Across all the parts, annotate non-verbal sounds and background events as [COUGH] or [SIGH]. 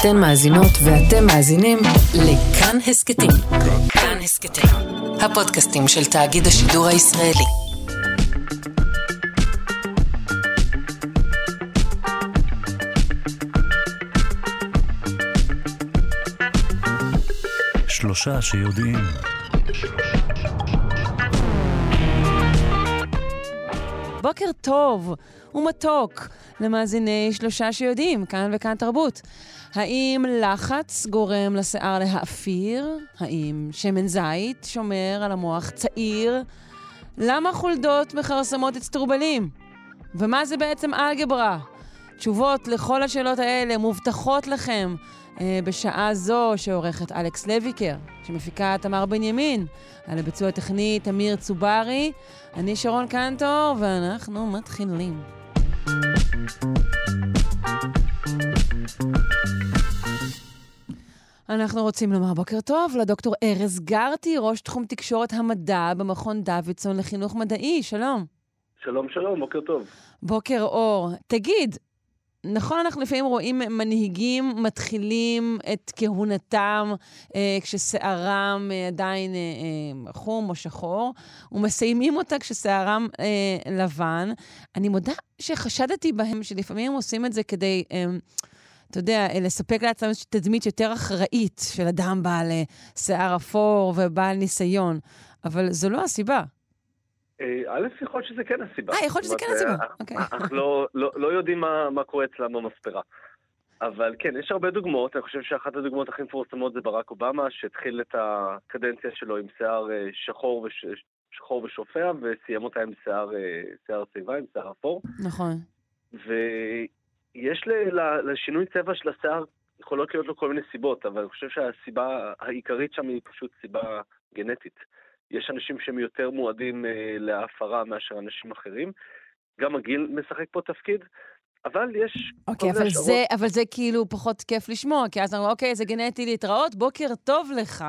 אתן מאזינות ואתם מאזינים לכאן הסכתים. כאן הסכתים, הפודקאסטים של תאגיד השידור הישראלי. שלושה שיודעים. בוקר טוב ומתוק למאזיני שלושה שיודעים, כאן וכאן תרבות. האם לחץ גורם לשיער להאפיר? האם שמן זית שומר על המוח צעיר? למה חולדות מכרסמות אצטרובלים? ומה זה בעצם אלגברה? תשובות לכל השאלות האלה מובטחות לכם אה, בשעה זו שעורכת אלכס לויקר, שמפיקה תמר בנימין, על הביצוע הטכני תמיר צוברי, אני שרון קנטור, ואנחנו מתחילים. אנחנו רוצים לומר בוקר טוב לדוקטור ארז גרטי, ראש תחום תקשורת המדע במכון דוידסון לחינוך מדעי. שלום. שלום, שלום, בוקר טוב. בוקר אור. תגיד, נכון, אנחנו לפעמים רואים מנהיגים מתחילים את כהונתם אה, כששערם אה, עדיין אה, אה, חום או שחור, ומסיימים אותה כששערם אה, לבן. אני מודה שחשדתי בהם שלפעמים הם עושים את זה כדי... אה, אתה יודע, לספק לעצמם איזושהי תדמית יותר אחראית של אדם בעל אה, שיער אפור ובעל ניסיון, אבל זו לא הסיבה. אה, א', יכול להיות שזה כן הסיבה. אה, יכול להיות שזה כן הסיבה, אה, אוקיי. אנחנו לא, לא, לא יודעים מה, מה קורה אצלם במספרה. אבל כן, יש הרבה דוגמאות. אני חושב שאחת הדוגמאות הכי מפורסמות זה ברק אובמה, שהתחיל את הקדנציה שלו עם שיער שחור, וש, שחור ושופע, וסיים אותה עם שיער, שיער צבע, עם שיער אפור. נכון. ויש לשינוי צבע של השיער, יכולות להיות לו כל מיני סיבות, אבל אני חושב שהסיבה העיקרית שם היא פשוט סיבה גנטית. יש אנשים שהם יותר מועדים אה, להפרה מאשר אנשים אחרים. גם הגיל משחק פה תפקיד, אבל יש... אוקיי, אבל זה, אבל זה כאילו פחות כיף לשמוע, כי אז אמרו, אוקיי, זה גנטי להתראות, בוקר טוב לך,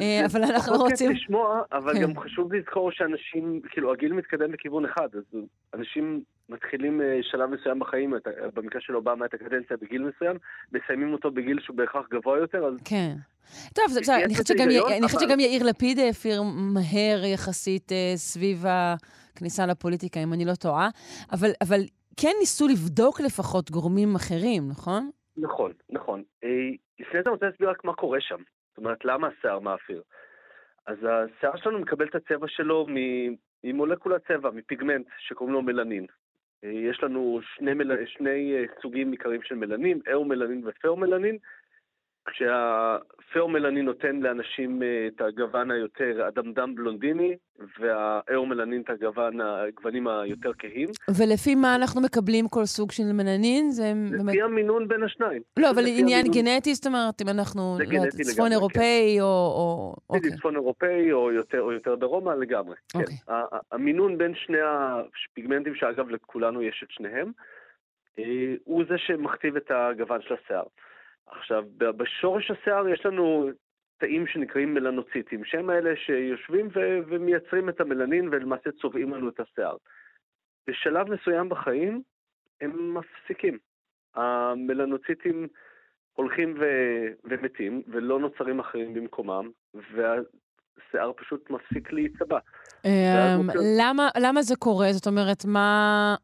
אה, אבל אנחנו רוצים... פחות כיף לשמוע, אבל כן. גם חשוב לזכור שאנשים, כאילו, הגיל מתקדם לכיוון אחד, אז אנשים מתחילים אה, שלב מסוים בחיים, במקרה של אובמה את הקדנציה בגיל מסוים, מסיימים אותו בגיל שהוא בהכרח גבוה יותר, אז... כן. טוב, בסדר, אני חושבת שגם, אבל... שגם יאיר לפיד העביר מהר יחסית אה, סביב הכניסה לפוליטיקה, אם אני לא טועה, אבל, אבל כן ניסו לבדוק לפחות גורמים אחרים, נכון? נכון, נכון. אה, לפני זה אני רוצה להסביר רק מה קורה שם. זאת אומרת, למה השיער מאפיר? אז השיער שלנו מקבל את הצבע שלו ממולקולת צבע, מפיגמנט שקוראים לו מלנין. אה, יש לנו שני, מל... שני אה, סוגים עיקריים של מלנין, אירו-מלנין ופאו-מלנין. כשהפאומלנין נותן לאנשים אה, את הגוון היותר אדמדם בלונדיני, והאירומלנין את הגוון, הגוונים היותר כהים. ולפי מה אנחנו מקבלים כל סוג של מלנין? זה לפי באמת... המינון בין השניים. לא, אבל עניין המינון... גנטי, זאת אומרת, אם אנחנו לא, צפון כן. אירופאי כן. או... או... אוקיי. צפון אירופאי או יותר, או יותר דרומה לגמרי. כן. אוקיי. כן. המינון בין שני הפיגמנטים, שאגב לכולנו יש את שניהם, אה, הוא זה שמכתיב את הגוון של השיער. עכשיו, בשורש השיער יש לנו תאים שנקראים מלנוציטים, שהם אלה שיושבים ו- ומייצרים את המלנין ולמעשה צובעים לנו את השיער. בשלב מסוים בחיים הם מפסיקים. המלנוציטים הולכים ו- ומתים, ולא נוצרים אחרים במקומם, והשיער פשוט מפסיק להיצבע. אמ, למה, למה זה קורה? זאת אומרת, מה...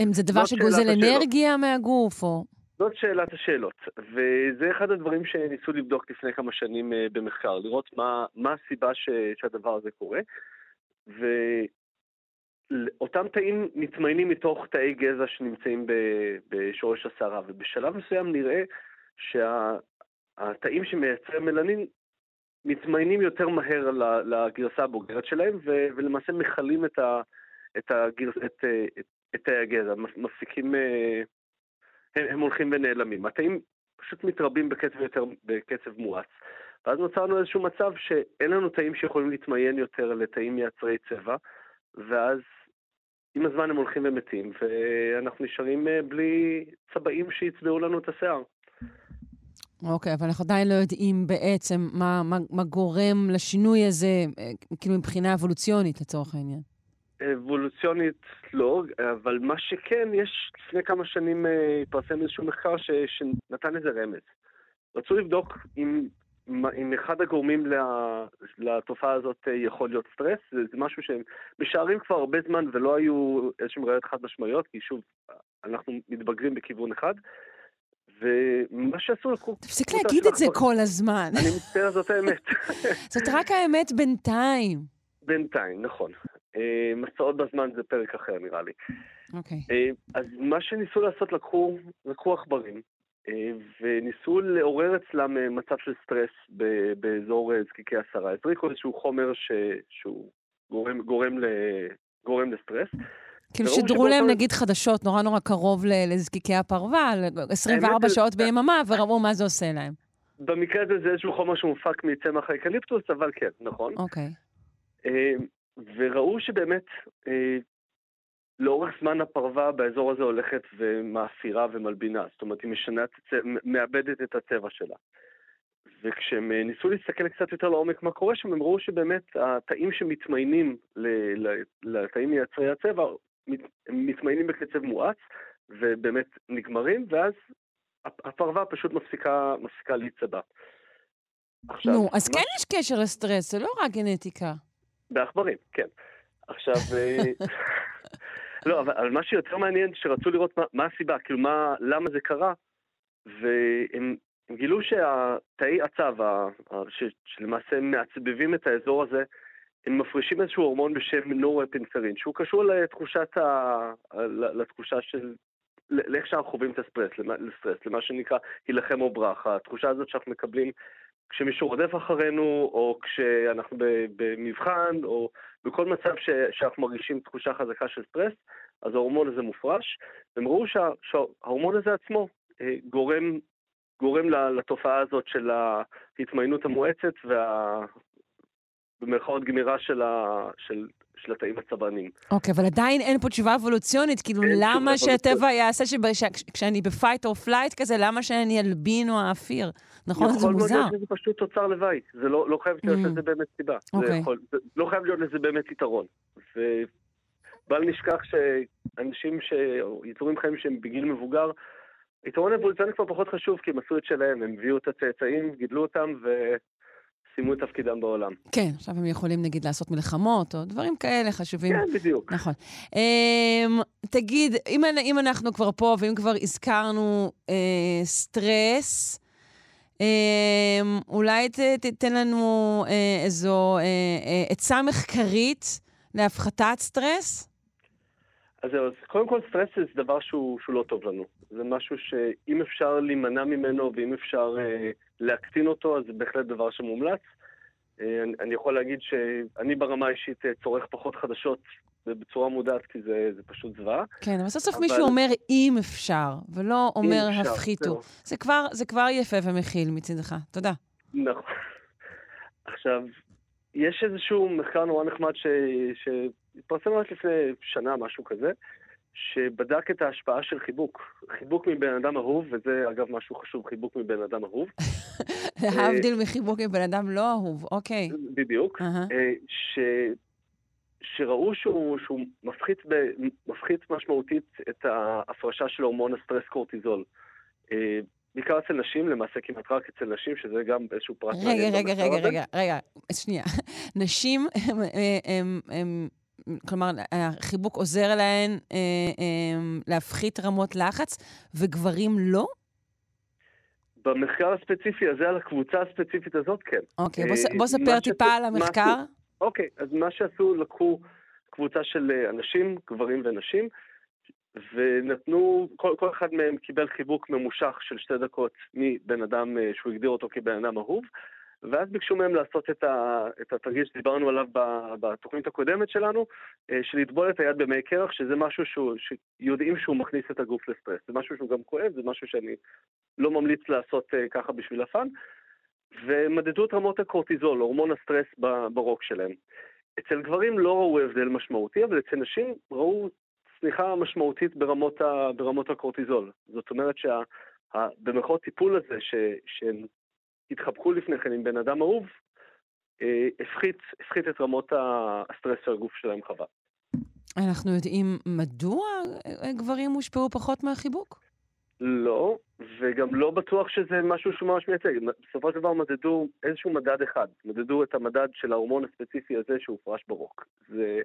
אם זה דבר שגוזל אנרגיה מהגוף, או... זאת שאלת השאלות, וזה אחד הדברים שניסו לבדוק לפני כמה שנים אה, במחקר, לראות מה, מה הסיבה ש, שהדבר הזה קורה. ואותם תאים מתמיינים מתוך תאי גזע שנמצאים בשורש השערה, ובשלב מסוים נראה שהתאים שה, שמייצרים מלנין מתמיינים יותר מהר לגרסה הבוגרת שלהם, ו, ולמעשה מכלים את, ה, את, הגרס, את, את, את תאי הגזע, מפסיקים... הם, הם הולכים ונעלמים. התאים פשוט מתרבים בקצב יותר, בקצב מואץ. ואז נוצרנו איזשהו מצב שאין לנו תאים שיכולים להתמיין יותר לתאים מייצרי צבע, ואז עם הזמן הם הולכים ומתים, ואנחנו נשארים אה, בלי צבעים שיצבעו לנו את השיער. אוקיי, okay, אבל אנחנו עדיין לא יודעים בעצם מה, מה, מה גורם לשינוי הזה, אה, כאילו מבחינה אבולוציונית לצורך העניין. אבולוציונית לא, אבל מה שכן, יש לפני כמה שנים אה, התפרסם איזשהו מחקר ש, שנתן איזה רמז. רצו לבדוק אם, אם אחד הגורמים לתופעה הזאת אה, יכול להיות סטרס, זה, זה משהו שהם משערים כבר הרבה זמן ולא היו איזשהם ראיות חד משמעיות, כי שוב, אנחנו מתבגרים בכיוון אחד. ומה שעשו לקחו... תפסיק להגיד את זה כל הזמן. אני מצטער, זאת האמת. [LAUGHS] זאת רק האמת בינתיים. בינתיים, נכון. אה, מסעות בזמן זה פרק אחר נראה לי. אוקיי. אה, אז מה שניסו לעשות, לקחו, לקחו עכברים, אה, וניסו לעורר אצלם מצב של סטרס באזור זקיקי השערה. הזריקו איזשהו חומר ש, שהוא גורם, גורם, ל, גורם לסטרס. כאילו שידרו להם נגיד חדשות נורא נורא קרוב לזקיקי הפרווה, 24 שעות ביממה, וראו מה זה עושה להם. במקרה הזה זה איזשהו חומר שמופק מצמח האקליפטוס, אבל כן, נכון. אוקיי. וראו שבאמת אה, לאורך זמן הפרווה באזור הזה הולכת ומאפירה ומלבינה, זאת אומרת היא משנה, מאבדת את הצבע שלה. וכשהם אה, ניסו להסתכל קצת יותר לעומק מה קורה שם, הם ראו שבאמת התאים שמתמיינים לתאים מייצרי הצבע, הם מתמיינים בקצב מואץ, ובאמת נגמרים, ואז הפרווה פשוט מפסיקה, מפסיקה להיצבע. נו, אז מה... כן יש קשר לסטרס, זה לא רק גנטיקה. בעכברים, כן. עכשיו, אה, לא, אבל, אבל מה שיותר מעניין, שרצו לראות מה, מה הסיבה, כאילו, מה, למה זה קרה, והם גילו שהתאי הצו, שלמעשה מעצבבים את האזור הזה, הם מפרישים איזשהו הורמון בשם נורפינפרין, שהוא קשור לתחושת ה... לתחושה של... לאיך שאנחנו חווים את הסטרס, לסטרס, למה שנקרא הילחם או ברח. התחושה הזאת שאנחנו מקבלים כשמישהו רודף אחרינו, או כשאנחנו במבחן, או בכל מצב ש, שאנחנו מרגישים תחושה חזקה של סטרס, אז ההורמון הזה מופרש. והם ראו שה, שההורמון הזה עצמו אה, גורם, גורם לתופעה הזאת של ההתמיינות המואצת וה... במרכאות גמירה של, ה, של, של התאים הצבעניים. אוקיי, אוקיי, אבל עדיין אין פה תשובה אבולוציונית, כאילו למה שהטבע יעשה שכשאני ב fight או flight כזה, למה שאני אלבין או אאפיר? נכון? זה מוזר. יכול להיות שזה פשוט תוצר לוואי, זה לא, לא חייב להיות mm. לזה באמת סיבה. Okay. זה אוקיי. לא חייב להיות לזה באמת יתרון. ובל נשכח שאנשים, ש... יצורים חיים שהם בגיל מבוגר, יתרון אבולוציוני כבר פחות חשוב, כי הם עשו את שלהם, הם הביאו את הצאצאים, גידלו אותם, ו... סיימו את תפקידם בעולם. כן, עכשיו הם יכולים נגיד לעשות מלחמות, או דברים כאלה חשובים. כן, בדיוק. נכון. Um, תגיד, אם, אם אנחנו כבר פה, ואם כבר הזכרנו uh, סטרס, um, אולי ת, תתן לנו uh, איזו עצה uh, uh, מחקרית להפחתת סטרס? אז זהו, אז קודם כל סטרס זה דבר שהוא, שהוא לא טוב לנו. זה משהו שאם אפשר להימנע ממנו ואם אפשר אה, להקטין אותו, אז זה בהחלט דבר שמומלץ. אה, אני, אני יכול להגיד שאני ברמה האישית אה, צורך פחות חדשות בצורה מודעת, כי זה, זה פשוט זוועה. כן, אבל סוף סוף אבל... מישהו אומר אם אפשר, ולא אומר הפחיתו. זה כבר, זה כבר יפה ומכיל מצידך. תודה. נכון. עכשיו, יש איזשהו מחקר נורא נחמד שהתפרסם רק לפני שנה, משהו כזה, שבדק את ההשפעה של חיבוק. חיבוק מבן אדם אהוב, וזה אגב משהו חשוב, חיבוק מבן אדם אהוב. [LAUGHS] להבדיל מחיבוק מבן אדם לא אהוב, אוקיי. בדיוק. אה, ש... שראו שהוא, שהוא מפחית, ב... מפחית משמעותית את ההפרשה של הורמון הסטרס קורטיזול. אה, בעיקר אצל נשים, למעשה כמעט רק אצל נשים, שזה גם איזשהו פרט מעניין. רגע, רגע, רגע, רגע, רגע, שנייה. [LAUGHS] נשים הם כלומר, החיבוק עוזר להן אה, אה, להפחית רמות לחץ, וגברים לא? במחקר הספציפי הזה, על הקבוצה הספציפית הזאת, כן. אוקיי, בוא, בוא אה, ספר טיפה על המחקר. אוקיי, אז מה שעשו, לקחו קבוצה של אה, אנשים, גברים ונשים, ונתנו, כל, כל אחד מהם קיבל חיבוק ממושך של שתי דקות מבן אדם אה, שהוא הגדיר אותו כבן אדם אהוב, ואז ביקשו מהם לעשות את, ה, את התרגיל שדיברנו עליו בתוכנית הקודמת שלנו, אה, של לטבול את היד במי קרח, שזה משהו שהוא, שיודעים שהוא מכניס את הגוף לסטרס. זה משהו שהוא גם כואב, זה משהו שאני לא ממליץ לעשות אה, ככה בשביל הפאן. ומדדו את רמות הקורטיזול, הורמון הסטרס ברוק שלהם. אצל גברים לא ראו הבדל משמעותי, אבל אצל נשים ראו צניחה משמעותית ברמות, ה, ברמות הקורטיזול. זאת אומרת שבמרכאות טיפול הזה, ש, שהם התחבקו לפני כן עם בן אדם אהוב, אה, הפחית, הפחית את רמות הסטרס שהגוף שלהם חווה. אנחנו יודעים מדוע גברים הושפעו פחות מהחיבוק? לא, וגם לא בטוח שזה משהו שהוא ממש מייצג. בסופו של דבר מדדו איזשהו מדד אחד. מדדו את המדד של ההורמון הספציפי הזה שהופרש ברוק. זה...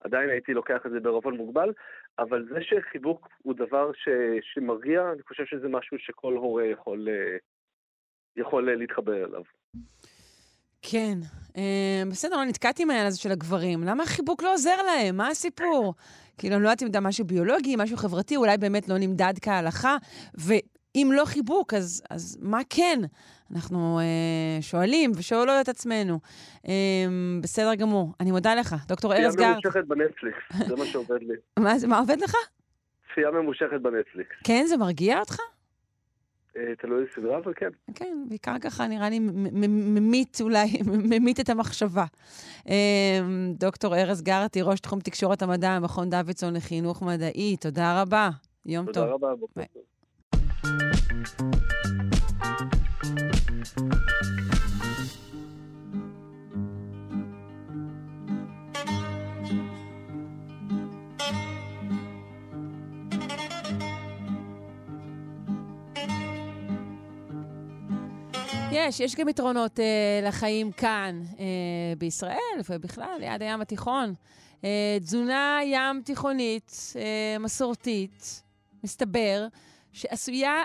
עדיין הייתי לוקח את זה בערבון מוגבל, אבל זה שחיבוק הוא דבר ש... שמרגיע, אני חושב שזה משהו שכל הורה יכול, אה, יכול להתחבר אליו. כן. אה, בסדר, לא נתקעתי עם העניין הזה של הגברים. למה החיבוק לא עוזר להם? מה הסיפור? כאילו, אני לא יודעת אם זה משהו ביולוגי, משהו חברתי, אולי באמת לא נמדד כהלכה, ואם לא חיבוק, אז, אז מה כן? אנחנו אה, שואלים ושואלות את עצמנו. אה, בסדר גמור, אני מודה לך, דוקטור ארז גארט. צפייה ממושכת בנטפליקס, זה מה שעובד לי. [LAUGHS] מה, מה עובד לך? צפייה ממושכת בנטפליקס. כן, זה מרגיע אותך? אה, תלוי סדרה, אבל כן. כן, בעיקר ככה נראה לי ממית אולי, [LAUGHS] ממית את המחשבה. אה, דוקטור ארז גרטי, ראש תחום תקשורת המדע, מכון דוידסון לחינוך מדעי, תודה רבה. יום טוב. תודה רבה, בוקר טוב. יש, יש גם יתרונות אה, לחיים כאן, אה, בישראל ובכלל, ליד הים התיכון. אה, תזונה ים תיכונית, אה, מסורתית, מסתבר, שעשויה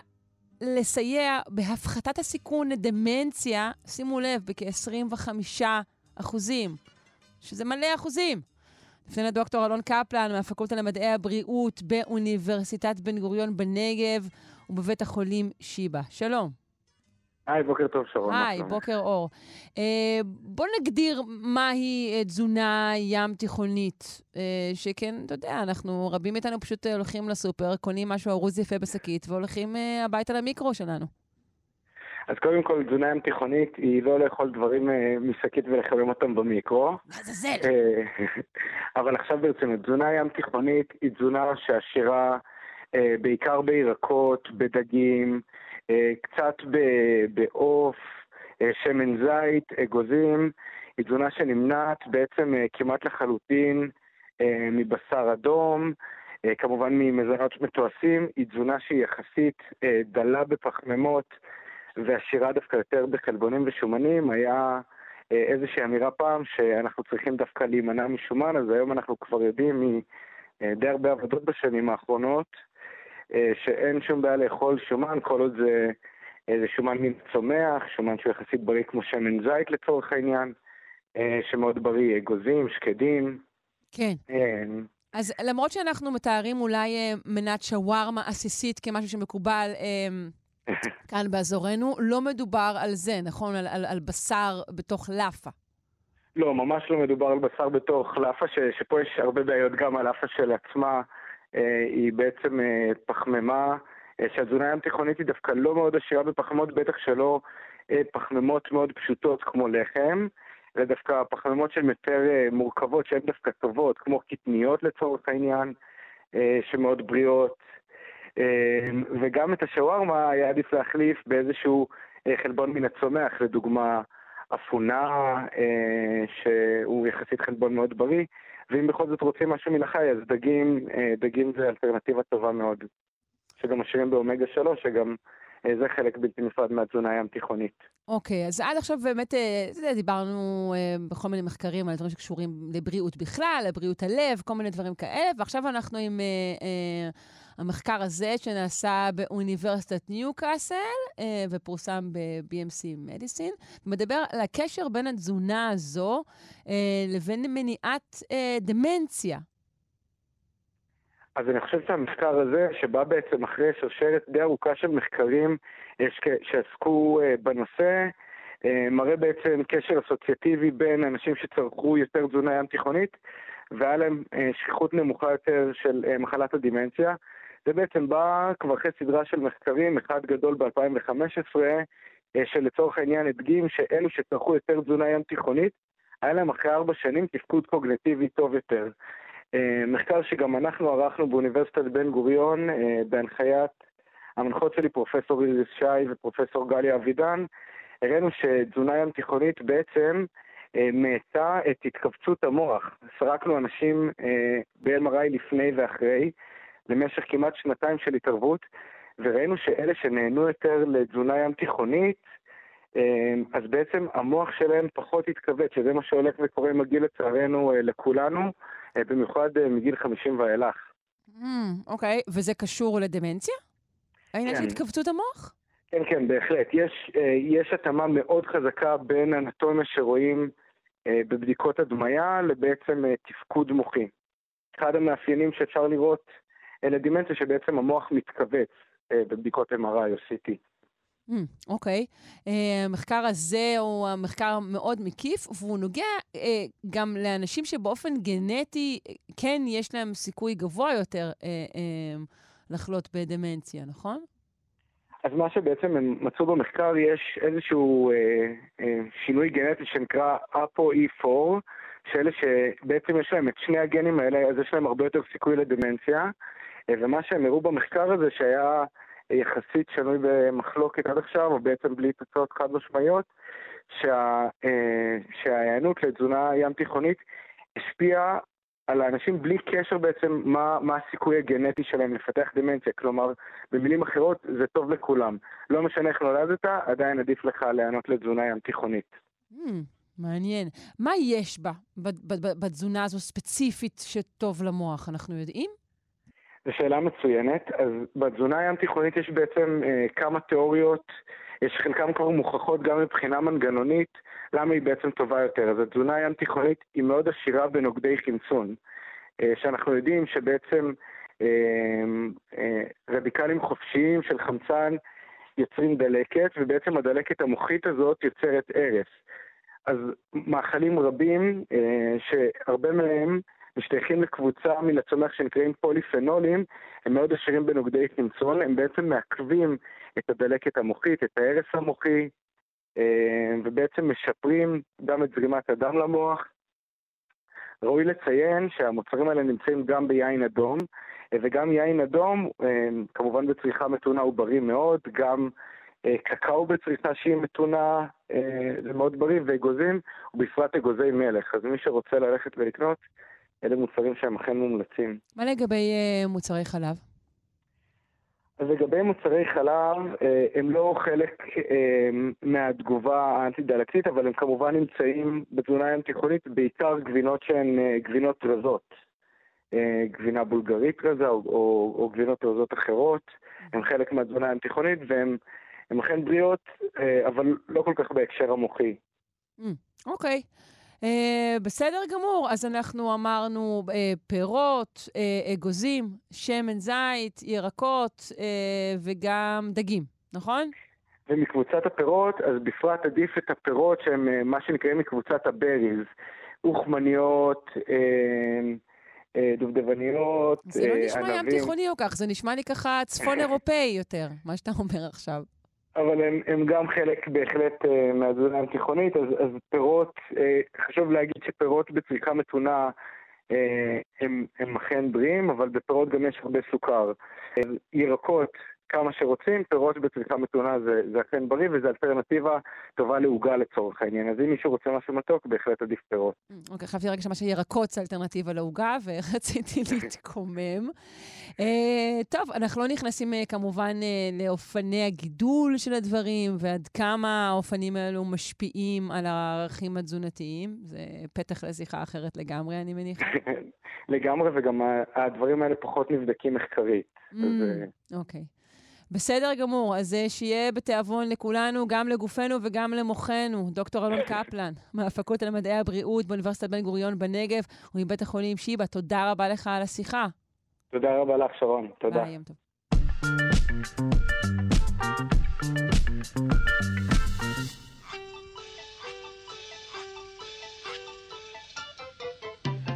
לסייע בהפחתת הסיכון לדמנציה, שימו לב, בכ-25 אחוזים, שזה מלא אחוזים. לפני לדוקטור אלון קפלן מהפקולטה למדעי הבריאות באוניברסיטת בן גוריון בנגב ובבית החולים שיבא. שלום. היי, בוקר טוב, שרון. היי, בוקר אור. אה, בוא נגדיר מהי אה, תזונה ים תיכונית, אה, שכן, אתה יודע, אנחנו, רבים מאיתנו פשוט אה, הולכים לסופר, קונים משהו ארוז יפה בשקית והולכים אה, הביתה למיקרו שלנו. אז קודם כל, תזונה ים תיכונית היא לא לאכול דברים אה, משקית ולחמם אותם במיקרו. לעזאזל. אה, [LAUGHS] אבל עכשיו ברצינות, תזונה ים תיכונית היא תזונה שעשירה אה, בעיקר בירקות, בדגים, קצת בעוף, אה, שמן זית, אגוזים. היא תזונה שנמנעת בעצם אה, כמעט לחלוטין מבשר אדום, כמובן ממזונות מתועשים. היא תזונה שהיא יחסית דלה בפחמימות ועשירה דווקא יותר בחלבונים ושומנים. היה איזושהי אמירה פעם שאנחנו צריכים דווקא להימנע משומן, אז היום אנחנו כבר יודעים מדי הרבה עבודות בשנים האחרונות, אה, שאין שום בעיה לאכול שומן, כל עוד זה, אה, זה שומן מן צומח, שומן שהוא יחסית בריא כמו שמן זית לצורך העניין, אה, שמאוד בריא, אגוזים, שקדים. כן. אז למרות שאנחנו מתארים אולי מנת שווארמה עסיסית כמשהו שמקובל [LAUGHS] כאן באזורנו, לא מדובר על זה, נכון? על, על, על בשר בתוך לאפה. לא, ממש לא מדובר על בשר בתוך לאפה, ש, שפה יש הרבה בעיות גם על לאפה של עצמה. אה, היא בעצם אה, פחמימה, אה, שהתזונה ים תיכונית היא דווקא לא מאוד עשירה בפחמימות, בטח שלא פחמימות מאוד פשוטות כמו לחם, אלא דווקא פחמימות שהן יותר מורכבות, שהן דווקא טובות, כמו קטניות לצורך העניין, שמאוד בריאות. וגם את השווארמה היה עדיף להחליף באיזשהו חלבון מן הצומח, לדוגמה אפונה, שהוא יחסית חלבון מאוד בריא. ואם בכל זאת רוצים משהו מן החי, אז דגים, אה, דגים זה אלטרנטיבה טובה מאוד. שגם משאירים באומגה 3, שגם זה חלק בלתי נפרד מהתזונה הים תיכונית. אוקיי, okay, אז עד עכשיו באמת אה, דיברנו בכל מיני מחקרים על דברים שקשורים לבריאות בכלל, לבריאות הלב, כל מיני דברים כאלה, ועכשיו אנחנו עם המחקר הזה שנעשה באוניברסיטת ניוקאסל אה, ופורסם ב-BMC מדיסין, ומדבר על הקשר בין התזונה הזו אה, לבין מניעת אה, דמנציה. אז אני חושב שהמחקר הזה, שבא בעצם אחרי שרשרת די ארוכה של מחקרים שעסקו בנושא, מראה בעצם קשר אסוציאטיבי בין אנשים שצרכו יותר תזונה ים תיכונית והיה להם שכיחות נמוכה יותר של מחלת הדימנציה. זה בעצם בא כבר אחרי סדרה של מחקרים, אחד גדול ב-2015, אה, שלצורך העניין הדגים שאלו שצרכו יותר תזונה ים תיכונית, היה להם אחרי ארבע שנים תפקוד קוגנטיבי טוב יותר. אה, מחקר שגם אנחנו ערכנו באוניברסיטת בן גוריון, אה, בהנחיית המנחות שלי, פרופסור איריס שי ופרופסור גליה אבידן, הראינו שתזונה ים תיכונית בעצם מאטה את התכווצות המוח. סרקנו אנשים ב-MRI לפני ואחרי, למשך כמעט שנתיים של התערבות, וראינו שאלה שנהנו יותר לתזונה ים תיכונית, אז בעצם המוח שלהם פחות התכווץ, שזה מה שהולך וקורה עם הגיל לצערנו לכולנו, במיוחד מגיל 50 ואילך. אוקיי, mm, okay. וזה קשור לדמנציה? העניין של כן. התכווצות המוח? כן, כן, בהחלט. יש, יש התאמה מאוד חזקה בין אנטומיה שרואים בבדיקות הדמיה לבעצם תפקוד מוחי. אחד המאפיינים שאפשר לראות אלה דימנציה שבעצם המוח מתכווץ בבדיקות MRI או CT. אוקיי. המחקר הזה הוא מחקר מאוד מקיף, והוא נוגע אה, גם לאנשים שבאופן גנטי כן יש להם סיכוי גבוה יותר אה, אה, לחלות בדמנציה, נכון? אז מה שבעצם הם מצאו במחקר, יש איזשהו אה, אה, שינוי גנטי שנקרא APO-E4, שאלה שבעצם יש להם את שני הגנים האלה, אז יש להם הרבה יותר סיכוי לדמנציה, אה, ומה שהם הראו במחקר הזה שהיה יחסית שנוי במחלוקת עד עכשיו, או בעצם בלי תוצאות חד משמעיות, שה, אה, שההיענות לתזונה ים תיכונית השפיעה על האנשים בלי קשר בעצם מה, מה הסיכוי הגנטי שלהם לפתח דמנציה. כלומר, במילים אחרות, זה טוב לכולם. לא משנה איך נולדת, עדיין עדיף לך להיענות לתזונה ים תיכונית. Mm, מעניין. מה יש בה, בתזונה הזו ספציפית שטוב למוח, אנחנו יודעים? זו שאלה מצוינת. אז בתזונה הים תיכונית יש בעצם אה, כמה תיאוריות, יש חלקם כבר מוכחות גם מבחינה מנגנונית, למה היא בעצם טובה יותר. אז התזונה הים תיכונית היא מאוד עשירה בנוגדי חמצון, אה, שאנחנו יודעים שבעצם אה, אה, רדיקלים חופשיים של חמצן יוצרים דלקת, ובעצם הדלקת המוחית הזאת יוצרת הרס. אז מאכלים רבים, אה, שהרבה מהם משתייכים לקבוצה מן הצומח שנקראים פוליפנולים, הם מאוד עשירים בנוגדי חמצון, הם בעצם מעכבים את הדלקת המוחית, את ההרס המוחי, אה, ובעצם משפרים גם את זרימת הדם למוח. ראוי לציין שהמוצרים האלה נמצאים גם ביין אדום, אה, וגם יין אדום, אה, כמובן בצריכה מתונה הוא בריא מאוד, גם קקאו בצריכה שהיא מתונה זה מאוד בריא, ואגוזים, ובפרט אגוזי מלך. אז מי שרוצה ללכת ולקנות, אלה מוצרים שהם אכן מומלצים. מה לגבי uh, מוצרי חלב? אז לגבי מוצרי חלב, אה, הם לא חלק אה, מהתגובה האנטי-דלקתית, אבל הם כמובן נמצאים בתזונה ים תיכונית, בעיקר גבינות שהן גבינות רזות. גבינה בולגרית רזה או, או, או גבינות רזות אחרות, הם חלק מהתזונה ים תיכונית והן אכן בריאות, אבל לא כל כך בהקשר המוחי. אוקיי. Mm, okay. Uh, בסדר גמור, אז אנחנו אמרנו uh, פירות, uh, אגוזים, שמן זית, ירקות uh, וגם דגים, נכון? ומקבוצת הפירות, אז בפרט עדיף את הפירות שהם uh, מה שנקראים מקבוצת הבריז, אוכמניות, uh, uh, דובדבניות, ענבים. זה לא נשמע ים תיכוני או כך, זה נשמע לי ככה צפון אירופאי יותר, מה שאתה אומר עכשיו. אבל הם, הם גם חלק בהחלט uh, מהתזונה התיכונית, אז, אז פירות, uh, חשוב להגיד שפירות בצריכה מתונה uh, הם, הם אכן בריאים, אבל בפירות גם יש הרבה סוכר. ירקות, כמה שרוצים, פירות בצריכה מתונה זה, זה אכן בריא, וזו אלטרנטיבה טובה לעוגה לצורך העניין. אז אם מישהו רוצה משהו מתוק, בהחלט עדיף פירות. Mm, אוקיי, חייבתי רגע שמה שירקות זה אלטרנטיבה לעוגה, [LAUGHS] ורציתי להתקומם. uh, טוב, אנחנו לא נכנסים uh, כמובן uh, לאופני הגידול של הדברים, ועד כמה האופנים האלו משפיעים על הערכים התזונתיים. זה פתח לשיחה אחרת לגמרי, אני מניחה. [LAUGHS] לגמרי, וגם הדברים האלה פחות נבדקים מחקרית. Mm, אוקיי. בסדר גמור, אז אה, שיהיה בתיאבון לכולנו, גם לגופנו וגם למוחנו. דוקטור אלון קפלן, מהפקולטה למדעי הבריאות באוניברסיטת בן גוריון בנגב ומבית החולים שיבא, תודה רבה לך על השיחה. תודה רבה לך, שרון. תודה. ביי, יום טוב.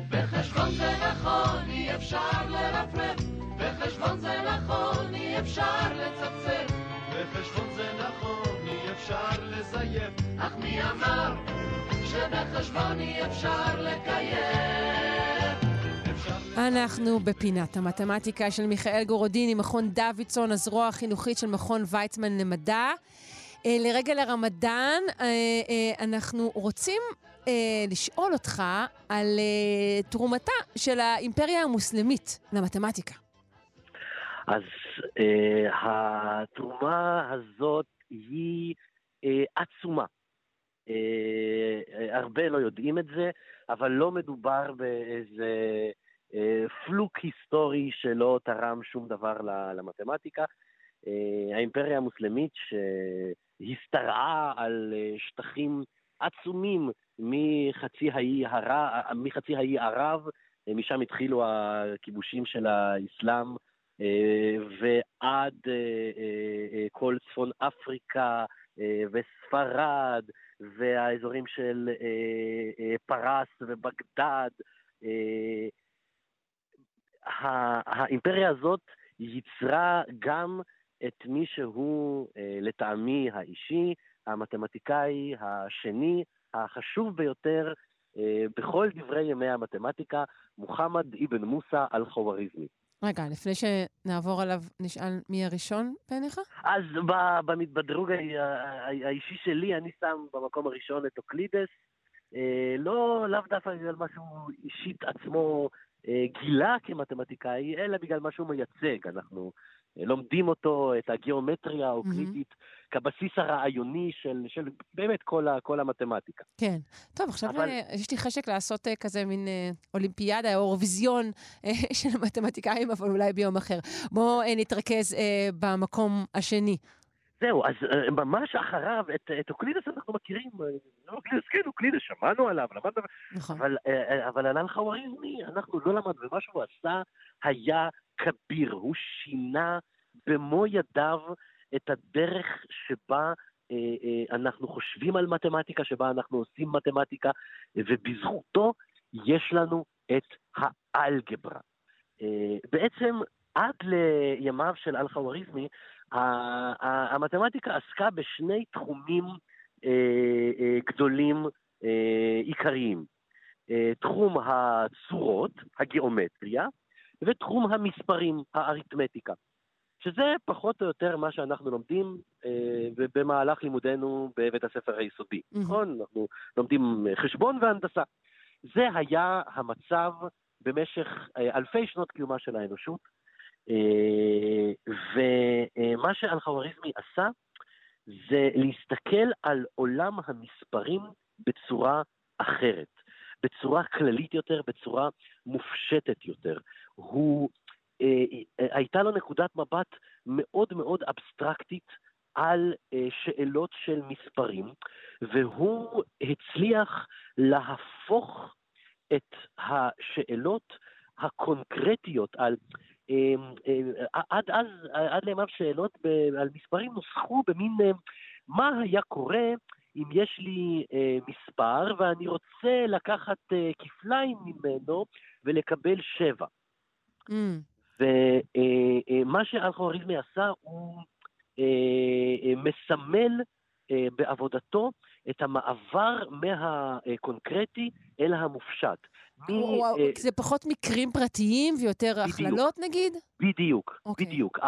בחשבון זה נכון, אי אפשר לרפרף, בחשבון זה נכון, אי אפשר לצפצף. בחשבון זה נכון, אי אפשר לזייף. אך מי אמר שבחשבון אי אפשר לקיים? אנחנו בפינת המתמטיקה של מיכאל גורודיני, מכון דוידסון, הזרוע החינוכית של מכון ויצמן למדע. אה, לרגע לרמדאן, אה, אה, אנחנו רוצים לשאול אותך על תרומתה של האימפריה המוסלמית למתמטיקה. אז אה, התרומה הזאת היא אה, עצומה. אה, אה, הרבה לא יודעים את זה, אבל לא מדובר באיזה אה, פלוק היסטורי שלא תרם שום דבר למתמטיקה. אה, האימפריה המוסלמית שהשתרעה על אה, שטחים עצומים מחצי האי, הר... מחצי ערב, אה, משם התחילו הכיבושים של האסלאם, ועד כל צפון אפריקה וספרד, והאזורים של פרס ובגדד. האימפריה הזאת ייצרה גם את מי שהוא, לטעמי האישי, המתמטיקאי השני החשוב ביותר אה, בכל דברי ימי המתמטיקה, מוחמד אבן מוסא אל-חווריזמי. רגע, לפני שנעבור עליו, נשאל מי הראשון בעיניך? אז בדרוג האישי שלי, אני שם במקום הראשון את אוקלידס. אה, לא, לאו דווקא בגלל מה שהוא אישית עצמו אה, גילה כמתמטיקאי, אלא בגלל מה שהוא מייצג. אנחנו לומדים אותו, את הגיאומטריה האוקלידית, mm-hmm. כבסיס הרעיוני של, של באמת כל, ה, כל המתמטיקה. כן. טוב, עכשיו אבל... אה, יש לי חשק לעשות אה, כזה מין אה, אולימפיאדה או אירוויזיון [LAUGHS] של המתמטיקאים, אבל אולי ביום אחר. בואו נתרכז במקום השני. זהו, אז ממש אחריו, את, את אוקלידס אנחנו מכירים, אוקלידס, כן, אוקלידס, שמענו עליו, למדנו, נכון. אבל, אבל על אל-ח'ואריזמי אנחנו לא למדנו, ומה שהוא עשה היה כביר, הוא שינה במו ידיו את הדרך שבה אה, אה, אנחנו חושבים על מתמטיקה, שבה אנחנו עושים מתמטיקה, ובזכותו יש לנו את האלגברה. אה, בעצם עד לימיו של אל-חווריזמי, המתמטיקה עסקה בשני תחומים גדולים עיקריים. תחום הצורות, הגיאומטריה, ותחום המספרים, האריתמטיקה, שזה פחות או יותר מה שאנחנו לומדים אה, במהלך לימודינו בבית הספר היסודי, mm-hmm. נכון? אנחנו לומדים חשבון והנדסה. זה היה המצב במשך אה, אלפי שנות קיומה של האנושות, אה, ומה שאלחווריזמי עשה זה להסתכל על עולם המספרים בצורה אחרת. בצורה כללית יותר, בצורה מופשטת יותר. הוא, אה, אה, הייתה לו נקודת מבט מאוד מאוד אבסטרקטית על אה, שאלות של מספרים, והוא הצליח להפוך את השאלות הקונקרטיות על... אה, אה, עד אז, עד לימיו שאלות על מספרים נוסחו במין אה, מה היה קורה אם יש לי אה, מספר ואני רוצה לקחת אה, כפליים ממנו ולקבל שבע. Mm. ומה שאלחוריזמי עשה, הוא אה, אה, מסמל אה, בעבודתו את המעבר מהקונקרטי אל המופשט. מ, זה פחות מקרים פרטיים ויותר הכללות נגיד? בדיוק, okay. אוקיי. בדיוק.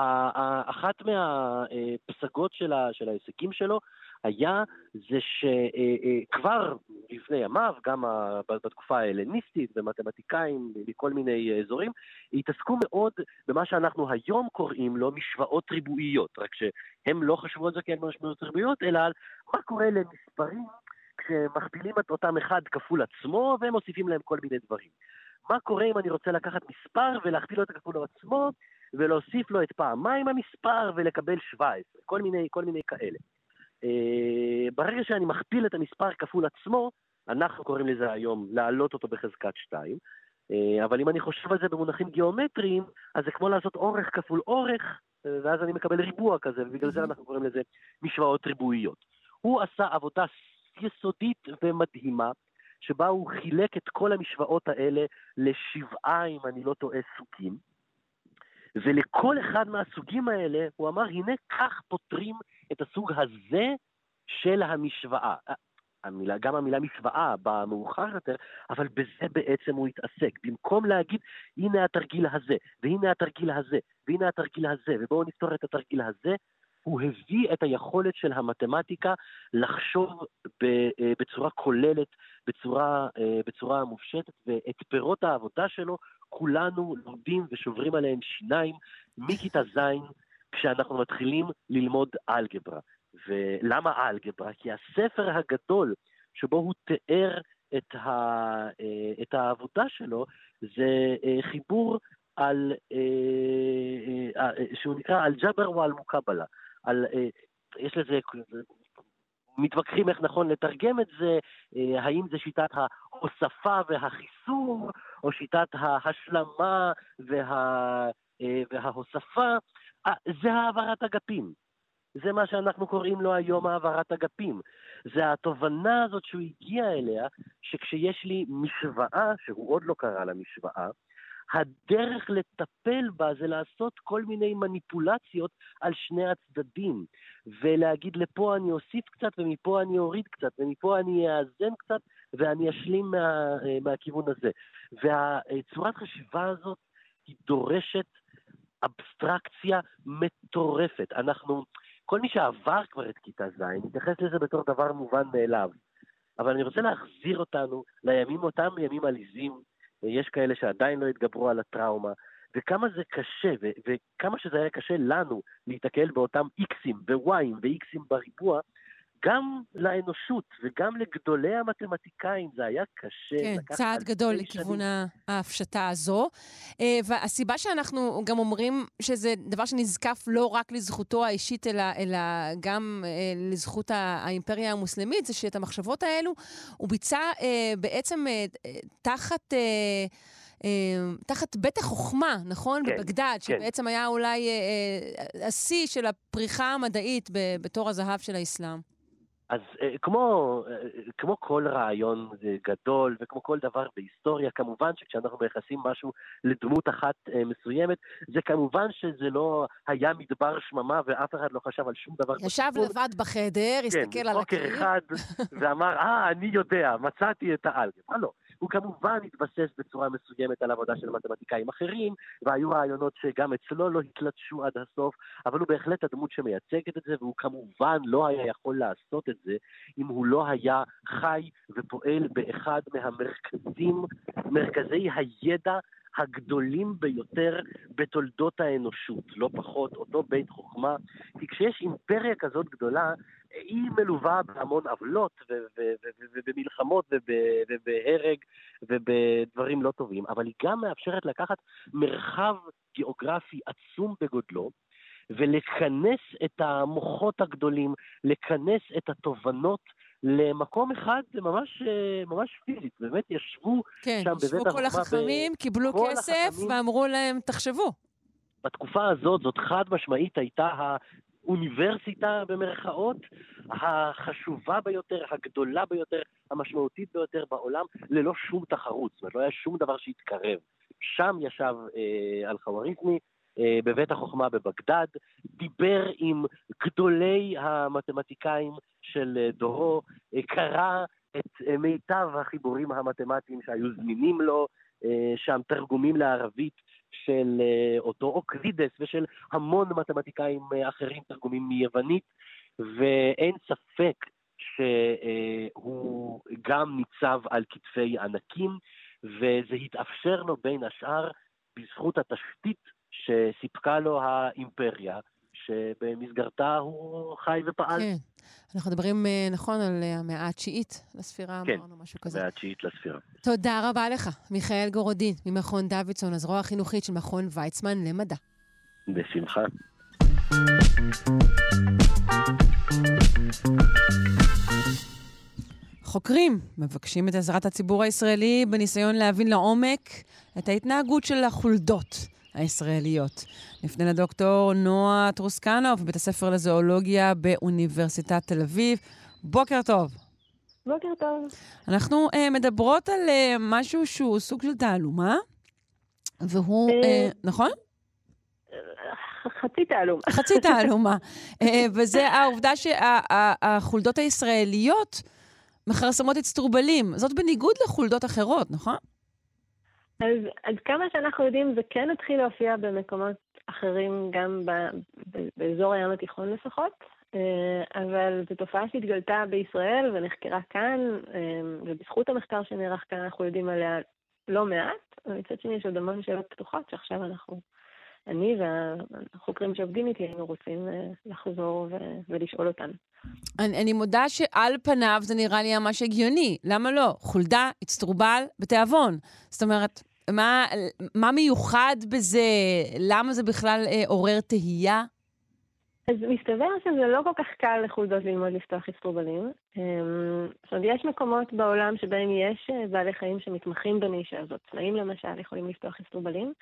אחת מהפסגות של, של ההישגים שלו היה זה שכבר לפני ימיו, גם בתקופה ההלניסטית, ומתמטיקאים מכל מיני אזורים, התעסקו מאוד במה שאנחנו היום קוראים לו משוואות ריבועיות, רק שהם לא חשבו על זה כאל משוואות ריבועיות, אלא על מה קורה למספרים כשמכפילים את אותם אחד כפול עצמו והם מוסיפים להם כל מיני דברים. מה קורה אם אני רוצה לקחת מספר ולהכפיל אותו כפול עצמו ולהוסיף לו את פעמיים המספר ולקבל 17, כל מיני, כל מיני כאלה. אה, ברגע שאני מכפיל את המספר כפול עצמו, אנחנו קוראים לזה היום להעלות אותו בחזקת 2, אה, אבל אם אני חושב על זה במונחים גיאומטריים, אז זה כמו לעשות אורך כפול אורך, אה, ואז אני מקבל ריבוע כזה, ובגלל זה אנחנו קוראים לזה משוואות ריבועיות. הוא עשה עבודה יסודית ומדהימה, שבה הוא חילק את כל המשוואות האלה לשבעה, אם אני לא טועה, סוגים. ולכל אחד מהסוגים האלה הוא אמר, הנה כך פותרים את הסוג הזה של המשוואה. המילה, גם המילה משוואה באה מאוחר יותר, אבל בזה בעצם הוא התעסק. במקום להגיד, הנה התרגיל הזה, והנה התרגיל הזה, והנה התרגיל הזה, ובואו נפתור את התרגיל הזה, הוא הביא את היכולת של המתמטיקה לחשוב בצורה כוללת, בצורה, בצורה מופשטת, ואת פירות העבודה שלו כולנו לומדים ושוברים עליהם שיניים מכיתה ז' כשאנחנו מתחילים ללמוד אלגברה. ולמה אלגברה? כי הספר הגדול שבו הוא תיאר את, ה, אה, את העבודה שלו זה אה, חיבור על, אה, שהוא נקרא אל-ג'בר ואל-מוקבלה. על, יש לזה, מתווכחים איך נכון לתרגם את זה, האם זה שיטת ההוספה והחיסור, או שיטת ההשלמה וה, וההוספה, זה העברת אגפים. זה מה שאנחנו קוראים לו היום העברת אגפים. זה התובנה הזאת שהוא הגיע אליה, שכשיש לי משוואה, שהוא עוד לא קרא לה משוואה, הדרך לטפל בה זה לעשות כל מיני מניפולציות על שני הצדדים, ולהגיד לפה אני אוסיף קצת ומפה אני אוריד קצת, ומפה אני אאזן קצת ואני אשלים מה, מהכיוון הזה. והצורת חשיבה הזאת היא דורשת אבסטרקציה מטורפת. אנחנו, כל מי שעבר כבר את כיתה ז', מתייחס לזה בתור דבר מובן מאליו. אבל אני רוצה להחזיר אותנו לימים, אותם ימים עליזים, יש כאלה שעדיין לא התגברו על הטראומה, וכמה זה קשה, ו- וכמה שזה היה קשה לנו להיתקל באותם איקסים ווואיים ואיקסים בריבוע, גם לאנושות וגם לגדולי המתמטיקאים זה היה קשה. כן, צעד גדול לכיוון ההפשטה הזו. אה, והסיבה שאנחנו גם אומרים שזה דבר שנזקף לא רק לזכותו האישית, אלא, אלא גם אה, לזכות האימפריה המוסלמית, זה שאת המחשבות האלו הוא ביצע אה, בעצם תחת... תחת בית החוכמה, נכון? כן, בבגדד, כן. שבעצם היה אולי השיא של הפריחה המדעית בתור הזהב של האסלאם. אז אה, כמו, אה, כמו כל רעיון גדול וכמו כל דבר בהיסטוריה, כמובן שכשאנחנו מייחסים משהו לדמות אחת אה, מסוימת, זה כמובן שזה לא היה מדבר שממה ואף אחד לא חשב על שום דבר. ישב לבד בחדר, כן, הסתכל על הקיר. כן, בוקר אחד, ואמר, אה, אני יודע, מצאתי את האלגברה. לא. הוא כמובן התבסס בצורה מסוימת על עבודה של מתמטיקאים אחרים, והיו רעיונות שגם אצלו לא התלטשו עד הסוף, אבל הוא בהחלט הדמות שמייצגת את זה, והוא כמובן לא היה יכול לעשות את זה אם הוא לא היה חי ופועל באחד מהמרכזים, מרכזי הידע הגדולים ביותר בתולדות האנושות, לא פחות, אותו בית חוכמה. כי כשיש אימפריה כזאת גדולה, היא מלווה בהמון עוולות ובמלחמות ובהרג ובדברים לא טובים, אבל היא גם מאפשרת לקחת מרחב גיאוגרפי עצום בגודלו, ולכנס את המוחות הגדולים, לכנס את התובנות למקום אחד ממש, ממש פיזית. באמת ישבו כן, שם בבית החוכמה. כן, ישבו כל החכמים, ב... קיבלו כסף החכמים. ואמרו להם, תחשבו. בתקופה הזאת, זאת חד משמעית הייתה האוניברסיטה במרכאות החשובה ביותר, הגדולה ביותר, המשמעותית ביותר בעולם, ללא שום תחרות. זאת אומרת, לא היה שום דבר שהתקרב. שם ישב אה, אל-חווריזמי, אה, בבית החוכמה בבגדד, דיבר עם גדולי המתמטיקאים של אה, דורו, אה, קרא את מיטב החיבורים המתמטיים שהיו זמינים לו, שם תרגומים לערבית של אותו אוקלידס ושל המון מתמטיקאים אחרים, תרגומים מיוונית, ואין ספק שהוא גם ניצב על כתפי ענקים, וזה התאפשר לו בין השאר בזכות התשתית שסיפקה לו האימפריה, שבמסגרתה הוא חי ופעל. כן. אנחנו מדברים, אה, נכון, על אה, המאה התשיעית לספירה, כן, אמרנו משהו כזה. כן, המאה התשיעית לספירה. תודה רבה לך, מיכאל גורודין, ממכון דוידסון, הזרוע החינוכית של מכון ויצמן למדע. בשמחה. חוקרים מבקשים את עזרת הציבור הישראלי בניסיון להבין לעומק את ההתנהגות של החולדות הישראליות. נפנה לדוקטור נועה טרוסקנוב, בית הספר לזואולוגיה באוניברסיטת תל אביב. בוקר טוב. בוקר טוב. אנחנו uh, מדברות על uh, משהו שהוא סוג של תעלומה, והוא, uh, נכון? חצי תעלומה. חצי תעלומה. [LAUGHS] וזה העובדה שהחולדות הישראליות מכרסמות אצטרובלים. זאת בניגוד לחולדות אחרות, נכון? אז עד כמה שאנחנו יודעים, זה כן התחיל להופיע במקומות אחרים גם באזור הים התיכון לפחות, אבל זו תופעה שהתגלתה בישראל ונחקרה כאן, ובזכות המחקר שנערך כאן אנחנו יודעים עליה לא מעט, ומצד שני יש עוד המון שאלות פתוחות שעכשיו אנחנו, אני והחוקרים שעובדים איתי היינו רוצים לחזור ולשאול אותן. אני, אני מודה שעל פניו זה נראה לי ממש הגיוני. למה לא? חולדה, אצטרובל, בתיאבון. זאת אומרת, מה, מה מיוחד בזה? למה זה בכלל אה, עורר תהייה? אז מסתבר שזה לא כל כך קל לחולדות ללמוד לפתוח אצטרובלים. אמ, זאת אומרת, יש מקומות בעולם שבהם יש אה, בעלי חיים שמתמחים בנישה הזאת. צמאים למשל יכולים לפתוח אצטרובלים.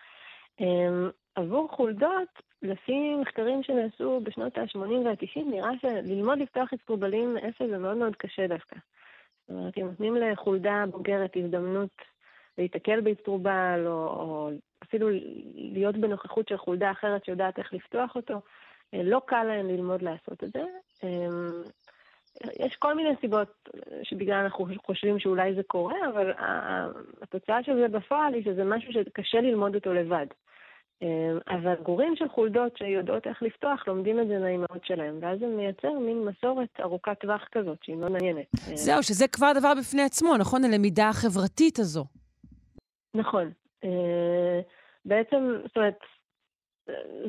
אמ, עבור חולדות, לפי מחקרים שנעשו בשנות ה-80 וה-90, נראה שללמוד לפתוח אצטרובלים מאפס זה מאוד מאוד קשה דווקא. זאת אומרת, אם נותנים לחולדה בוגרת הזדמנות להיתקל באצטרובל, או, או אפילו להיות בנוכחות של חולדה אחרת שיודעת איך לפתוח אותו, אה, לא קל להם ללמוד לעשות את זה. אמ, יש כל מיני סיבות שבגלל אנחנו חושבים שאולי זה קורה, אבל התוצאה של זה בפועל היא שזה משהו שקשה ללמוד אותו לבד. אמ, אבל גורים של חולדות שיודעות איך לפתוח, לומדים את זה מהאימהות שלהם, ואז זה מייצר מין מסורת ארוכת טווח כזאת, שהיא מאוד מעניינת. זהו, שזה כבר דבר בפני עצמו, נכון? הלמידה החברתית הזו. נכון. אה, בעצם, זאת אומרת,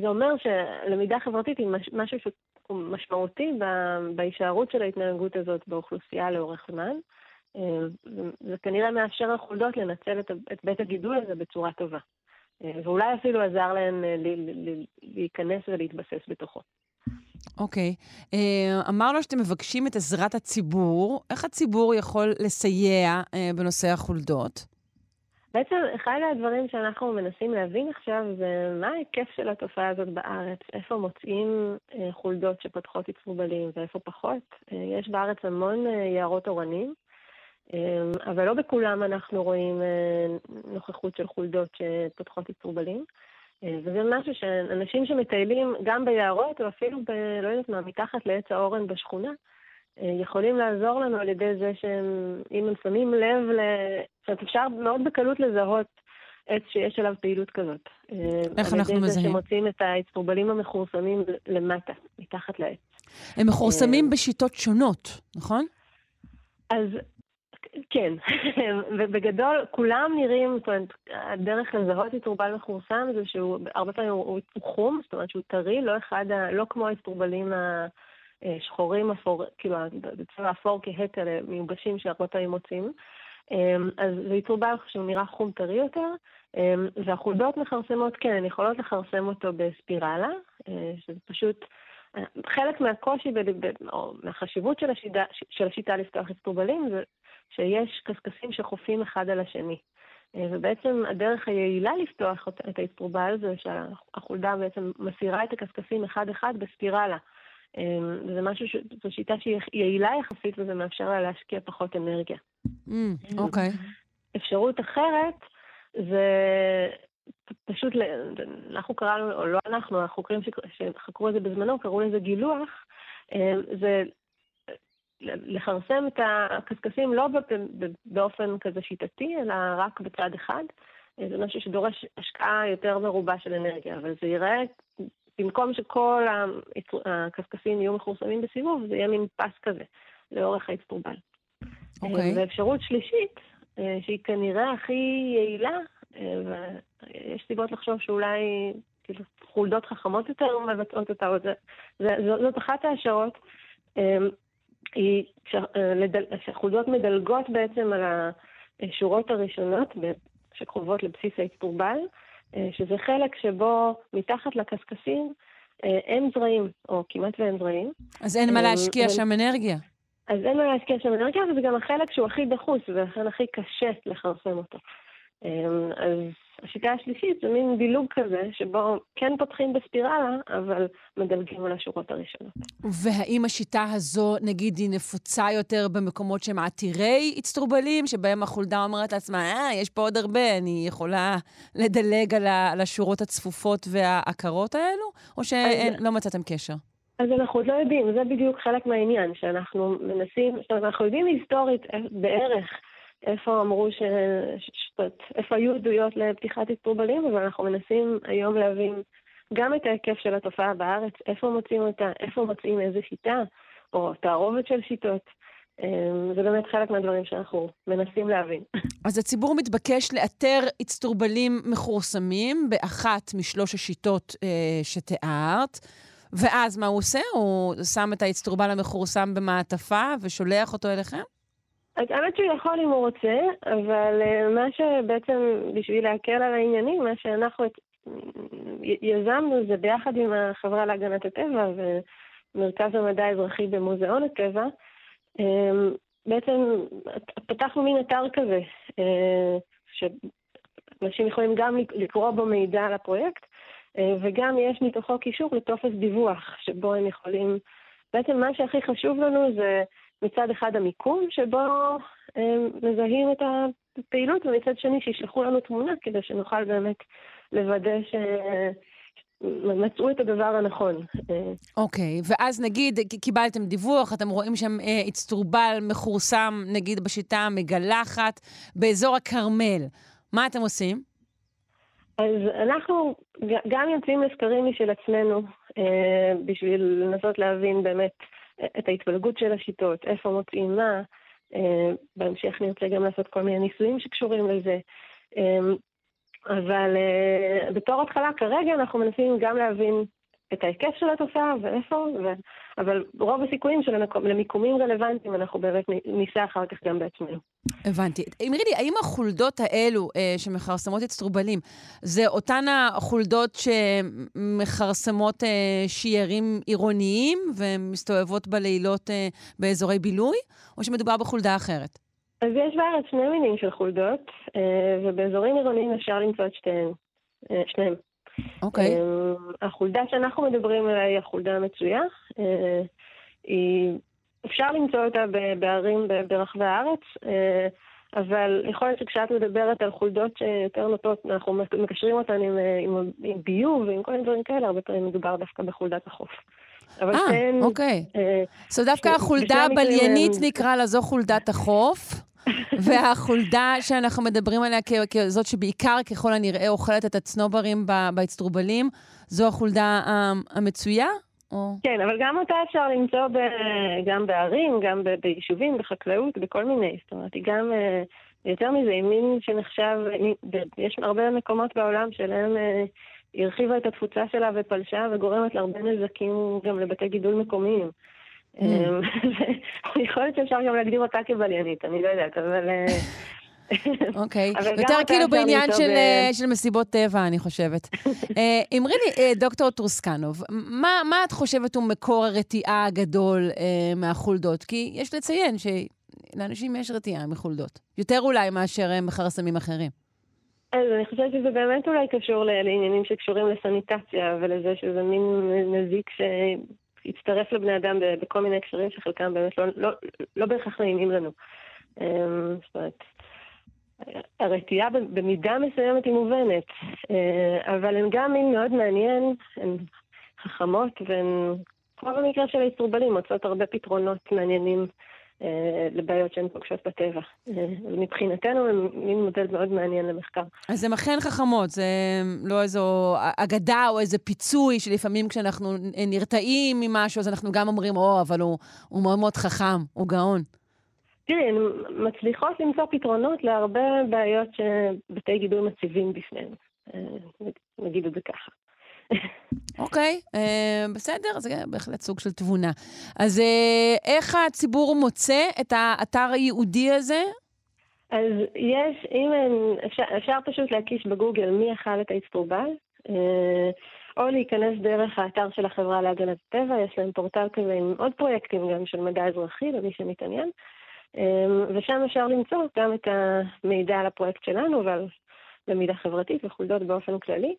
זה אומר שלמידה חברתית היא משהו משמעותי בהישארות של ההתנהגות הזאת באוכלוסייה לאורך זמן. אה, זה כנראה מאפשר לחולדות לנצל את בית הגידול הזה בצורה טובה. אה, ואולי אפילו עזר להן להיכנס ולהתבסס בתוכו. אוקיי. Okay. אמרנו שאתם מבקשים את עזרת הציבור. איך הציבור יכול לסייע בנושא החולדות? בעצם אחד הדברים שאנחנו מנסים להבין עכשיו זה מה ההיקף של התופעה הזאת בארץ, איפה מוצאים אה, חולדות שפותחות אצטרובלים ואיפה פחות. אה, יש בארץ המון אה, יערות אורנים, אבל לא בכולם אנחנו רואים נוכחות של חולדות שפותחות אצטרובלים. וזה משהו שאנשים שמטיילים גם ביערות, או אפילו, ב, לא יודעת מה, מתחת לעץ האורן בשכונה, יכולים לעזור לנו על ידי זה שהם, אם הם שמים לב, ל... זאת אומרת, אפשר מאוד בקלות לזהות עץ שיש עליו פעילות כזאת. אה, איך אנחנו מזהים? על ידי זה שמוצאים את האצטרובלים המכורסמים למטה, מתחת לעץ. הם מכורסמים אה, בשיטות שונות, נכון? אז כן, [LAUGHS] ובגדול כולם נראים, זאת אומרת, הדרך לזהות אצטרובל מכורסם זה שהוא, הרבה פעמים הוא, הוא חום, זאת אומרת שהוא טרי, לא אחד, לא כמו האצטרובלים ה... אה, שחורים אפור, כאילו בצבע אפור כהה כאלה מיובשים שהרבה פעמים מוצאים. אמ, אז זה ייצור בעל שהוא נראה חום טרי יותר, אמ, והחולדות מכרסמות, כן, הן יכולות לכרסם אותו בספירלה, אה, שזה פשוט אה, חלק מהקושי, או מהחשיבות של השיטה, של השיטה לפתוח אצטרובלים, זה שיש קשקשים שחופים אחד על השני. ובעצם הדרך היעילה לפתוח את האצטרובל זה שהחולדה בעצם מסירה את הקשקשים אחד-אחד בספירלה. אמ, זה משהו, ש... זו שיטה שהיא יעילה יחסית וזה מאפשר לה להשקיע פחות אנרגיה. Mm, אוקיי. אפשרות אחרת זה פשוט, אנחנו קראנו, או לא אנחנו, החוקרים שחקרו את זה בזמנו, קראו לזה גילוח, אמ, זה לכרסם את הקשקשים לא באופן כזה שיטתי, אלא רק בצד אחד. זה משהו שדורש השקעה יותר מרובה של אנרגיה, אבל זה ייראה במקום שכל הקשקשים יהיו מכורסמים בסיבוב, זה יהיה מין פס כזה, לאורך האצטרובל. אוקיי. Okay. ואפשרות שלישית, אה, שהיא כנראה הכי יעילה, אה, ויש סיבות לחשוב שאולי כאילו, חולדות חכמות יותר מבצעות אותה, זה, זה, זאת אחת ההשערות, אה, היא שהחולדות מדלגות בעצם על השורות הראשונות שקרובות לבסיס האצטרובל, אה, שזה חלק שבו מתחת לקשקשים אה, אין זרעים, או כמעט ואין זרעים. אז אין מה אה, להשקיע שם אנרגיה. אז אין מה להשקיע שם אנרגיה, וזה גם החלק שהוא הכי דחוס, ולכן הכי קשה לכרסם אותו. אז השיטה השלישית זה מין דילוג כזה, שבו כן פותחים בספירלה, אבל מדלגים על השורות הראשונות. והאם השיטה הזו, נגיד, היא נפוצה יותר במקומות שהם עתירי אצטרובלים, שבהם החולדה אומרת לעצמה, אה, יש פה עוד הרבה, אני יכולה לדלג על, השורות הצפופות והעקרות האלו? או שלא מצאתם קשר? אז אנחנו עוד לא יודעים, זה בדיוק חלק מהעניין, שאנחנו מנסים, זאת אומרת, אנחנו יודעים היסטורית בערך איפה אמרו ש... איפה היו עדויות לפתיחת אצטרובלים, אבל אנחנו מנסים היום להבין גם את ההיקף של התופעה בארץ, איפה מוצאים אותה, איפה מוצאים איזה שיטה, או תערובת של שיטות. אמ, זה באמת חלק מהדברים שאנחנו מנסים להבין. אז הציבור מתבקש לאתר אצטורבלים מכורסמים באחת משלוש השיטות אה, שתיארת, ואז מה הוא עושה? הוא שם את האצטורבל המכורסם במעטפה ושולח אותו אליכם? האמת שהוא יכול אם הוא רוצה, אבל uh, מה שבעצם, בשביל להקל על העניינים, מה שאנחנו יזמנו זה ביחד עם החברה להגנת הטבע ומרכז המדע האזרחי במוזיאון הטבע, אמ, בעצם פתחנו מין אתר כזה, אה, שאנשים יכולים גם לקרוא בו מידע על הפרויקט, אה, וגם יש מתוכו קישור לטופס דיווח, שבו הם יכולים... בעצם מה שהכי חשוב לנו זה מצד אחד המיקום, שבו הם מזהים את הפעילות, ומצד שני שישלחו לנו תמונה כדי שנוכל באמת לוודא ש... מצאו את הדבר הנכון. אוקיי, okay, ואז נגיד קיבלתם דיווח, אתם רואים שם אצטרובל מכורסם, נגיד בשיטה המגלחת, באזור הכרמל. מה אתם עושים? אז אנחנו גם יוצאים לסקרים משל עצמנו, אה, בשביל לנסות להבין באמת את ההתפלגות של השיטות, איפה מוצאים מה. אה, בהמשך נרצה גם לעשות כל מיני ניסויים שקשורים לזה. אה, אבל uh, בתור התחלה, כרגע אנחנו מנסים גם להבין את ההיקף של התופעה ואיפה. אבל רוב הסיכויים שלמיקומים רלוונטיים אנחנו באמת ניסע אחר כך גם בעצמנו. הבנתי. אמרי לי, האם החולדות האלו אה, שמכרסמות את סטרובלים, זה אותן החולדות שמכרסמות אה, שיירים עירוניים ומסתובבות בלילות אה, באזורי בילוי, או שמדובר בחולדה אחרת? אז יש בארץ שני מינים של חולדות, אה, ובאזורים עירוניים אפשר למצוא את שתיהן, אה, שניהם. אוקיי. Okay. אה, החולדה שאנחנו מדברים עליה היא החולדה המצויה. היא, אפשר למצוא אותה בערים ברחבי הארץ, אבל יכול להיות שכשאת מדברת על חולדות שיותר נוטות, אנחנו מקשרים אותן עם, עם, עם ביוב ועם כל מיני דברים כאלה, הרבה פעמים מדובר דווקא בחולדת החוף. אה, אוקיי. אז דווקא החולדה הבליינית נקרא לה, זו חולדת החוף. והחולדה שאנחנו מדברים עליה כזאת שבעיקר ככל הנראה אוכלת את הצנוברים באצטרובלים, זו החולדה המצויה? או... כן, אבל גם אותה אפשר למצוא ב... גם בערים, גם ב... ביישובים, בחקלאות, בכל מיני. זאת אומרת, היא גם, אה, יותר מזה, היא מין שנחשב, יש הרבה מקומות בעולם שלהם אה, היא הרחיבה את התפוצה שלה ופלשה וגורמת להרבה נזקים גם לבתי גידול מקומיים. Mm. [LAUGHS] אמ, יכול להיות שאפשר גם להגדיר אותה כבליינית, אני לא יודעת, אבל... אה, [LAUGHS] אוקיי, יותר כאילו בעניין של, אה, של מסיבות טבע, אני חושבת. [LAUGHS] אה, אמרי לי, דוקטור טרוסקנוב, מה, את חושבת הוא מקור הרתיעה הגדול מהחולדות? כי יש לציין שלאנשים יש רתיעה מחולדות. יותר אולי מאשר מכרסמים אחרים. אז אני חושבת שזה באמת אולי קשור לעניינים שקשורים לסניטציה ולזה שזה מין נזיק שהצטרף לבני אדם בכל מיני הקשרים שחלקם באמת לא, לא, לא בהכרח נעימים לנו. אמ, זאת אומרת, הרתיעה במידה מסוימת היא מובנת, אה, אבל הן גם מין מאוד מעניין, הן חכמות והן, כמו במקרה של האסטרובלים, מוצאות הרבה פתרונות מעניינים לבעיות שהן פוגשות בטבע. אה, מבחינתנו הם מין מודל מאוד מעניין למחקר. אז הן אכן חכמות, זה לא איזו אגדה או איזה פיצוי שלפעמים כשאנחנו נרתעים ממשהו, אז אנחנו גם אומרים, או, אבל הוא, הוא מאוד מאוד חכם, הוא גאון. תראי, הן מצליחות למצוא פתרונות להרבה בעיות שבתי גידול מציבים בפניהם. אה, נגיד את זה ככה. אוקיי, okay, uh, בסדר, זה בהחלט סוג של תבונה. אז uh, איך הציבור מוצא את האתר הייעודי הזה? אז יש, אם אפשר, אפשר פשוט להקיש בגוגל מי אכל את האצטרובל, uh, או להיכנס דרך האתר של החברה להגנת הטבע, יש להם פורטל כזה עם עוד פרויקטים גם של מדע אזרחי, למי שמתעניין. ושם אפשר למצוא גם את המידע על הפרויקט שלנו ועל למידה חברתית וחולדות באופן כללי.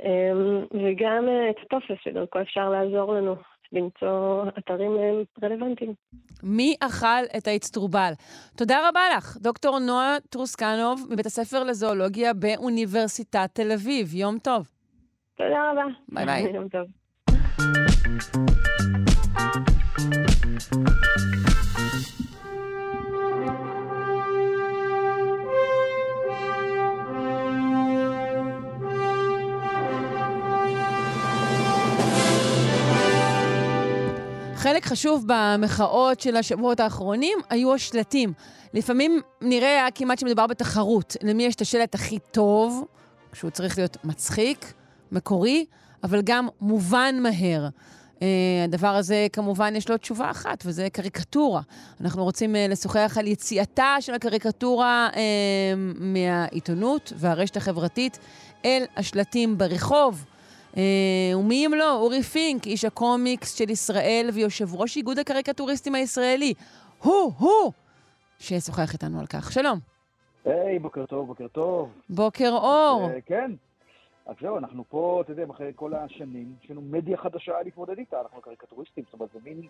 אמ, וגם אה, את הטופס שדרכו אפשר לעזור לנו למצוא אתרים אה, רלוונטיים. מי אכל את האצטרובל? תודה רבה לך, דוקטור נועה טרוסקנוב מבית הספר לזואולוגיה באוניברסיטת תל אביב. יום טוב. תודה רבה. ביי ביי. יום טוב. חשוב במחאות של השבועות האחרונים היו השלטים. לפעמים נראה כמעט שמדובר בתחרות. למי יש את השלט הכי טוב, שהוא צריך להיות מצחיק, מקורי, אבל גם מובן מהר. Uh, הדבר הזה, כמובן, יש לו תשובה אחת, וזה קריקטורה. אנחנו רוצים uh, לשוחח על יציאתה של הקריקטורה uh, מהעיתונות והרשת החברתית אל השלטים ברחוב. אה, ומי אם לא? אורי פינק, איש הקומיקס של ישראל ויושב ראש איגוד הקריקטוריסטים הישראלי. הוא, הוא, שישוחח איתנו על כך. שלום. היי, hey, בוקר טוב, בוקר טוב. בוקר אור. Uh, כן. אז זהו, אנחנו פה, אתה יודע, אחרי כל השנים, יש לנו מדיה חדשה להתמודד איתה, אנחנו קריקטוריסטים, זאת אומרת, זה מין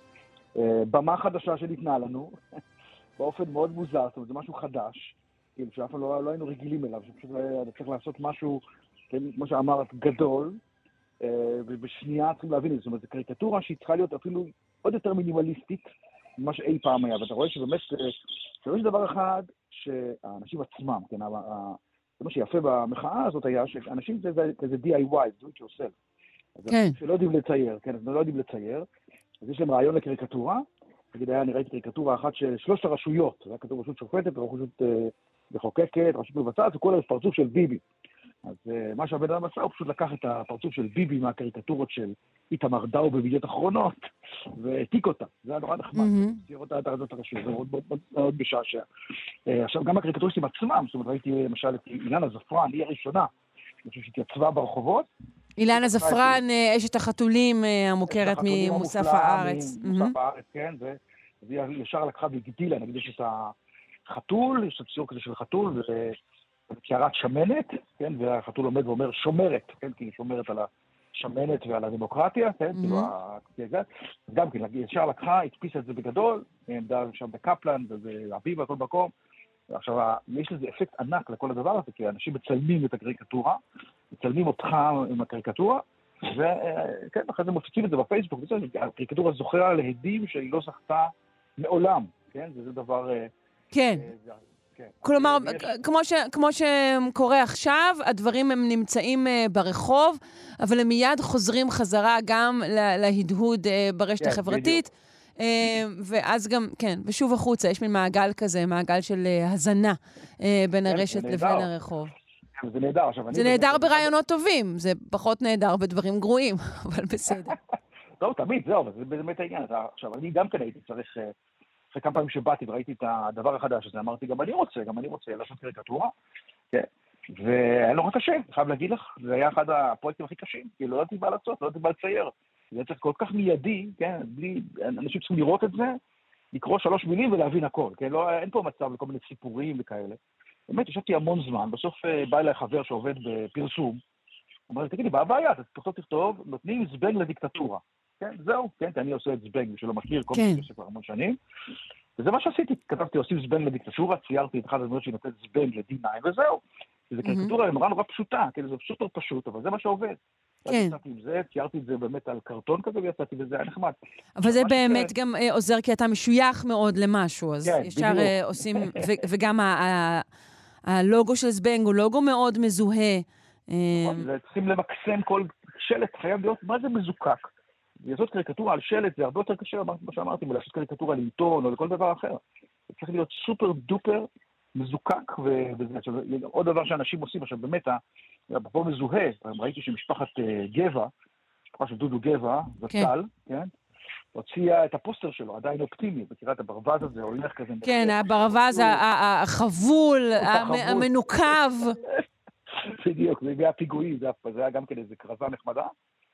אה, במה חדשה שניתנה לנו, [LAUGHS] באופן מאוד מוזר, זאת אומרת, זה משהו חדש, כאילו, שאף פעם לא, לא היינו רגילים אליו, שפשוט היה צריך לעשות משהו, כן, כמו שאמרת, גדול, אה, ובשנייה צריכים להבין את זה. זאת אומרת, זו קריקטורה שהיא צריכה להיות אפילו עוד יותר מינימליסטית ממה שאי פעם היה. ואתה רואה שבאמת, אה, יש דבר אחד שהאנשים עצמם, כן, זה מה שיפה במחאה הזאת היה, שאנשים זה כזה DIY, do it yourself. כן. שלא יודעים לצייר, כן, אז לא יודעים לצייר, אז יש להם רעיון לקריקטורה. נגיד היה, אני ראיתי קריקטורה אחת של שלושת הרשויות, זה היה כתוב רשות שופטת, רשות אה, מחוקקת, רשות מבצעת, וכל פרצוף של ביבי. אז uh, מה שהבן אדם עשה, הוא פשוט לקח את הפרצוף של ביבי מהקריקטורות של איתמר דאו בבידיעות אחרונות, והעתיק אותה. זה היה נורא נחמד, צייר אותה את הארצות הראשיות, זה מאוד משעשע. Uh, עכשיו, גם הקריקטוריסטים עצמם, זאת אומרת, ראיתי למשל את אילנה זפרן, היא הראשונה, אני חושב שהתייצבה ברחובות. אילנה זפרן, אה, אשת החתולים המוכרת ממוסף הארץ. ממוסף הארץ, כן, והיא ישר לקחה והגדילה, נגיד יש את החתול, יש את הציור כזה של חתול, קערת שמנת, כן, והחתול עומד ואומר שומרת, כן, כי היא שומרת על השמנת ועל הדמוקרטיה, כן, כאילו, גם כן, ישר לקחה, הדפיסה את זה בגדול, עמדה שם בקפלן ובאביב בכל מקום. עכשיו, יש לזה אפקט ענק לכל הדבר הזה, כי אנשים מצלמים את הקריקטורה, מצלמים אותך עם הקריקטורה, וכן, אחרי זה מפיצים את זה בפייסבוק, הקריקטורה זוכרה להדים שהיא לא זכתה מעולם, כן? וזה דבר... כן. אה, כן. כלומר, כמו, ש, כמו שקורה עכשיו, הדברים הם נמצאים uh, ברחוב, אבל הם מיד חוזרים חזרה גם להדהוד uh, ברשת כן, החברתית. Uh, ואז גם, כן, ושוב החוצה, יש מין מעגל כזה, מעגל של הזנה בין כן, הרשת לבין הרחוב. זה נהדר. עכשיו, זה נהדר ברעיונות טובים, זה פחות נהדר בדברים גרועים, [LAUGHS] אבל בסדר. טוב, [LAUGHS] תמיד, זהו, זה באמת העניין. עכשיו, אני גם כן הייתי צריך... אחרי כמה פעמים שבאתי וראיתי את הדבר החדש הזה, אמרתי, גם אני רוצה, גם אני רוצה לעשות קריקטורה. כן. והיה נורא קשה, אני חייב להגיד לך, זה היה אחד הפרויקטים הכי קשים, כי לא ידעתי מה לעשות, לא ידעתי מה לצייר. זה צריך כל כך מיידי, כן, בלי, אנשים צריכים לראות את זה, לקרוא שלוש מילים ולהבין הכל, כן, לא, אין פה מצב לכל מיני סיפורים וכאלה. באמת, ישבתי המון זמן, בסוף אה, בא אליי חבר שעובד בפרסום, אמר לי, תגידי, מה הבעיה? אתה תכתוב, תכתוב, נותנים זבנג לדיקטטורה. כן, זהו, כן, כי אני עושה את זבנג, מי שלא מכיר, כל כן. מיני כבר המון שנים. וזה מה שעשיתי, כתבתי, עושים זבנג לדיקטטורה, ציירתי את אחת הדמויות שהיא נותנת זבנג ל-D9, וזהו. זו קריקטורה נורא נורא פשוטה, כן, זה סופר פשוט, אבל זה מה שעובד. כן. יצאתי עם זה, ציירתי את זה באמת על קרטון כזה, ויצאתי, וזה היה נחמד. אבל זה באמת ש... גם אה, עוזר, כי אתה משוייך מאוד למשהו, אז כן, ישר בדיוק. אה, עושים, וגם הלוגו של זבנג הוא לוגו מאוד מזוהה. נכון, אה, צריכים למקסם כל שלט, חייב להיות, מה זה מזוקק? לעשות קריקטורה על שלט זה הרבה יותר קשה, כמו שאמרתי, מלעשות קריקטורה על עיתון או לכל דבר אחר. זה צריך להיות סופר דופר מזוקק, וזה, עכשיו, עוד דבר שאנשים עושים, עכשיו באמת, אפרופו מזוהה, ראיתי שמשפחת אה, גבע, משפחה של דודו גבע, זצ"ל, כן. כן? הוציאה את הפוסטר שלו, עדיין אופטימי, מכירה את הברווז הזה, הולך כזה... כן, הברווז החבול, המנוקב. [LAUGHS] בדיוק, זה מהפיגועים, זה היה גם כן איזה כרזה נחמדה.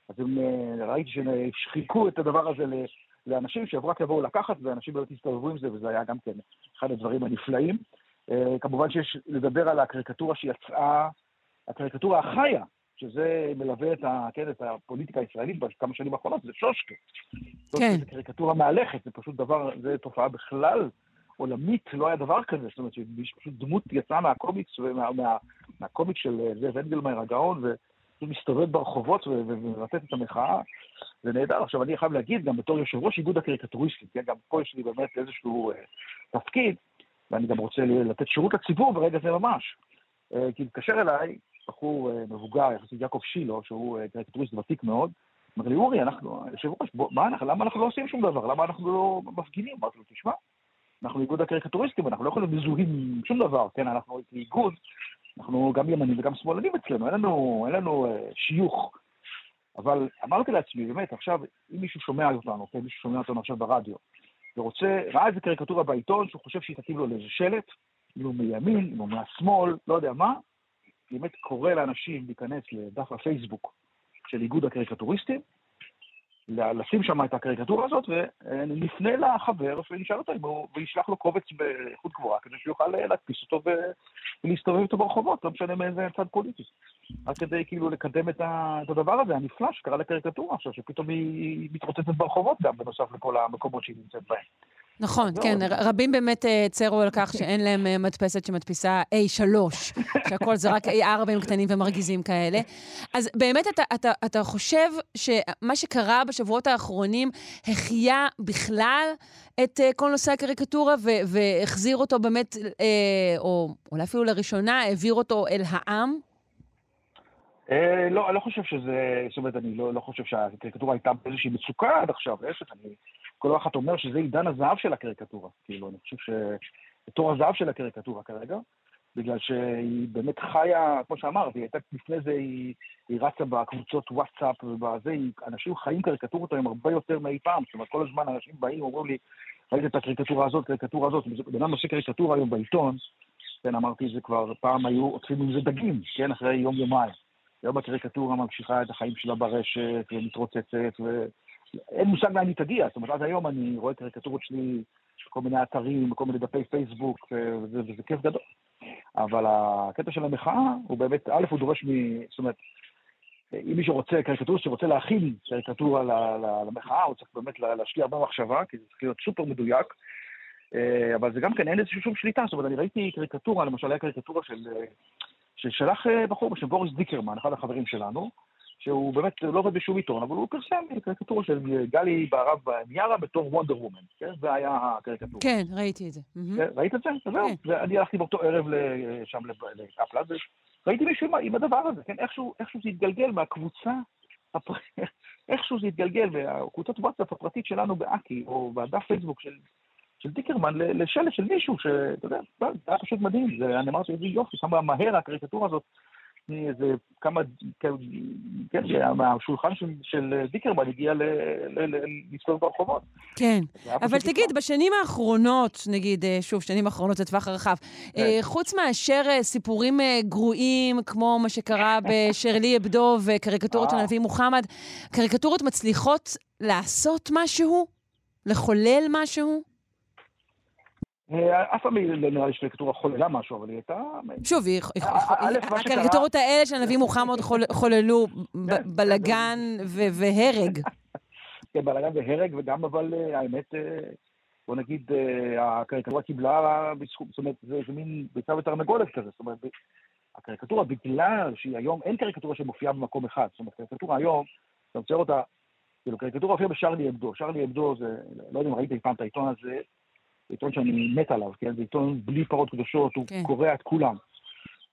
אז הם, אה, ראיתי שחיכו את הדבר הזה לאנשים שרק יבואו לקחת, ואנשים באמת הסתובבו עם זה, וזה היה גם כן אחד הדברים הנפלאים. אה, כמובן שיש לדבר על הקריקטורה שיצאה, הקריקטורה החיה, שזה מלווה את, ה, כן, את הפוליטיקה הישראלית בכמה שנים האחרונות, זה שושקה. כן. זו קריקטורה מהלכת, זה פשוט דבר, זו תופעה בכלל עולמית, לא היה דבר כזה. זאת אומרת, שפשוט דמות יצאה מהקומיקס, ומה, מה, מהקומיקס של אה, זאב אנגלמאייר הגאון, מסתובב ברחובות ולתת את המחאה, זה נהדר. עכשיו, אני חייב להגיד, גם בתור יושב ראש איגוד הקריקטוריסטים, כן, גם פה יש לי באמת איזשהו אה, תפקיד, ואני גם רוצה לתת שירות לציבור ברגע זה ממש. אה, כי התקשר אליי בחור אה, מבוגר, יחסית יעקב שילו, שהוא אה, קריקטוריסט ותיק מאוד, אמר לי, אורי, אנחנו, היושב ראש, למה אנחנו לא עושים שום דבר? למה אנחנו לא מפגינים? אמרתי לו, תשמע, אנחנו איגוד הקריקטוריסטים, אנחנו לא יכולים מזוהים שום דבר, כן, אנחנו איגוד, אנחנו גם ימנים וגם שמאלנים אצלנו, אין לנו, אין לנו אה, שיוך. אבל אמרתי לעצמי, באמת, עכשיו, אם מישהו שומע אותנו, כן, מישהו שומע אותנו עכשיו ברדיו, ורוצה, ראה איזה קריקטורה בעיתון, שהוא חושב שהיא תתאים לו לאיזה שלט, אם הוא מימין, אם הוא מהשמאל, לא יודע מה, באמת קורא לאנשים להיכנס לדף הפייסבוק של איגוד הקריקטוריסטים, לשים שם את הקריקטורה הזאת, ונפנה לחבר ונשאל אותו אם הוא, וישלח לו קובץ באיכות גבוהה, כדי שיוכל להדפיס אותו ולהסתובב איתו ברחובות, לא משנה מאיזה צד פוליטי. רק כדי כאילו לקדם את, הדבר הזה הנפלא שקרה לקריקטורה עכשיו, שפתאום היא מתרוצצת ברחובות גם, בנוסף לכל המקומות שהיא נמצאת בהם. נכון, כן, רבים באמת הצרו על כך שאין להם אה, מדפסת שמדפיסה A3, שהכל זה רק A4 קטנים ומרגיזים כאלה. אז באמת אתה, אתה, אתה חושב שמה שקרה בשבועות האחרונים החיה בכלל את uh, כל נושא הקריקטורה והחזיר אותו באמת, או אולי אפילו לראשונה, העביר אותו אל העם? לא, אני לא חושב שזה, זאת אומרת, אני לא, לא חושב שהקריקטורה הייתה באיזושהי מצוקה עד עכשיו, להפך, אני כל אחד אומר שזה עידן הזהב של הקריקטורה. כאילו, אני חושב שתור הזהב של הקריקטורה כרגע, בגלל שהיא באמת חיה, כמו שאמרת, היא הייתה לפני זה, היא, היא רצה בקבוצות וואטסאפ ובזה, אנשים חיים קריקטורות היום הרבה יותר מאי פעם. זאת אומרת, כל הזמן אנשים באים, אומרים לי, ראית את הקריקטורה הזאת, קריקטורה הזאת, בן אדם עושה קריקטורה היום בעיתון, כן, אמרתי את זה כבר, פעם היו עוטפים עם זה דגים, כן, אחרי יום-יומיים. היום הקריקטורה ממשיכה את החיים שלה ברשת, ומתרוצצת, ו... אין מושג לאן היא תגיע. זאת אומרת, עד היום אני רואה קריקטורות שלי בכל מיני אתרים, בכל מיני דפי פייסבוק, וזה, וזה כיף גדול. אבל הקטע של המחאה, הוא באמת, א', הוא דורש מ... זאת אומרת, אם מישהו רוצה, קריקטוריסט שרוצה להכין קריקטורה למחאה, הוא צריך באמת להשקיע הרבה מחשבה, כי זה צריך להיות סופר מדויק. אה, אבל זה גם כן, אין איזושהי שום שליטה. זאת אומרת, אני ראיתי קריקטורה, למשל, היה קריקטורה של... ששלח אה, בחור בשם בוריס דיקרמן, אחד החברים שלנו, שהוא באמת לא עובד בשום עיתון, אבל הוא פרסם קריקטורה של גלי בהרב מיארה בתור וונדר וומן, כן? זה היה הקריקטורה. כן, ראיתי את זה. כן, ראית את זה? זהו. כן. ואני הלכתי באותו ערב שם לקפלן, וראיתי מישהו עם הדבר הזה, כן? איכשהו זה התגלגל מהקבוצה, [LAUGHS] איכשהו זה התגלגל מהקבוצת וואטסאפ הפרטית שלנו באקי, או בדף פייסבוק של... של דיקרמן לשלט של מישהו, שאתה יודע, זה היה פשוט מדהים, אני אמרתי, איזה יופי, כמה מהר הקריקטורה הזאת איזה כמה, כן, כן מהשולחן של, של דיקרמן הגיע להסתובב ברחובות. כן, אבל תגיד, בשנים האחרונות, נגיד, אה, שוב, שנים האחרונות זה טווח הרחב, כן. אה, חוץ מאשר אה, סיפורים גרועים, כמו מה שקרה [LAUGHS] בשרלי אבדו וקריקטורות של הנביא מוחמד, קריקטורות מצליחות לעשות משהו? לחולל משהו? אה, אף פעם לא נראה לי שקריקטורה חוללה משהו, אבל היא הייתה... שוב, הקריקטורות האלה של הנביא מוחמד חוללו כן, בלגן והרג. [LAUGHS] כן, בלגן והרג, וגם אבל אה, האמת, אה, בוא נגיד, הקריקטורה קיבלה, זאת אומרת, זה מין ביצה ותרנגולת כזה, זאת אומרת, הקריקטורה, בגלל שהיא היום, אין קריקטורה שמופיעה במקום אחד, זאת אומרת, קריקטורה היום, אתה מצייר אותה, כאילו, קריקטורה הופיעה בשרלי אבדו, שרלי אבדו זה, לא יודע אם ראית פעם את העיתון הזה, זה עיתון שאני מת עליו, כן? זה עיתון בלי פרות קדושות, הוא כן. קורע את כולם.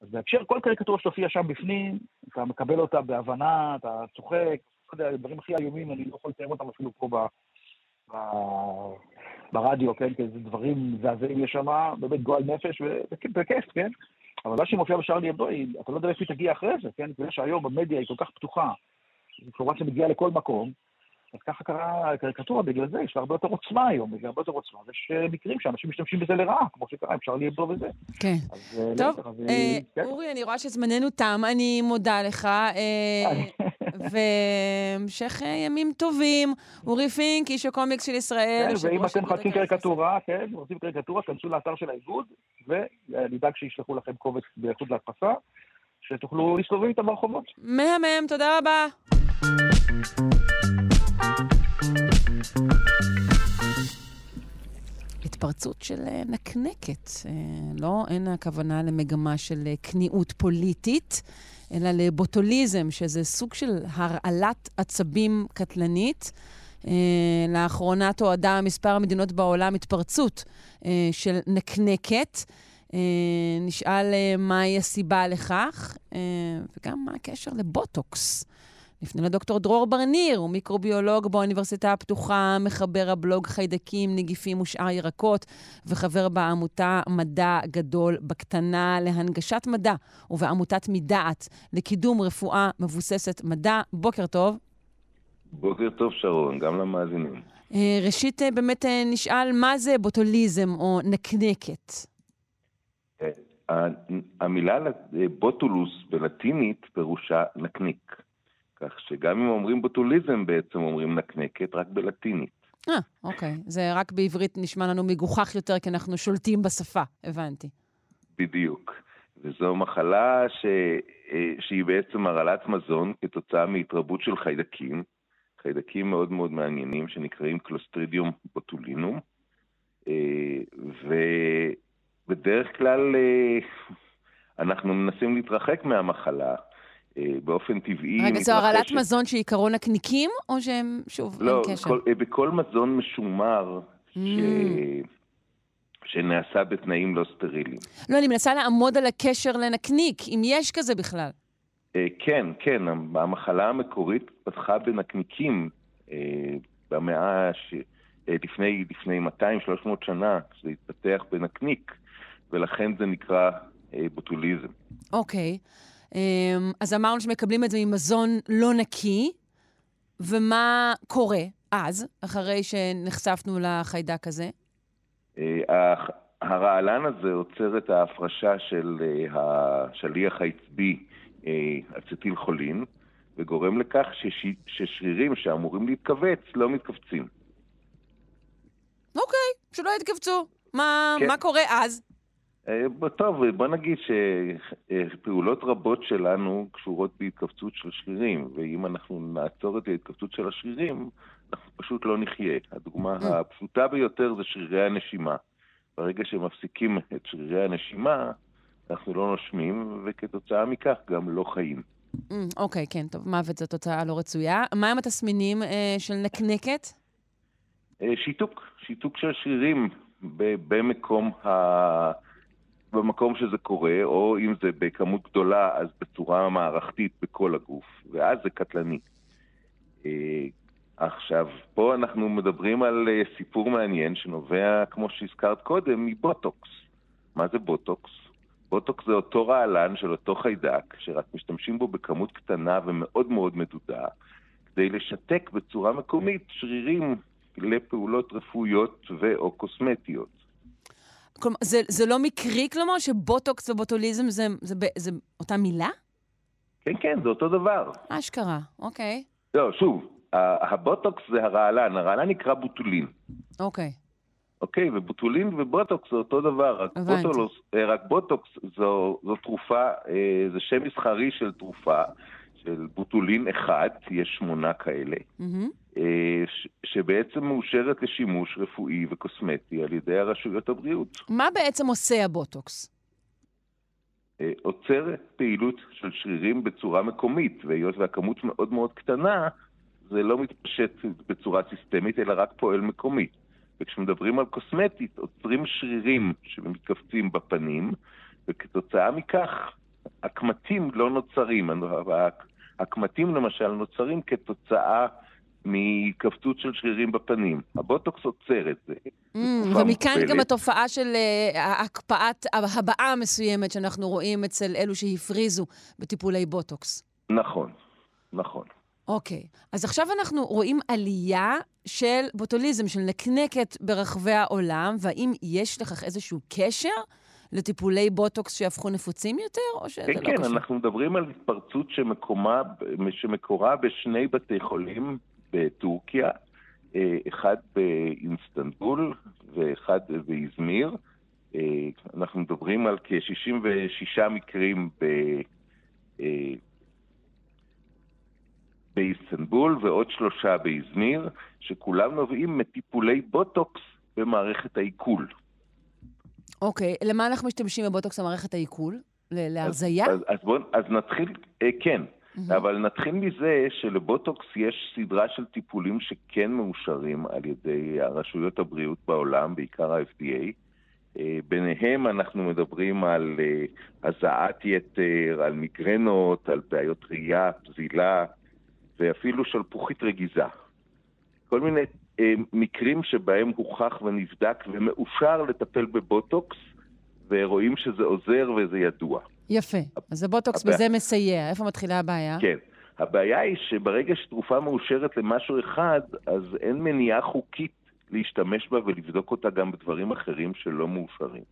אז בהקשר, כל קריקטורה שתופיע שם בפנים, אתה מקבל אותה בהבנה, אתה צוחק, לא יודע, הדברים הכי איומים, אני לא יכול לתאר אותם אפילו פה ב, ב, ברדיו, כן? כי זה דברים מזעזעים יש שם, באמת גועל נפש, וכיף, כן? אבל מה שמופיע בשארלי אבדו, אתה לא יודע איפה היא תגיע אחרי זה, כן? בגלל שהיום המדיה היא כל כך פתוחה, אינפורמציה מגיעה לכל מקום, אז ככה קרה הקריקטורה, בגלל זה יש לה הרבה יותר עוצמה היום, בגלל הרבה יותר עוצמה, ויש אה, מקרים שאנשים משתמשים בזה לרעה, כמו שקרה, אפשר ליבדו בזה. כן. אז, אה, טוב, אז, אה, כן. אורי, אני רואה שזמננו תם, אני מודה לך, [LAUGHS] והמשך ימים טובים. אורי פינק, איש הקומיקס של ישראל. כן, ואם אתם מחפשים קריקטורה, כן, רוצים קריקטורה, כנסו לאתר של האיגוד, ונדאג שישלחו לכם קובץ באיכות להדפסה, שתוכלו להסתובב איתם ברחובות. מהמם, תודה רבה. התפרצות של אה, נקנקת. אה, לא, אין הכוונה למגמה של אה, כניעות פוליטית, אלא לבוטוליזם, שזה סוג של הרעלת עצבים קטלנית. לאחרונה תועדה מספר מדינות בעולם התפרצות של נקנקת. נשאל מהי הסיבה לכך, וגם מה הקשר לבוטוקס. נפנה לדוקטור דרור ברניר, הוא מיקרוביולוג באוניברסיטה הפתוחה, מחבר הבלוג חיידקים, נגיפים ושאר ירקות, וחבר בעמותה מדע גדול בקטנה להנגשת מדע, ובעמותת מדעת לקידום רפואה מבוססת מדע. בוקר טוב. בוקר טוב, שרון, גם למאזינים. אה, ראשית, אה, באמת אה, נשאל מה זה בוטוליזם או נקנקת. המילה בוטולוס בלטינית פירושה נקניק. כך שגם אם אומרים בוטוליזם, בעצם אומרים נקנקת, רק בלטינית. אה, אוקיי. זה רק בעברית נשמע לנו מגוחך יותר, כי אנחנו שולטים בשפה, הבנתי. בדיוק. וזו מחלה ש... שהיא בעצם הרעלת מזון כתוצאה מהתרבות של חיידקים, חיידקים מאוד מאוד מעניינים שנקראים קלוסטרידיום בוטולינום, אה, ובדרך כלל אה, אנחנו מנסים להתרחק מהמחלה. באופן טבעי... רגע, זו הרעלת מזון שעיקרון נקניקים, או שהם, שוב, לא, אין קשר? לא, בכל מזון משומר, mm. ש... שנעשה בתנאים לא סטריליים. לא, אני מנסה לעמוד על הקשר לנקניק, אם יש כזה בכלל. אה, כן, כן, המחלה המקורית פתחה בנקניקים אה, במאה ש... לפני, לפני 200-300 שנה, כשזה התפתח בנקניק, ולכן זה נקרא בוטוליזם. אוקיי, אז אמרנו שמקבלים את זה ממזון לא נקי, ומה קורה אז, אחרי שנחשפנו לחיידק הזה? הרעלן הזה עוצר את ההפרשה של השליח העצבי אצטיל חולין, וגורם לכך שש... ששרירים שאמורים להתכווץ לא מתכווצים. אוקיי, שלא יתכווצו. מה, כן. מה קורה אז? אה, טוב, בוא נגיד שפעולות רבות שלנו קשורות בהתכווצות של שרירים, ואם אנחנו נעצור את ההתכווצות של השרירים, אנחנו פשוט לא נחיה. הדוגמה mm. הפשוטה ביותר זה שרירי הנשימה. ברגע שמפסיקים את שרירי הנשימה, אנחנו לא נושמים, וכתוצאה מכך גם לא חיים. Mm, אוקיי, mm, okay, כן, טוב, מוות זו תוצאה לא רצויה. מהם התסמינים אה, של נקנקת? אה, שיתוק, שיתוק של שרירים במקום, ה... במקום שזה קורה, או אם זה בכמות גדולה, אז בצורה מערכתית בכל הגוף, ואז זה קטלני. אה, עכשיו, פה אנחנו מדברים על אה, סיפור מעניין שנובע, כמו שהזכרת קודם, מבוטוקס. מה זה בוטוקס? בוטוקס זה אותו רעלן של אותו חיידק, שרק משתמשים בו בכמות קטנה ומאוד מאוד מדודה, כדי לשתק בצורה מקומית שרירים לפעולות רפואיות ו/או קוסמטיות. כלומר, זה, זה לא מקרי, כלומר, שבוטוקס ובוטוליזם זה, זה, זה, זה אותה מילה? כן, כן, זה אותו דבר. אשכרה, אוקיי. לא, שוב, הבוטוקס זה הרעלן, הרעלן נקרא בוטולין. אוקיי. אוקיי, ובוטולין ובוטוקס זה אותו דבר, רק, בוטולוס, אה, רק בוטוקס זו, זו תרופה, אה, זה שם מסחרי של תרופה, של בוטולין אחד, יש שמונה כאלה, mm-hmm. ש, שבעצם מאושרת לשימוש רפואי וקוסמטי על ידי הרשויות הבריאות. מה בעצם עושה הבוטוקס? עוצר פעילות של שרירים בצורה מקומית, והיות והכמות מאוד מאוד קטנה, זה לא מתפשט בצורה סיסטמית, אלא רק פועל מקומית. וכשמדברים על קוסמטית, עוצרים שרירים שמתכווצים בפנים, וכתוצאה מכך הקמטים לא נוצרים. הקמטים למשל נוצרים כתוצאה מהתכווצות של שרירים בפנים. הבוטוקס עוצר את זה. Mm, ומכאן מוגבלת. גם התופעה של uh, הקפאת הבעה מסוימת שאנחנו רואים אצל אלו שהפריזו בטיפולי בוטוקס. נכון, נכון. אוקיי, אז עכשיו אנחנו רואים עלייה של בוטוליזם, של נקנקת ברחבי העולם, והאם יש לכך איזשהו קשר לטיפולי בוטוקס שהפכו נפוצים יותר, או שזה כן, לא כן, קשור? כן, כן, אנחנו מדברים על התפרצות שמקומה, שמקורה בשני בתי חולים בטורקיה, אה, אחד באיסטנבול ואחד באזמיר. אה, אנחנו מדברים על כ-66 מקרים ב... אה, באיסטנבול ועוד שלושה באזמיר, שכולם נובעים מטיפולי בוטוקס במערכת העיכול. אוקיי, okay, למה אנחנו משתמשים בבוטוקס במערכת העיכול? להרזייה? אז, אז, אז, אז נתחיל, אה, כן, mm-hmm. אבל נתחיל מזה שלבוטוקס יש סדרה של טיפולים שכן מאושרים על ידי הרשויות הבריאות בעולם, בעיקר ה-FDA. אה, ביניהם אנחנו מדברים על אה, הזעת יתר, על מיגרנות, על בעיות ראייה, פזילה, ואפילו שלפוחית רגיזה. כל מיני מקרים שבהם הוכח ונבדק ומאושר לטפל בבוטוקס, ורואים שזה עוזר וזה ידוע. יפה. אז הבוטוקס הבע... בזה מסייע. איפה מתחילה הבעיה? כן. הבעיה היא שברגע שתרופה מאושרת למשהו אחד, אז אין מניעה חוקית להשתמש בה ולבדוק אותה גם בדברים אחרים שלא מאושרים.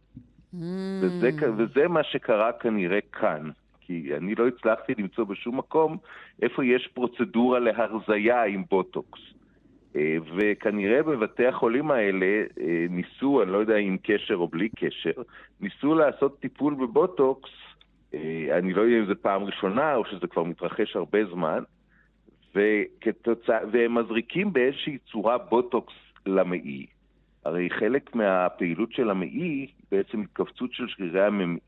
Mm. וזה, וזה מה שקרה כנראה כאן. כי אני לא הצלחתי למצוא בשום מקום איפה יש פרוצדורה להרזייה עם בוטוקס. אה, וכנראה בבתי החולים האלה אה, ניסו, אני לא יודע אם קשר או בלי קשר, ניסו לעשות טיפול בבוטוקס, אה, אני לא יודע אם זו פעם ראשונה או שזה כבר מתרחש הרבה זמן, וכתוצא... והם מזריקים באיזושהי צורה בוטוקס למעי. הרי חלק מהפעילות של המעי בעצם התכווצות של שרירי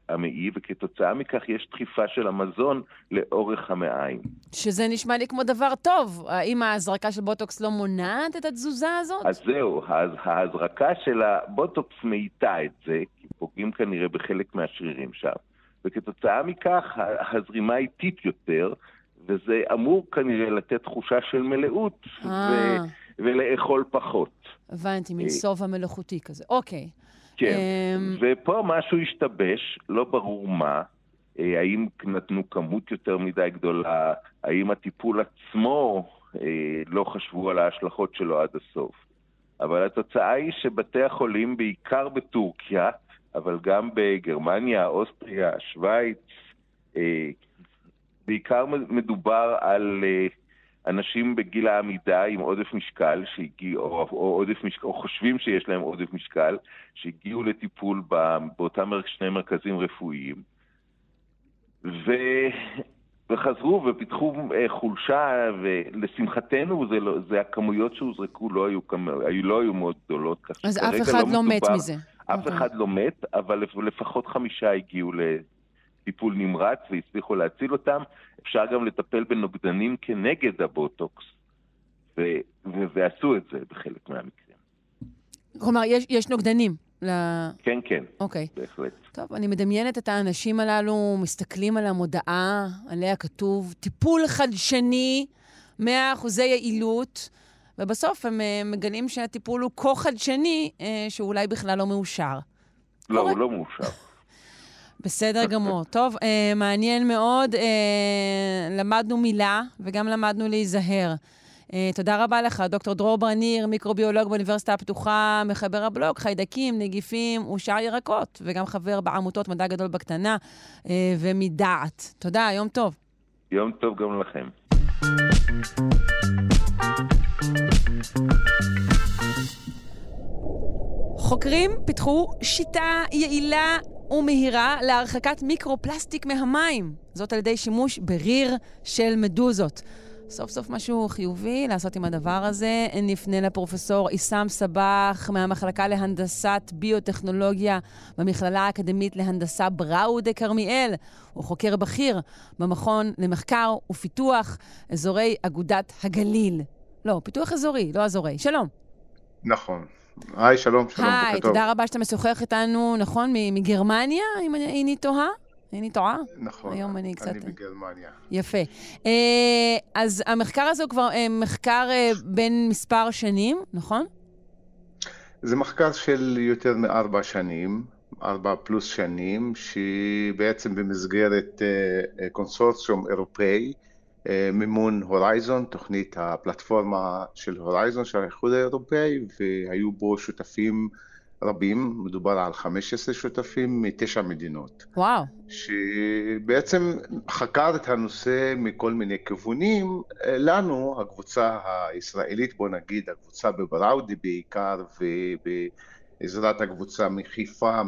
המעי, וכתוצאה מכך יש דחיפה של המזון לאורך המעיים. שזה נשמע לי כמו דבר טוב. האם ההזרקה של בוטוקס לא מונעת את התזוזה הזאת? אז זהו, ההזרקה של הבוטוקס מאיטה את זה, כי פוגעים כנראה בחלק מהשרירים שם, וכתוצאה מכך הזרימה איטית יותר, וזה אמור כנראה לתת תחושה של מלאות. ו... אה. ולאכול פחות. הבנתי, מין שובע מלאכותי כזה. אוקיי. כן, אמ, ופה משהו השתבש, לא ברור מה. אה, האם נתנו כמות יותר מדי גדולה? האם הטיפול עצמו, אה, לא חשבו על ההשלכות שלו עד הסוף? אבל התוצאה היא שבתי החולים, בעיקר בטורקיה, אבל גם בגרמניה, אוסטריה, שווייץ, אה, בעיקר מדובר על אנשים בגיל העמידה עם עודף משקל, שהגיע, או, או, עודף משקל, או חושבים שיש להם עודף משקל, שהגיעו לטיפול באותם שני מרכזים רפואיים, ו... וחזרו ופיתחו אה, חולשה, ולשמחתנו זה, לא, זה הכמויות שהוזרקו לא היו, לא היו מאוד גדולות. אז אף אחד לא, לא מת מזה. אף okay. אוקיי. אחד לא מת, אבל לפחות חמישה הגיעו טיפול נמרץ והצליחו להציל אותם. אפשר גם לטפל בנוגדנים כנגד הבוטוקס, ו- ו- ועשו את זה בחלק מהמקרים. כלומר, יש, יש נוגדנים. ל... כן, כן. אוקיי. בהחלט. טוב, אני מדמיינת את האנשים הללו, מסתכלים על המודעה, עליה כתוב, טיפול חדשני, 100% יעילות, ובסוף הם אה, מגלים שהטיפול הוא כה חדשני, אה, שאולי בכלל לא מאושר. לא, קורה? הוא לא מאושר. בסדר גמור. טוב, אה, מעניין מאוד. אה, למדנו מילה וגם למדנו להיזהר. אה, תודה רבה לך, דוקטור דרור ברניר, מיקרוביולוג באוניברסיטה הפתוחה, מחבר הבלוג, חיידקים, נגיפים ושאר ירקות, וגם חבר בעמותות מדע גדול בקטנה אה, ומדעת. תודה, יום טוב. יום טוב גם לכם. חוקרים פיתחו שיטה יעילה ומהירה להרחקת מיקרו-פלסטיק מהמים. זאת על ידי שימוש בריר של מדוזות. סוף סוף משהו חיובי לעשות עם הדבר הזה. נפנה לפרופסור עיסאם סבח מהמחלקה להנדסת ביוטכנולוגיה במכללה האקדמית להנדסה בראודה כרמיאל. הוא חוקר בכיר במכון למחקר ופיתוח אזורי אגודת הגליל. לא, פיתוח אזורי, לא אזורי. שלום. נכון. היי, שלום, שלום, היי, בוקר טוב. תודה רבה שאתה משוחח איתנו, נכון, מגרמניה, אם אני טועה? אני טועה? נכון, היום אני קצת... אני בגרמניה. יפה. אה, אז המחקר הזה הוא כבר אה, מחקר אה, בין מספר שנים, נכון? זה מחקר של יותר מארבע שנים, ארבע פלוס שנים, שבעצם במסגרת קונסורציום אירופאי, מימון הורייזון, תוכנית הפלטפורמה של הורייזון של האיחוד האירופאי, והיו בו שותפים רבים, מדובר על 15 שותפים מתשע מדינות. וואו. שבעצם חקר את הנושא מכל מיני כיוונים. לנו, הקבוצה הישראלית, בוא נגיד, הקבוצה בבראודי בעיקר, ובעזרת הקבוצה מחיפה,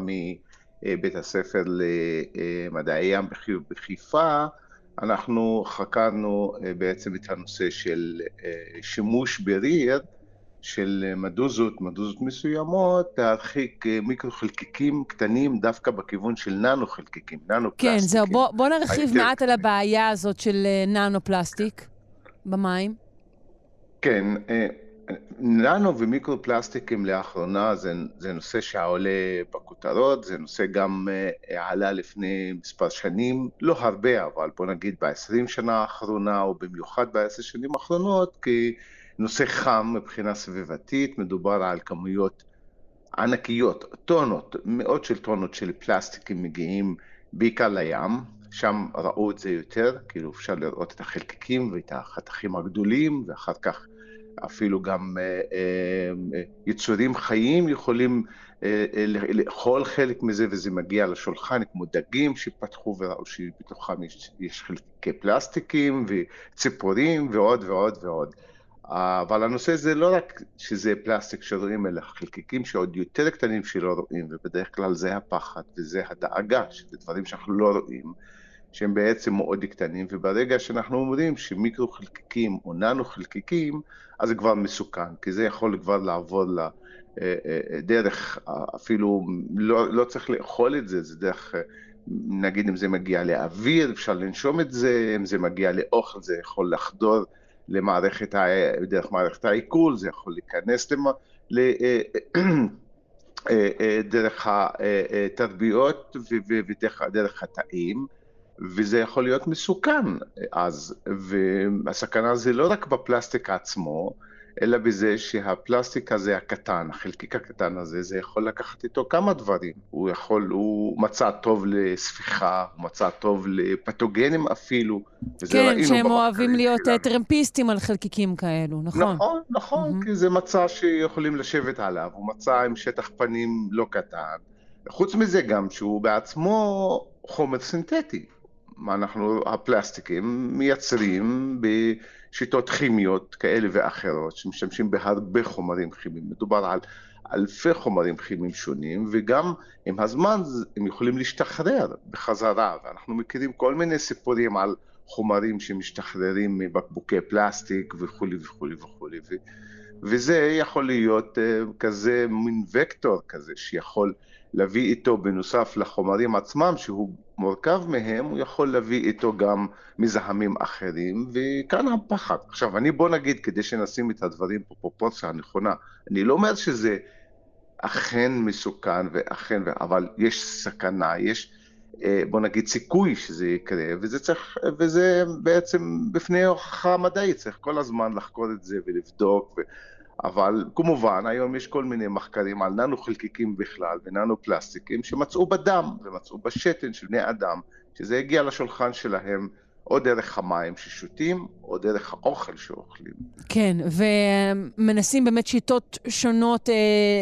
מבית הספר למדעי ים בחיפה, אנחנו חקרנו אה, בעצם את הנושא של אה, שימוש בריר של מדוזות, מדוזות מסוימות, להרחיק אה, מיקרו-חלקיקים קטנים דווקא בכיוון של ננו-חלקיקים, ננו-פלסטיקים. כן, זהו, בוא, בוא נרחיב מעט על הבעיה הזאת של ננו-פלסטיק במים. כן, ננו ומיקרו-פלסטיקים לאחרונה זה, זה נושא שעולה בכותרות, זה נושא גם אה, עלה לפני מספר שנים, לא הרבה, אבל בוא נגיד ב-20 שנה האחרונה, או במיוחד ב-10 שנים האחרונות, כנושא חם מבחינה סביבתית, מדובר על כמויות ענקיות, טונות, מאות של טונות של פלסטיקים מגיעים בעיקר לים, שם ראו את זה יותר, כאילו אפשר לראות את החלקיקים ואת החתכים הגדולים, ואחר כך אפילו גם אה, אה, יצורים חיים יכולים אה, לאכול חלק מזה וזה מגיע לשולחן, כמו דגים שפתחו וראו שבתוכם יש, יש חלקי פלסטיקים וציפורים ועוד ועוד ועוד. אבל הנושא זה לא רק שזה פלסטיק שרואים, אלא חלקיקים שעוד יותר קטנים שלא רואים, ובדרך כלל זה הפחד וזה הדאגה, שזה דברים שאנחנו לא רואים. שהם בעצם מאוד קטנים, וברגע שאנחנו אומרים שמיקרו חלקיקים או ננו חלקיקים, אז זה כבר מסוכן, כי זה יכול כבר לעבור לדרך, אה, אה, אפילו לא, לא צריך לאכול את זה, זה דרך, אה, נגיד אם זה מגיע לאוויר, אפשר לנשום את זה, אם זה מגיע לאוכל, זה יכול לחדור למערכת, דרך מערכת העיכול, זה יכול להיכנס למ... דרך התרביות ודרך התאים. וזה יכול להיות מסוכן אז, והסכנה זה לא רק בפלסטיק עצמו, אלא בזה שהפלסטיק הזה הקטן, החלקיק הקטן הזה, זה יכול לקחת איתו כמה דברים. הוא יכול, הוא מצע טוב לספיחה, הוא מצע טוב לפתוגנים אפילו. כן, שהם אוהבים להיות שלנו. טרמפיסטים על חלקיקים כאלו, נכון? נכון, נכון, mm-hmm. כי זה מצע שיכולים לשבת עליו, הוא מצע עם שטח פנים לא קטן. חוץ מזה גם שהוא בעצמו חומר סינתטי. אנחנו, הפלסטיקים, מייצרים בשיטות כימיות כאלה ואחרות, שמשתמשים בהרבה חומרים כימיים. מדובר על אלפי חומרים כימיים שונים, וגם עם הזמן הם יכולים להשתחרר בחזרה, ואנחנו מכירים כל מיני סיפורים על חומרים שמשתחררים מבקבוקי פלסטיק וכולי וכולי וכולי. וזה יכול להיות אה, כזה מין וקטור כזה שיכול להביא איתו בנוסף לחומרים עצמם שהוא מורכב מהם, הוא יכול להביא איתו גם מזהמים אחרים, וכאן הפחד. עכשיו, אני בוא נגיד, כדי שנשים את הדברים בפרופורציה הנכונה, אני לא אומר שזה אכן מסוכן ואכן, אבל יש סכנה, יש, אה, בוא נגיד, סיכוי שזה יקרה, וזה צריך, וזה בעצם בפני הוכחה מדעית, צריך כל הזמן לחקור את זה ולבדוק. ו... אבל כמובן, היום יש כל מיני מחקרים על ננו חלקיקים בכלל וננו פלסטיקים שמצאו בדם ומצאו בשתן של בני אדם, שזה הגיע לשולחן שלהם או דרך המים ששותים, או דרך האוכל שאוכלים. כן, ומנסים באמת שיטות שונות אה,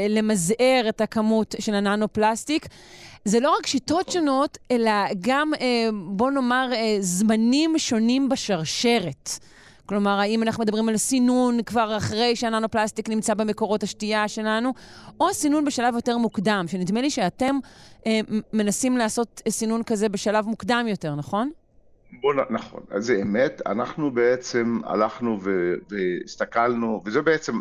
למזער את הכמות של הננו-פלסטיק. זה לא רק שיטות שונות, אלא גם, אה, בוא נאמר, אה, זמנים שונים בשרשרת. כלומר, האם אנחנו מדברים על סינון כבר אחרי שהננו-פלסטיק נמצא במקורות השתייה שלנו, או סינון בשלב יותר מוקדם, שנדמה לי שאתם אה, מנסים לעשות סינון כזה בשלב מוקדם יותר, נכון? בוא, נכון, אז זה אמת. אנחנו בעצם הלכנו והסתכלנו, וזו בעצם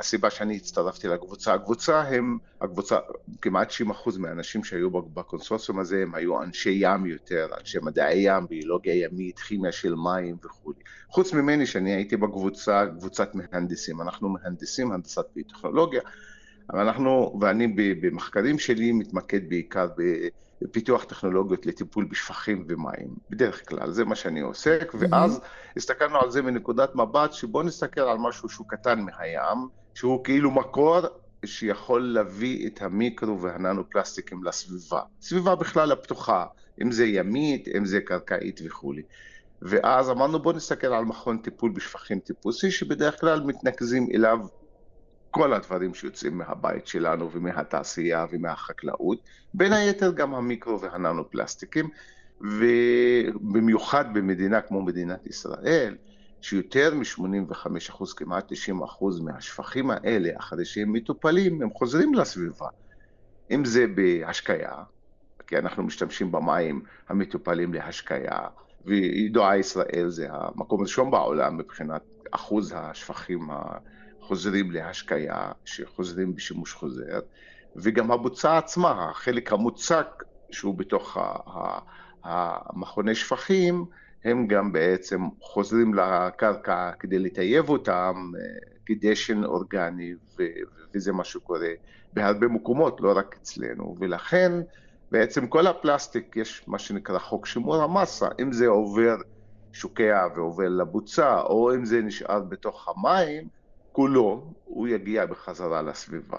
הסיבה שאני הצטרפתי לקבוצה. הקבוצה הם, הקבוצה, כמעט 90% מהאנשים שהיו בקונסורסיום הזה הם היו אנשי ים יותר, אנשי מדעי ים, ביולוגיה ימית, כימיה של מים וכו'. חוץ ממני שאני הייתי בקבוצה, קבוצת מהנדסים. אנחנו מהנדסים, הנדסת ביוטכנולוגיה, אבל אנחנו, ואני במחקרים שלי מתמקד בעיקר ב... פיתוח טכנולוגיות לטיפול בשפכים ומים, בדרך כלל, זה מה שאני עוסק, ואז mm-hmm. הסתכלנו על זה מנקודת מבט שבוא נסתכל על משהו שהוא קטן מהים, שהוא כאילו מקור שיכול להביא את המיקרו והננו פלסטיקים לסביבה, סביבה בכלל הפתוחה, אם זה ימית, אם זה קרקעית וכולי. ואז אמרנו בוא נסתכל על מכון טיפול בשפכים טיפוסי שבדרך כלל מתנקזים אליו כל הדברים שיוצאים מהבית שלנו ומהתעשייה ומהחקלאות, בין היתר גם המיקרו והננו פלסטיקים, ובמיוחד במדינה כמו מדינת ישראל, שיותר מ-85%, כמעט 90% מהשפכים האלה, אחרי שהם מטופלים, הם חוזרים לסביבה. אם זה בהשקיה, כי אנחנו משתמשים במים המטופלים להשקיה, וידועה ישראל זה המקום הראשון בעולם מבחינת אחוז השפכים ה... חוזרים להשקיה, שחוזרים בשימוש חוזר, וגם הבוצה עצמה, החלק המוצק שהוא בתוך המכוני שפכים, הם גם בעצם חוזרים לקרקע כדי לטייב אותם, כדשן אורגני, ו- וזה מה שקורה בהרבה מקומות, לא רק אצלנו, ולכן בעצם כל הפלסטיק, יש מה שנקרא חוק שימור המסה, אם זה עובר, שוקע ועובר לבוצה, או אם זה נשאר בתוך המים, כולו, הוא יגיע בחזרה לסביבה.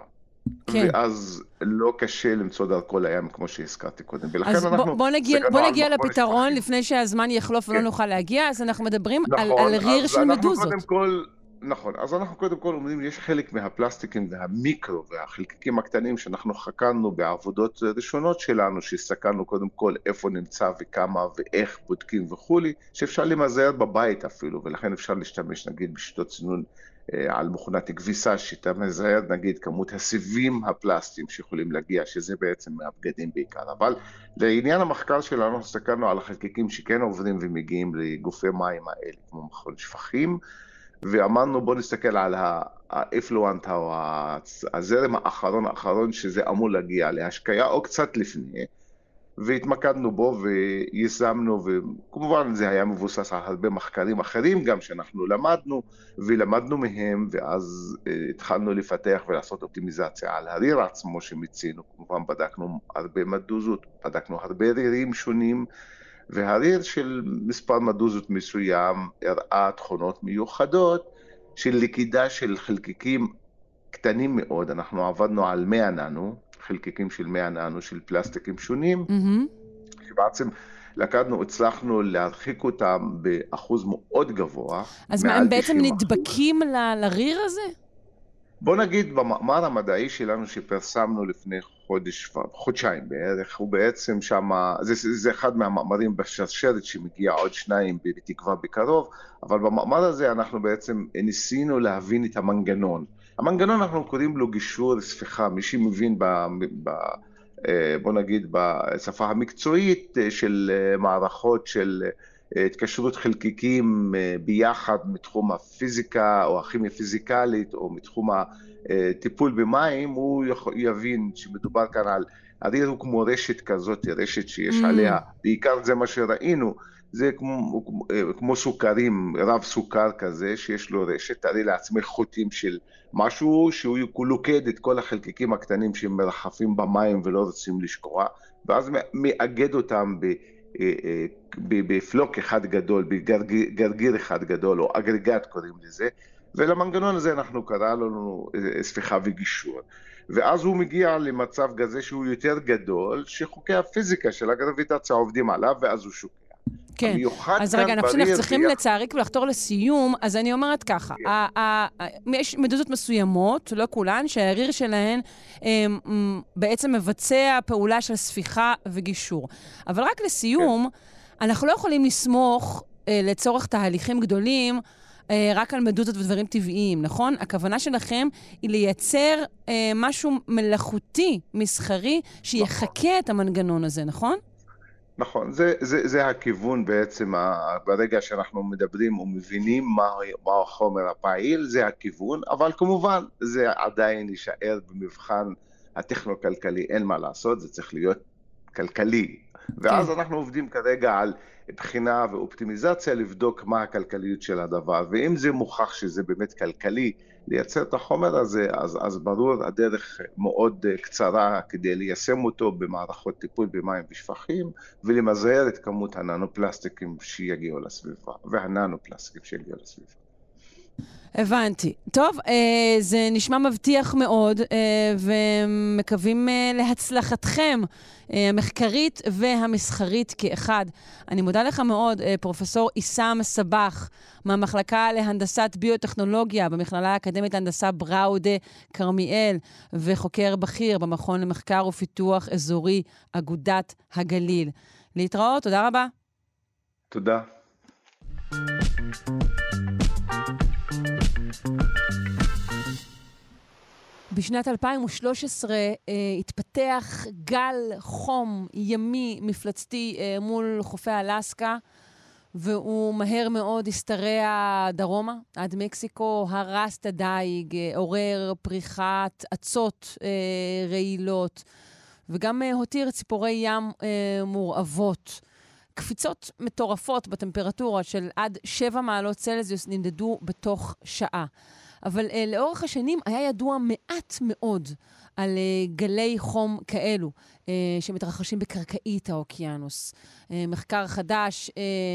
כן. ואז לא קשה למצוא דרכו לים, כמו שהזכרתי קודם. ולכן אז אנחנו... בוא נגיע, בוא נגיע לפתרון לפני שהזמן יחלוף כן. ולא נוכל להגיע, אז אנחנו מדברים נכון, על, על ריר של מדוזות. קודם כל... נכון, אז אנחנו קודם כל אומרים, יש חלק מהפלסטיקים והמיקרו והחלקיקים הקטנים שאנחנו חקרנו בעבודות ראשונות שלנו, שהסתכלנו קודם כל איפה נמצא וכמה ואיך בודקים וכולי, שאפשר למזער בבית אפילו, ולכן אפשר להשתמש נגיד בשיטות צינון על מכונת כביסה, שאתה מזהר נגיד כמות הסיבים הפלסטיים שיכולים להגיע, שזה בעצם מהבגדים בעיקר. אבל לעניין המחקר שלנו, הסתכלנו על החלקיקים שכן עוברים ומגיעים לגופי מים האלה, כמו מכון שפכים, ואמרנו בוא נסתכל על האפלואנט או הזרם האחרון האחרון שזה אמור להגיע להשקיה או קצת לפני והתמקדנו בו ויישמנו וכמובן זה היה מבוסס על הרבה מחקרים אחרים גם שאנחנו למדנו ולמדנו מהם ואז אה, התחלנו לפתח ולעשות אופטימיזציה על הריר עצמו שמצינו כמובן בדקנו הרבה מדוזות, בדקנו הרבה רירים שונים והריר של מספר מדוזות מסוים הראה תכונות מיוחדות של לכידה של חלקיקים קטנים מאוד, אנחנו עבדנו על 100 ננו, חלקיקים של 100 ננו של פלסטיקים שונים, mm-hmm. שבעצם לקחנו, הצלחנו להרחיק אותם באחוז מאוד גבוה. אז מה, הם בעצם נדבקים ל- לריר הזה? בוא נגיד במאמר המדעי שלנו שפרסמנו לפני חודש, חודשיים בערך, הוא בעצם שם, זה, זה אחד מהמאמרים בשרשרת שמגיע עוד שניים בתקווה בקרוב, אבל במאמר הזה אנחנו בעצם ניסינו להבין את המנגנון. המנגנון אנחנו קוראים לו גישור ספיחה, מי שמבין ב... ב אה, בוא נגיד בשפה המקצועית אה, של אה, מערכות של התקשרות חלקיקים ביחד מתחום הפיזיקה או הכימיה פיזיקלית או מתחום הטיפול במים, הוא יבין שמדובר כאן על, הריר הוא כמו רשת כזאת, רשת שיש mm. עליה, בעיקר זה מה שראינו, זה כמו, כמו סוכרים, רב סוכר כזה, שיש לו רשת, תארי לעצמך חוטים של משהו שהוא לוכד את כל החלקיקים הקטנים שמרחפים במים ולא רוצים לשקוע, ואז מאגד אותם ב... אה, אה, בפלוק אחד גדול, בגרגיר אחד גדול, או אגרגט קוראים לזה, ולמנגנון הזה אנחנו קראנו אה, ספיחה וגישור. ואז הוא מגיע למצב כזה שהוא יותר גדול, שחוקי הפיזיקה של הגרביטציה עובדים עליו, ואז הוא שוקע. כן. אז רגע, אנחנו צריכים לצערי כבר לחתור לסיום, אז אני אומרת ככה, כן. יש מדוזות מסוימות, לא כולן, שהריר שלהן אמ, בעצם מבצע פעולה של ספיחה וגישור. אבל רק לסיום, כן. אנחנו לא יכולים לסמוך אה, לצורך תהליכים גדולים, אה, רק על מדוזות ודברים טבעיים, נכון? הכוונה שלכם היא לייצר אה, משהו מלאכותי, מסחרי, שיחקה נכון. את המנגנון הזה, נכון? נכון, זה, זה, זה הכיוון בעצם, ברגע שאנחנו מדברים ומבינים מה, מה החומר הפעיל, זה הכיוון, אבל כמובן זה עדיין יישאר במבחן הטכנו-כלכלי, אין מה לעשות, זה צריך להיות כלכלי. ואז כן. אנחנו עובדים כרגע על בחינה ואופטימיזציה לבדוק מה הכלכליות של הדבר, ואם זה מוכח שזה באמת כלכלי לייצר את החומר הזה, אז, אז ברור הדרך מאוד קצרה כדי ליישם אותו במערכות טיפול במים ושפכים, ולמזער את כמות הננו-פלסטיקים שיגיעו לסביבה, והננו-פלסטיקים שיגיעו לסביבה. הבנתי. טוב, אה, זה נשמע מבטיח מאוד, אה, ומקווים אה, להצלחתכם המחקרית והמסחרית כאחד. אני מודה לך מאוד, פרופסור עיסאם סבח, מהמחלקה להנדסת ביוטכנולוגיה במכללה האקדמית להנדסה בראודה כרמיאל, וחוקר בכיר במכון למחקר ופיתוח אזורי אגודת הגליל. להתראות, תודה רבה. תודה. בשנת 2013 אה, התפתח גל חום ימי מפלצתי אה, מול חופי אלסקה, והוא מהר מאוד השתרע דרומה עד מקסיקו, הרס את הדייג, אה, עורר פריחת אצות אה, רעילות, וגם אה, הותיר ציפורי ים אה, מורעבות. קפיצות מטורפות בטמפרטורה של עד 7 מעלות צלזיוס נמדדו בתוך שעה. אבל uh, לאורך השנים היה ידוע מעט מאוד על uh, גלי חום כאלו uh, שמתרחשים בקרקעית האוקיינוס. Uh, מחקר חדש uh,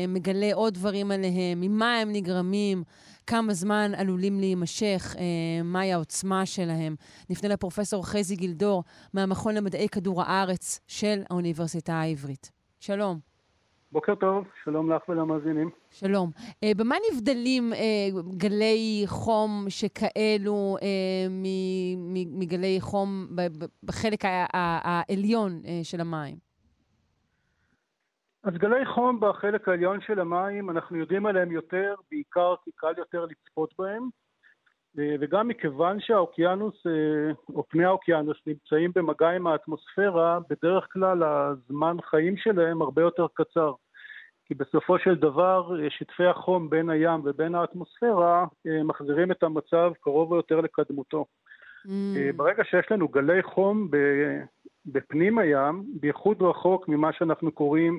מגלה עוד דברים עליהם, ממה הם נגרמים, כמה זמן עלולים להימשך, uh, מהי העוצמה שלהם. נפנה לפרופסור חזי גילדור מהמכון למדעי כדור הארץ של האוניברסיטה העברית. שלום. בוקר טוב, שלום לך ולמאזינים. שלום. Uh, במה נבדלים uh, גלי חום שכאלו uh, מגלי חום בחלק העליון uh, של המים? אז גלי חום בחלק העליון של המים, אנחנו יודעים עליהם יותר, בעיקר כי קל יותר לצפות בהם, וגם מכיוון שהאוקיינוס, או פני האוקיינוס, נמצאים במגע עם האטמוספירה, בדרך כלל הזמן חיים שלהם הרבה יותר קצר. כי בסופו של דבר שטפי החום בין הים ובין האטמוספירה אה, מחזירים את המצב קרוב או יותר לקדמותו. Mm. אה, ברגע שיש לנו גלי חום בפנים הים, בייחוד רחוק ממה שאנחנו קוראים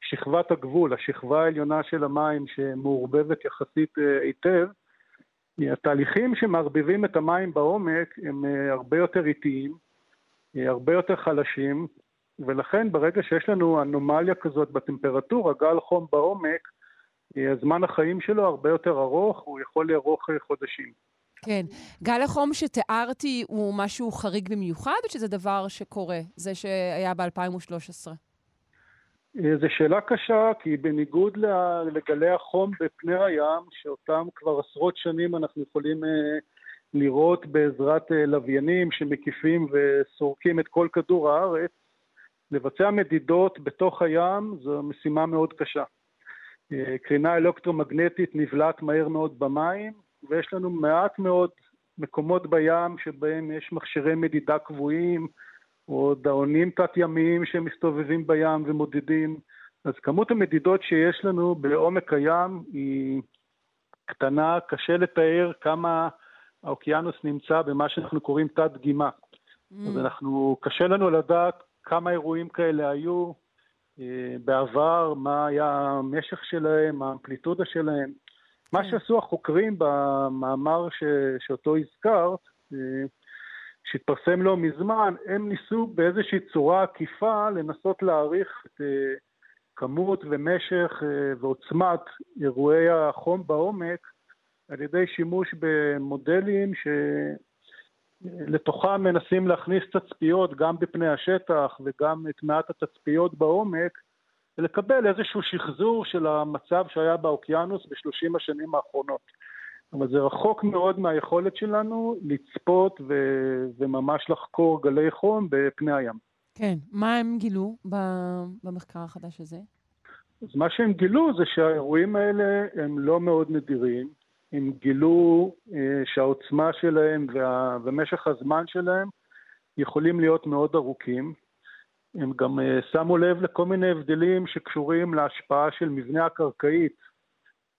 שכבת הגבול, השכבה העליונה של המים שמעורבבת יחסית אה, היטב, התהליכים שמערבבים את המים בעומק הם הרבה יותר איטיים, הרבה יותר חלשים, ולכן ברגע שיש לנו אנומליה כזאת בטמפרטורה, גל חום בעומק, הזמן החיים שלו הרבה יותר ארוך, הוא יכול לארוך חודשים. כן. גל החום שתיארתי הוא משהו חריג במיוחד, או שזה דבר שקורה, זה שהיה ב-2013? זו שאלה קשה, כי בניגוד לגלי החום בפני הים, שאותם כבר עשרות שנים אנחנו יכולים אה, לראות בעזרת אה, לוויינים שמקיפים וסורקים את כל כדור הארץ, לבצע מדידות בתוך הים זו משימה מאוד קשה. אה, קרינה אלקטרומגנטית נבלעת מהר מאוד במים, ויש לנו מעט מאוד מקומות בים שבהם יש מכשירי מדידה קבועים, או דאונים תת-ימיים שמסתובבים בים ומודדים. אז כמות המדידות שיש לנו בעומק הים היא קטנה, קשה לתאר כמה האוקיינוס נמצא במה שאנחנו קוראים תת-דגימה. Mm. אז אנחנו, קשה לנו לדעת כמה אירועים כאלה היו אה, בעבר, מה היה המשך שלהם, האמפליטודה שלהם. מה כן. שעשו החוקרים במאמר ש, שאותו הזכרת, אה, שהתפרסם לא מזמן, הם ניסו באיזושהי צורה עקיפה לנסות להעריך את אה, כמות ומשך ועוצמת אירועי החום בעומק על ידי שימוש במודלים ש... לתוכם מנסים להכניס תצפיות גם בפני השטח וגם את מעט התצפיות בעומק, ולקבל איזשהו שחזור של המצב שהיה באוקיינוס בשלושים השנים האחרונות. אבל זה רחוק מאוד מהיכולת שלנו לצפות ו- וממש לחקור גלי חום בפני הים. כן, מה הם גילו במחקר החדש הזה? אז מה שהם גילו זה שהאירועים האלה הם לא מאוד נדירים, הם גילו אה, שהעוצמה שלהם וה, ומשך הזמן שלהם יכולים להיות מאוד ארוכים. הם גם אה, שמו לב לכל מיני הבדלים שקשורים להשפעה של מבנה הקרקעית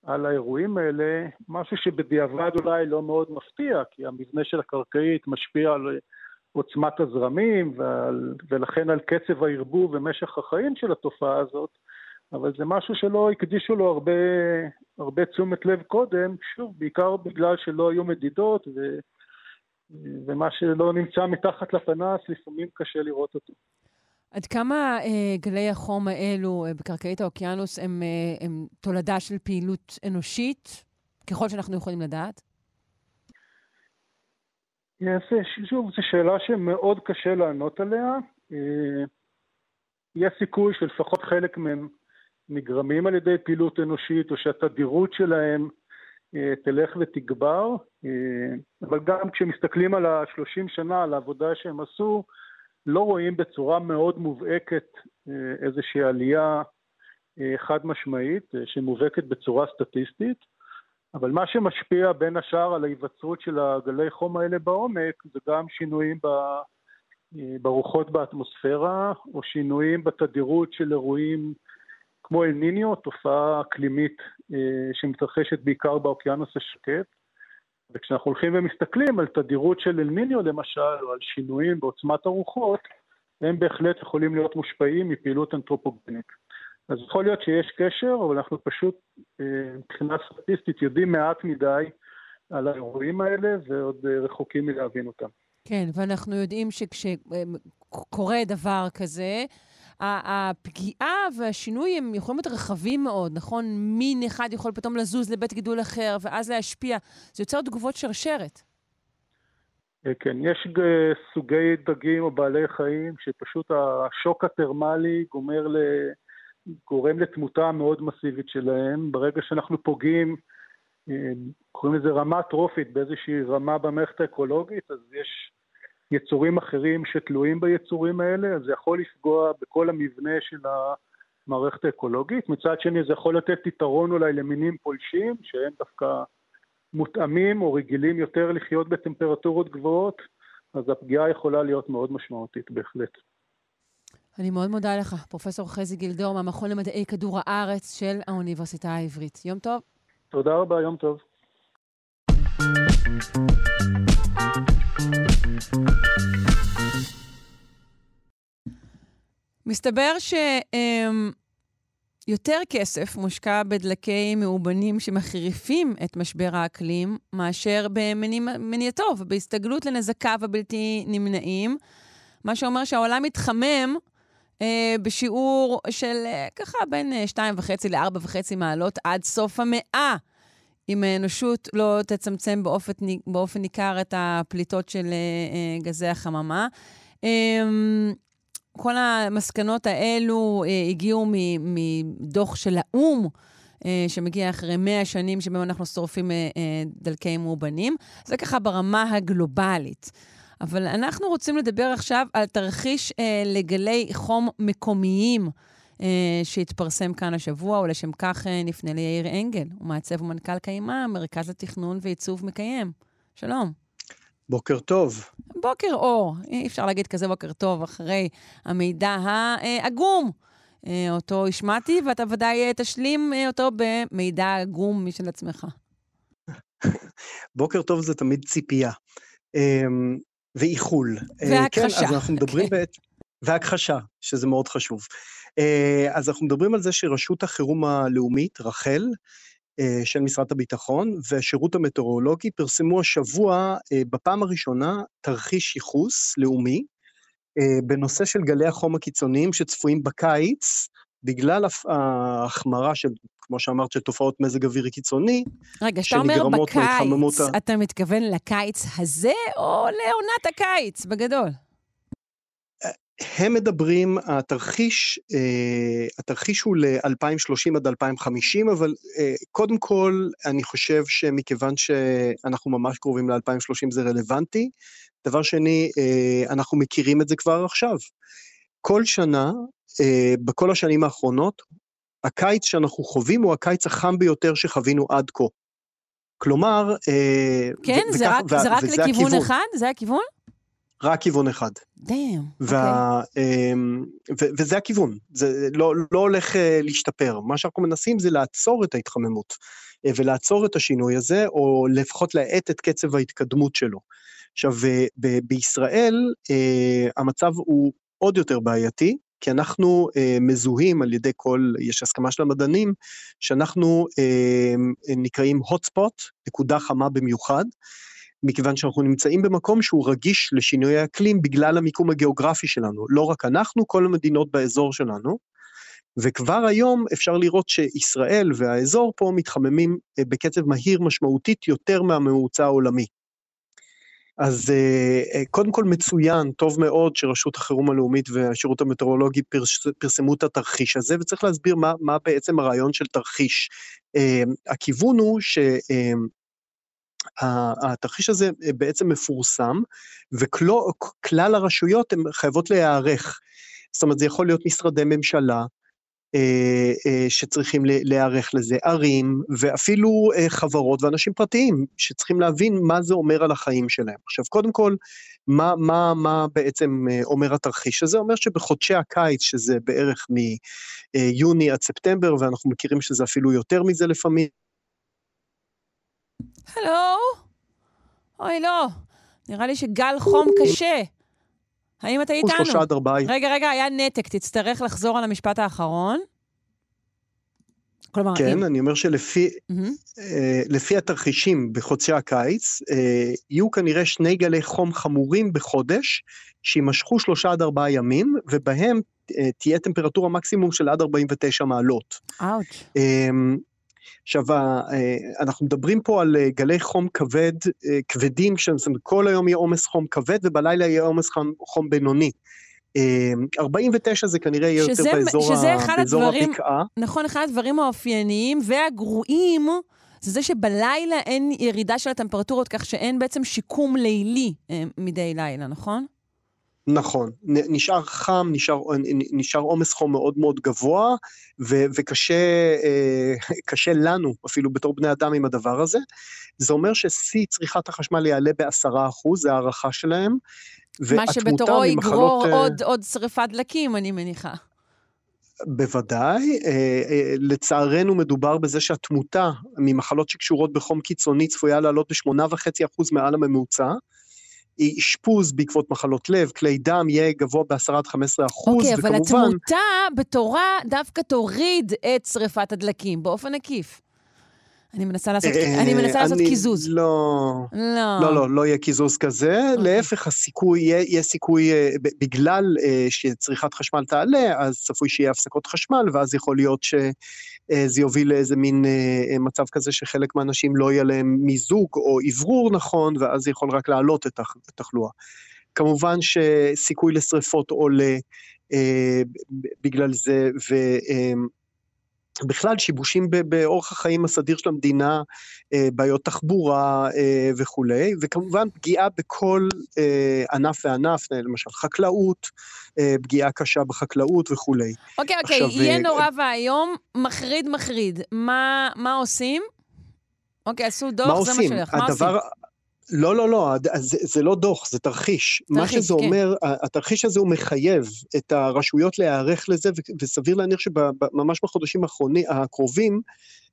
על האירועים האלה, משהו שבדיעבד אולי לא מאוד מפתיע, כי המבנה של הקרקעית משפיע על עוצמת הזרמים ועל, ולכן על קצב הערבוב ומשך החיים של התופעה הזאת, אבל זה משהו שלא הקדישו לו הרבה, הרבה תשומת לב קודם, שוב, בעיקר בגלל שלא היו מדידות, ו, ומה שלא נמצא מתחת לפנס, לפעמים קשה לראות אותו. עד כמה אה, גלי החום האלו אה, בקרקעית האוקיינוס הם, אה, הם תולדה של פעילות אנושית, ככל שאנחנו יכולים לדעת? יפה, שוב, זו שאלה שמאוד קשה לענות עליה. אה, יש סיכוי שלפחות חלק מהם נגרמים על ידי פעילות אנושית או שהתדירות שלהם אה, תלך ותגבר, אה, אבל גם כשמסתכלים על ה-30 שנה, על העבודה שהם עשו, לא רואים בצורה מאוד מובהקת אה, איזושהי עלייה חד משמעית שמובהקת בצורה סטטיסטית, אבל מה שמשפיע בין השאר על ההיווצרות של הגלי חום האלה בעומק זה גם שינויים ברוחות באטמוספירה או שינויים בתדירות של אירועים כמו אל ניניו, תופעה אקלימית אה, שמתרחשת בעיקר באוקיינוס השקט. וכשאנחנו הולכים ומסתכלים על תדירות של אל ניניו למשל, או על שינויים בעוצמת הרוחות, הם בהחלט יכולים להיות מושפעים מפעילות אנתרופוגנית. אז יכול להיות שיש קשר, אבל אנחנו פשוט אה, מבחינה סטטיסטית יודעים מעט מדי על האירועים האלה ועוד רחוקים מלהבין אותם. כן, ואנחנו יודעים שכשקורה דבר כזה, הפגיעה והשינוי הם יכולים להיות רחבים מאוד, נכון? מין אחד יכול פתאום לזוז לבית גידול אחר, ואז להשפיע. זה יוצר תגובות שרשרת. אה, כן, יש סוגי דגים או בעלי חיים שפשוט השוק הטרמלי גומר ל... גורם לתמותה מאוד מסיבית שלהם. ברגע שאנחנו פוגעים, אה, קוראים לזה רמה טרופית, באיזושהי רמה במערכת האקולוגית, אז יש יצורים אחרים שתלויים ביצורים האלה, אז זה יכול לפגוע בכל המבנה של המערכת האקולוגית. מצד שני, זה יכול לתת יתרון אולי למינים פולשים, שהם דווקא מותאמים או רגילים יותר לחיות בטמפרטורות גבוהות, אז הפגיעה יכולה להיות מאוד משמעותית בהחלט. אני מאוד מודה לך, פרופ' חזי גילדור מהמכון למדעי כדור הארץ של האוניברסיטה העברית. יום טוב. תודה רבה, יום טוב. מסתבר שיותר כסף מושקע בדלקי מאובנים שמחריפים את משבר האקלים מאשר במניעתו ובהסתגלות לנזקיו הבלתי נמנעים, מה שאומר שהעולם מתחמם אה, בשיעור של אה, ככה בין 2.5 ל-4.5 מעלות עד סוף המאה. אם האנושות לא תצמצם באופן, באופן ניכר את הפליטות של uh, גזי החממה. Um, כל המסקנות האלו uh, הגיעו מדוח של האו"ם, שמגיע אחרי 100 שנים שבהם אנחנו שורפים דלקי מאובנים. זה ככה ברמה הגלובלית. אבל אנחנו רוצים לדבר עכשיו על תרחיש לגלי חום מקומיים. אה, שהתפרסם כאן השבוע, ולשם כך אה, נפנה ליאיר אנגל, הוא מעצב ומנכ"ל קיימה, מרכז לתכנון ועיצוב מקיים. שלום. בוקר טוב. בוקר אור, אי אפשר להגיד כזה בוקר טוב אחרי המידע העגום. אה, אותו השמעתי, ואתה ודאי תשלים אותו במידע עגום משל עצמך. בוקר טוב זה תמיד ציפייה. ואיחול. והכחשה. כן, אז אנחנו מדברים okay. בעת... והכחשה, שזה מאוד חשוב. אה, אז אנחנו מדברים על זה שרשות החירום הלאומית, רח"ל, אה, של משרד הביטחון, והשירות המטאורולוגי פרסמו השבוע, אה, בפעם הראשונה, תרחיש ייחוס לאומי, בנושא של גלי החום הקיצוניים שצפויים בקיץ, בגלל ההחמרה של, כמו שאמרת, של תופעות מזג אוויר קיצוני, רגע, כשאתה אומר בקיץ, אתה מתכוון לקיץ הזה, או לעונת הקיץ, בגדול? הם מדברים, התרחיש, אה, התרחיש הוא ל-2030 עד 2050, אבל אה, קודם כל, אני חושב שמכיוון שאנחנו ממש קרובים ל-2030 זה רלוונטי. דבר שני, אה, אנחנו מכירים את זה כבר עכשיו. כל שנה, בכל השנים האחרונות, הקיץ שאנחנו חווים הוא הקיץ החם ביותר שחווינו עד כה. כלומר, כן, זה וכך, רק, זה רק לכיוון הכיוון. אחד? זה הכיוון? רק כיוון אחד. דאם, וה, אוקיי. ו- וזה הכיוון, זה לא, לא הולך uh, להשתפר. מה שאנחנו מנסים זה לעצור את ההתחממות, uh, ולעצור את השינוי הזה, או לפחות להאט את קצב ההתקדמות שלו. עכשיו, ב- בישראל המצב הוא עוד יותר בעייתי, כי אנחנו uh, מזוהים על ידי כל, יש הסכמה של המדענים, שאנחנו uh, נקראים hotspot, נקודה חמה במיוחד, מכיוון שאנחנו נמצאים במקום שהוא רגיש לשינוי האקלים בגלל המיקום הגיאוגרפי שלנו. לא רק אנחנו, כל המדינות באזור שלנו. וכבר היום אפשר לראות שישראל והאזור פה מתחממים אה, בקצב מהיר משמעותית יותר מהממוצע העולמי. אז אה, אה, קודם כל מצוין, טוב מאוד שרשות החירום הלאומית והשירות המטאורולוגי פרס, פרסמו את התרחיש הזה, וצריך להסביר מה, מה בעצם הרעיון של תרחיש. הכיוון הוא ש... התרחיש הזה אה, בעצם מפורסם, וכלל הרשויות הן חייבות להיערך. זאת אומרת, זה יכול להיות משרדי ממשלה, אה, אה, שצריכים להיערך לזה, ערים, ואפילו חברות ואנשים פרטיים, שצריכים להבין מה זה אומר על החיים שלהם. עכשיו, קודם כל, מה, מה, מה בעצם אומר התרחיש הזה? אומר שבחודשי הקיץ, שזה בערך מיוני עד ספטמבר, ואנחנו מכירים שזה אפילו יותר מזה לפעמים, הלו? אוי, לא. נראה לי שגל חום קשה. האם אתה איתנו? שלושה עד ארבעה. רגע, רגע, היה נתק, תצטרך לחזור על המשפט האחרון. כלומר, כן, אם... אני אומר שלפי mm-hmm. לפי התרחישים בחודשי הקיץ, יהיו כנראה שני גלי חום חמורים בחודש, שיימשכו שלושה עד ארבעה ימים, ובהם תהיה טמפרטורה מקסימום של עד 49 מעלות. אאוץ'. עכשיו, אנחנו מדברים פה על גלי חום כבד, כבדים, כל היום יהיה עומס חום כבד ובלילה יהיה עומס חום, חום בינוני. 49 זה כנראה יהיה יותר באזור, שזה ה, באזור הדברים, הבקעה. נכון, אחד הדברים האופייניים והגרועים זה זה שבלילה אין ירידה של הטמפרטורות, כך שאין בעצם שיקום לילי מדי לילה, נכון? נכון, נשאר חם, נשאר, נשאר עומס חום מאוד מאוד גבוה, ו, וקשה [LAUGHS] קשה לנו, אפילו בתור בני אדם, עם הדבר הזה. זה אומר ששיא צריכת החשמל יעלה בעשרה אחוז, זה הערכה שלהם. מה שבתורו יגרור עוד, עוד שריפת דלקים, אני מניחה. בוודאי. לצערנו מדובר בזה שהתמותה ממחלות שקשורות בחום קיצוני צפויה לעלות ב-8.5% מעל הממוצע. אשפוז בעקבות מחלות לב, כלי דם, יהיה גבוה ב-10 עד 15 אחוז, אוקיי, וכמובן... אבל התמותה בתורה דווקא תוריד את שריפת הדלקים, באופן עקיף. אני מנסה לעשות, אני מנסה לעשות קיזוז. לא, לא, לא, לא, לא יהיה קיזוז כזה. להפך, הסיכוי, יהיה, סיכוי, בגלל שצריכת חשמל תעלה, אז צפוי שיהיה הפסקות חשמל, ואז יכול להיות שזה יוביל לאיזה מין מצב כזה שחלק מהאנשים לא יהיה להם מיזוג או אוורור נכון, ואז זה יכול רק להעלות את התחלואה. כמובן שסיכוי לשריפות עולה בגלל זה, ו... בכלל שיבושים באורח החיים הסדיר של המדינה, בעיות תחבורה וכולי, וכמובן פגיעה בכל ענף וענף, למשל חקלאות, פגיעה קשה בחקלאות וכולי. אוקיי, אוקיי, יהיה נורא ואיום, מחריד מחריד. מה, מה עושים? אוקיי, עשו דוח, זה עושים? מה שהולך. מה הדבר, עושים? לא, לא, לא, זה, זה לא דוח, זה תרחיש. מה תרחיש, שזה כן. אומר, התרחיש הזה הוא מחייב את הרשויות להיערך לזה, וסביר להניח שממש בחודשים האחרונים, הקרובים,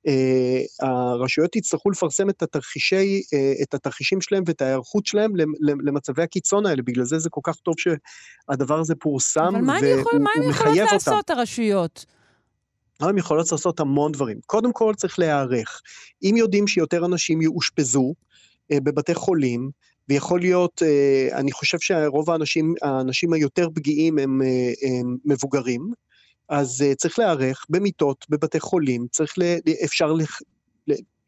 אה, הרשויות יצטרכו לפרסם את, התרחישי, אה, את התרחישים שלהם ואת ההיערכות שלהם למ- למצבי הקיצון האלה. בגלל זה זה כל כך טוב שהדבר הזה פורסם, אבל מה, אני יכול, והוא מה הם יכולות מחייב אותם. לעשות, הרשויות? הן יכולות לעשות המון דברים. קודם כל צריך להיערך. אם יודעים שיותר אנשים יאושפזו בבתי חולים, ויכול להיות, אה, אני חושב שרוב האנשים, האנשים היותר פגיעים הם, אה, הם מבוגרים, אז אה, צריך להיערך במיטות, בבתי חולים, צריך, ל, אפשר ל,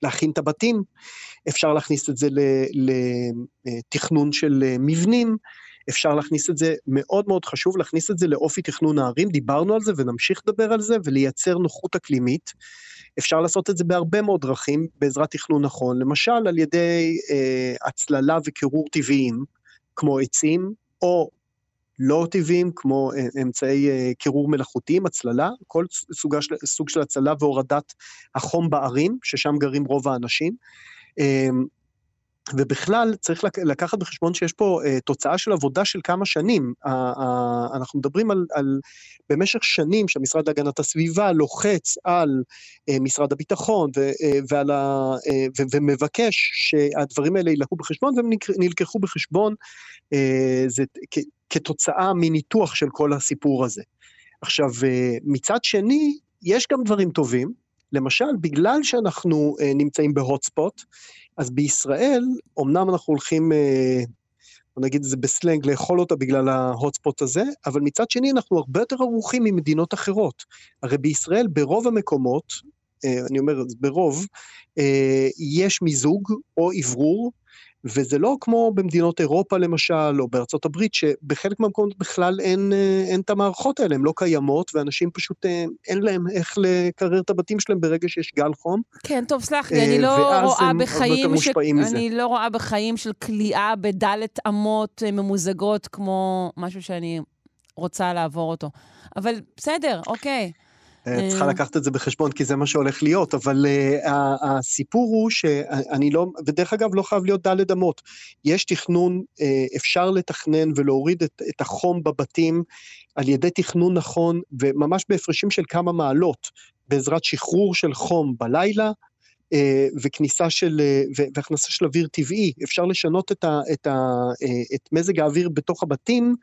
להכין את הבתים, אפשר להכניס את זה לתכנון של אה, מבנים, אפשר להכניס את זה, מאוד מאוד חשוב להכניס את זה לאופי תכנון הערים, דיברנו על זה ונמשיך לדבר על זה, ולייצר נוחות אקלימית. אפשר לעשות את זה בהרבה מאוד דרכים בעזרת תכנון נכון, למשל על ידי אה, הצללה וקירור טבעיים, כמו עצים, או לא טבעיים, כמו אה, אמצעי אה, קירור מלאכותיים, הצללה, כל סוגה של, סוג של הצללה והורדת החום בערים, ששם גרים רוב האנשים. ובכלל צריך לק- לקחת בחשבון שיש פה uh, תוצאה של עבודה של כמה שנים. Uh, uh, אנחנו מדברים על, על במשך שנים שהמשרד להגנת הסביבה לוחץ על uh, משרד הביטחון ו, uh, ועל ה, uh, ו, ומבקש שהדברים האלה יילקחו בחשבון, והם נלקחו בחשבון uh, זה, כ, כתוצאה מניתוח של כל הסיפור הזה. עכשיו, uh, מצד שני, יש גם דברים טובים. למשל, בגלל שאנחנו uh, נמצאים בהוטספוט, אז בישראל, אמנם אנחנו הולכים, אה, בוא נגיד את זה בסלנג, לאכול אותה בגלל ההוטספוט הזה, אבל מצד שני אנחנו הרבה יותר ערוכים ממדינות אחרות. הרי בישראל ברוב המקומות, אה, אני אומר ברוב, אה, יש מיזוג או אוורור, וזה לא כמו במדינות אירופה למשל, או בארצות הברית, שבחלק מהמקומות בכלל אין, אה, אין את המערכות האלה, הן לא קיימות, ואנשים פשוט אה, אין להם איך לקרר את הבתים שלהם ברגע שיש גל חום. כן, טוב, סלח לי, אה, אני לא רואה בחיים מזה. אני לא רואה בחיים של כליאה בדלת אמות ממוזגות כמו משהו שאני רוצה לעבור אותו. אבל בסדר, אוקיי. אה, צריכה לקחת את זה בחשבון, כי זה מה שהולך להיות, אבל uh, הסיפור הוא שאני לא, ודרך אגב, לא חייב להיות דלת אמות. יש תכנון, uh, אפשר לתכנן ולהוריד את, את החום בבתים על ידי תכנון נכון, וממש בהפרשים של כמה מעלות, בעזרת שחרור של חום בלילה, uh, וכניסה של, uh, והכנסה של אוויר טבעי. אפשר לשנות את, ה, את, ה, uh, את מזג האוויר בתוך הבתים,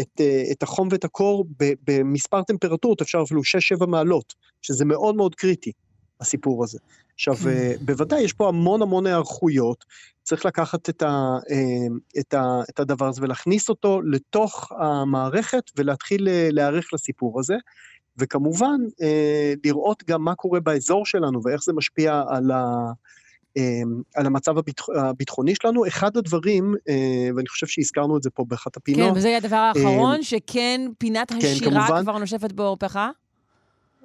את, את החום ואת הקור במספר טמפרטורות, אפשר אפילו 6-7 מעלות, שזה מאוד מאוד קריטי. הסיפור הזה. עכשיו, mm. בוודאי, יש פה המון המון היערכויות, צריך לקחת את, ה, את, ה, את הדבר הזה ולהכניס אותו לתוך המערכת ולהתחיל להיערך לסיפור הזה. וכמובן, לראות גם מה קורה באזור שלנו ואיך זה משפיע על, ה, על המצב הביטחוני שלנו. אחד הדברים, ואני חושב שהזכרנו את זה פה באחת הפינות... כן, וזה הדבר האחרון, שכן, פינת כן, השירה כן, כבר נושפת בעורפך.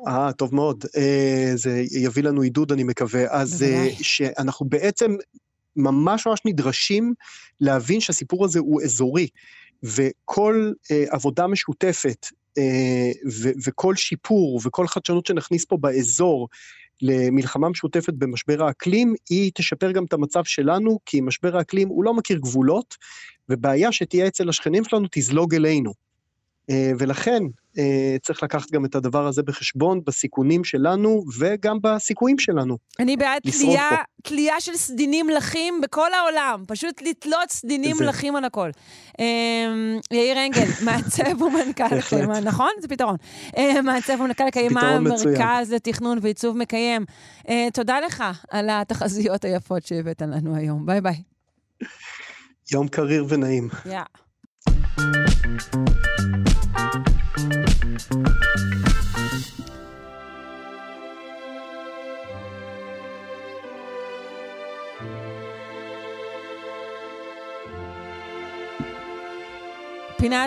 אה, טוב מאוד. אה, זה יביא לנו עידוד, אני מקווה. אז אה, שאנחנו בעצם ממש ממש נדרשים להבין שהסיפור הזה הוא אזורי, וכל אה, עבודה משותפת, אה, ו- וכל שיפור וכל חדשנות שנכניס פה באזור למלחמה משותפת במשבר האקלים, היא תשפר גם את המצב שלנו, כי משבר האקלים הוא לא מכיר גבולות, ובעיה שתהיה אצל השכנים שלנו תזלוג אלינו. אה, ולכן אה, צריך לקחת גם את הדבר הזה בחשבון בסיכונים שלנו וגם בסיכויים שלנו. אני בעד תלייה, תלייה של סדינים לחים בכל העולם, פשוט לתלות סדינים זה... לחים על הכל. אה, יאיר אנגל, [LAUGHS] מעצב ומנכ"ל קיימה, נכון? זה פתרון. מעצב ומנכ"ל קיימה, מרכז לתכנון ועיצוב מקיים. תודה לך על התחזיות היפות שהבאת לנו היום. ביי ביי. יום קריר ונעים. יאה. פינת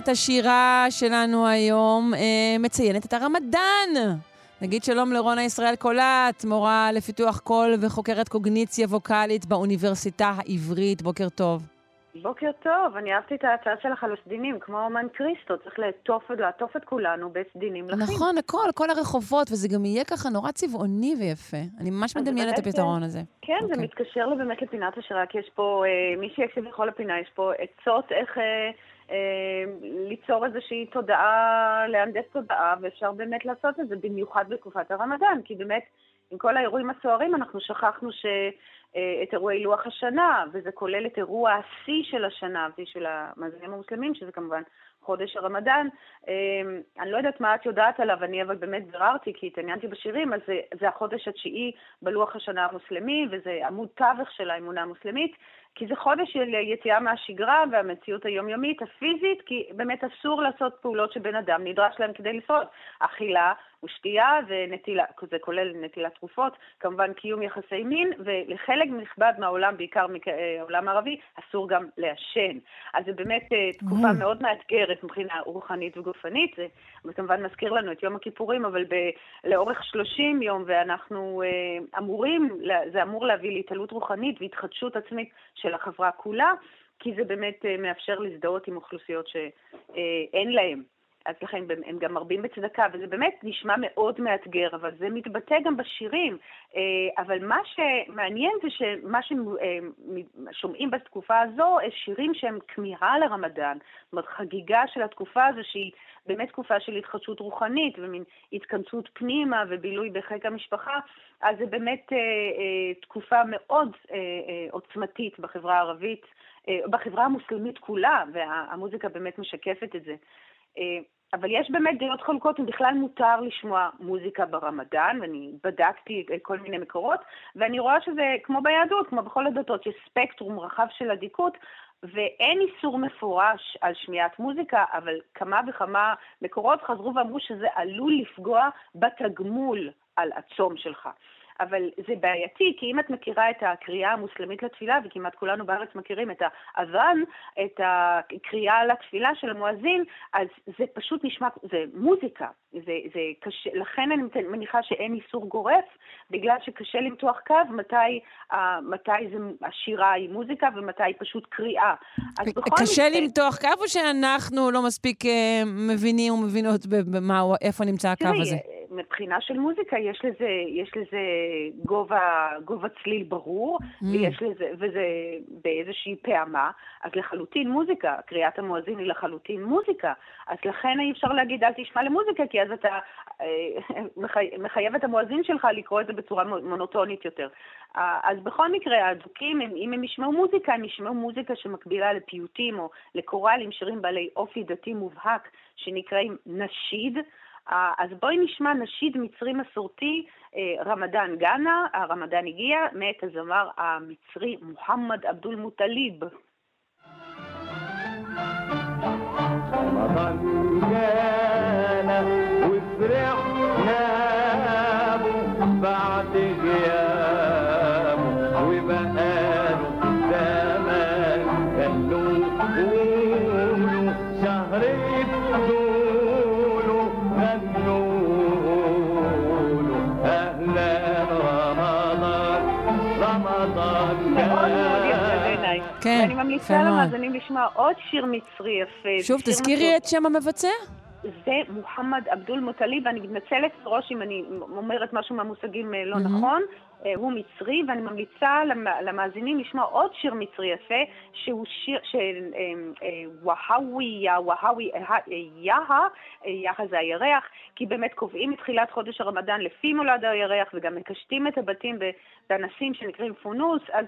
השירה שלנו היום אה, מציינת את הרמדאן. נגיד שלום לרונה ישראל קולט, מורה לפיתוח קול וחוקרת קוגניציה ווקאלית באוניברסיטה העברית. בוקר טוב. בוקר טוב, אני אהבתי את ההצעה שלך על הסדינים, כמו אומן קריסטו, צריך לעטוף, לעטוף את כולנו בסדינים לחים. נכון, הכל, כל הרחובות, וזה גם יהיה ככה נורא צבעוני ויפה. אני ממש מדמיינת את הפתרון הזה. כן, okay. זה אוקיי. מתקשר באמת לפינת השירה, כי יש פה, אה, מי שיקשיב לכל הפינה, יש פה עצות איך... אה, אה, ליצור איזושהי תודעה, להנדס תודעה, ואפשר באמת לעשות את זה, במיוחד בתקופת הרמדאן, כי באמת, עם כל האירועים הסוערים, אנחנו שכחנו ש... אה, את אירועי לוח השנה, וזה כולל את אירוע השיא של השנה, השיא של המאזינים המוסלמים, שזה כמובן חודש הרמדאן. אמ, אני לא יודעת מה את יודעת עליו, אני אבל באמת ביררתי, כי התעניינתי בשירים, אז זה, זה החודש התשיעי בלוח השנה המוסלמי, וזה עמוד תווך של האמונה המוסלמית, כי זה חודש של יציאה מהשגרה והמציאות היומיומית, הפיזית, כי באמת אסור לעשות פעולות שבן אדם נדרש להם כדי לשרוד. אכילה ושתייה ונטילה, זה כולל נטילת תרופות, כמובן קיום יחסי מין, ולחלק נכבד מהעולם, בעיקר מהעולם הערבי, אסור גם לעשן. אז זה באמת אה, תקופה מאוד מאתגרת מבחינה רוחנית וגופנית, זה כמובן מזכיר לנו את יום הכיפורים, אבל ב- לאורך 30 יום, ואנחנו אה, אמורים, זה אמור להביא להתעלות רוחנית והתחדשות עצמית של החברה כולה, כי זה באמת אה, מאפשר להזדהות עם אוכלוסיות שאין להן אז לכן הם גם מרבים בצדקה, וזה באמת נשמע מאוד מאתגר, אבל זה מתבטא גם בשירים. אה, אבל מה שמעניין זה שמה ששומעים בתקופה הזו, שירים שהם כמיהה לרמדאן, זאת אומרת חגיגה של התקופה הזו שהיא באמת תקופה של התחדשות רוחנית ומין התכנסות פנימה ובילוי בחיק המשפחה, אז זה באמת אה, אה, תקופה מאוד עוצמתית בחברה הערבית. בחברה המוסלמית כולה, והמוזיקה באמת משקפת את זה. אבל יש באמת דעות חלוקות אם בכלל מותר לשמוע מוזיקה ברמדאן, ואני בדקתי כל מיני מקורות, ואני רואה שזה כמו ביהדות, כמו בכל הדתות, יש ספקטרום רחב של אדיקות, ואין איסור מפורש על שמיעת מוזיקה, אבל כמה וכמה מקורות חזרו ואמרו שזה עלול לפגוע בתגמול על הצום שלך. אבל זה בעייתי, כי אם את מכירה את הקריאה המוסלמית לתפילה, וכמעט כולנו בארץ מכירים את האזן, את הקריאה לתפילה של המואזין, אז זה פשוט נשמע, זה מוזיקה. זה, זה קשה, לכן אני מניחה שאין איסור גורף, בגלל שקשה למתוח קו מתי, uh, מתי זה, השירה היא מוזיקה ומתי היא פשוט קריאה. אז בכל קשה מקרה... למתוח קו או שאנחנו לא מספיק uh, מבינים ומבינות במה, איפה נמצא הקו הזה? מבחינה של מוזיקה יש לזה, יש לזה גובה, גובה צליל ברור, mm. ויש לזה, וזה באיזושהי פעמה, אז לחלוטין מוזיקה, קריאת המואזין היא לחלוטין מוזיקה, אז לכן אי אפשר להגיד אל תשמע למוזיקה, כי אז אתה אה, מחייב את המואזין שלך לקרוא את זה בצורה מונוטונית יותר. אז בכל מקרה, הדוקים, אם הם ישמעו מוזיקה, הם ישמעו מוזיקה שמקבילה לפיוטים או לקוראלים, שירים בעלי אופי דתי מובהק, שנקראים נשיד. אז בואי נשמע נשיד מצרי מסורתי, אה, רמדאן גאנה, הרמדאן הגיע, מאת הזמר המצרי מוחמד עבדול מוטליב. רמדאן גאנה ואני ממליצה למאזינים לשמוע עוד שיר מצרי יפה. שוב, תזכירי את שם המבצע. זה מוחמד אבדול מוטלי, ואני מתנצלת מראש אם אני אומרת משהו מהמושגים לא נכון. הוא מצרי, ואני ממליצה למאזינים לשמוע עוד שיר מצרי יפה, שהוא שיר של וואהווי, וואהווי, יאה, יאה זה הירח, כי באמת קובעים את תחילת חודש הרמדאן לפי מולד הירח, וגם מקשטים את הבתים באנסים שנקראים פונוס, אז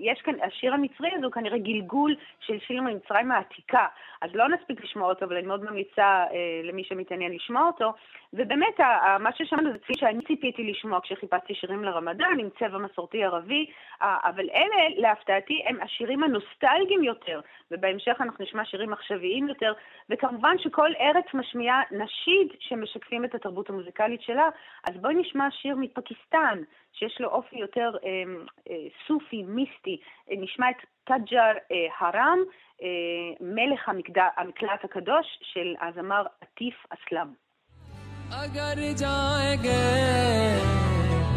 יש כאן, השיר המצרי הזה הוא כנראה גלגול של שיר ממצרים העתיקה, אז לא נספיק לשמוע אותו, אבל אני מאוד ממליצה למי שמתעניין לשמוע אותו, ובאמת, מה ששמענו זה כפי שאני ציפיתי לשמוע כשחיפשתי שירים לרמדאן, עם צבע מסורתי ערבי, אבל אלה, להפתעתי, הם השירים הנוסטלגיים יותר, ובהמשך אנחנו נשמע שירים עכשוויים יותר, וכמובן שכל ארץ משמיעה נשיד שמשקפים את התרבות המוזיקלית שלה, אז בואי נשמע שיר מפקיסטן, שיש לו אופי יותר אה, אה, סופי, מיסטי, אה, נשמע את תג'ר אה, הרם, אה, מלך המקד... המקלט הקדוש של הזמר עטיף אסלאם. अगर जाएंगे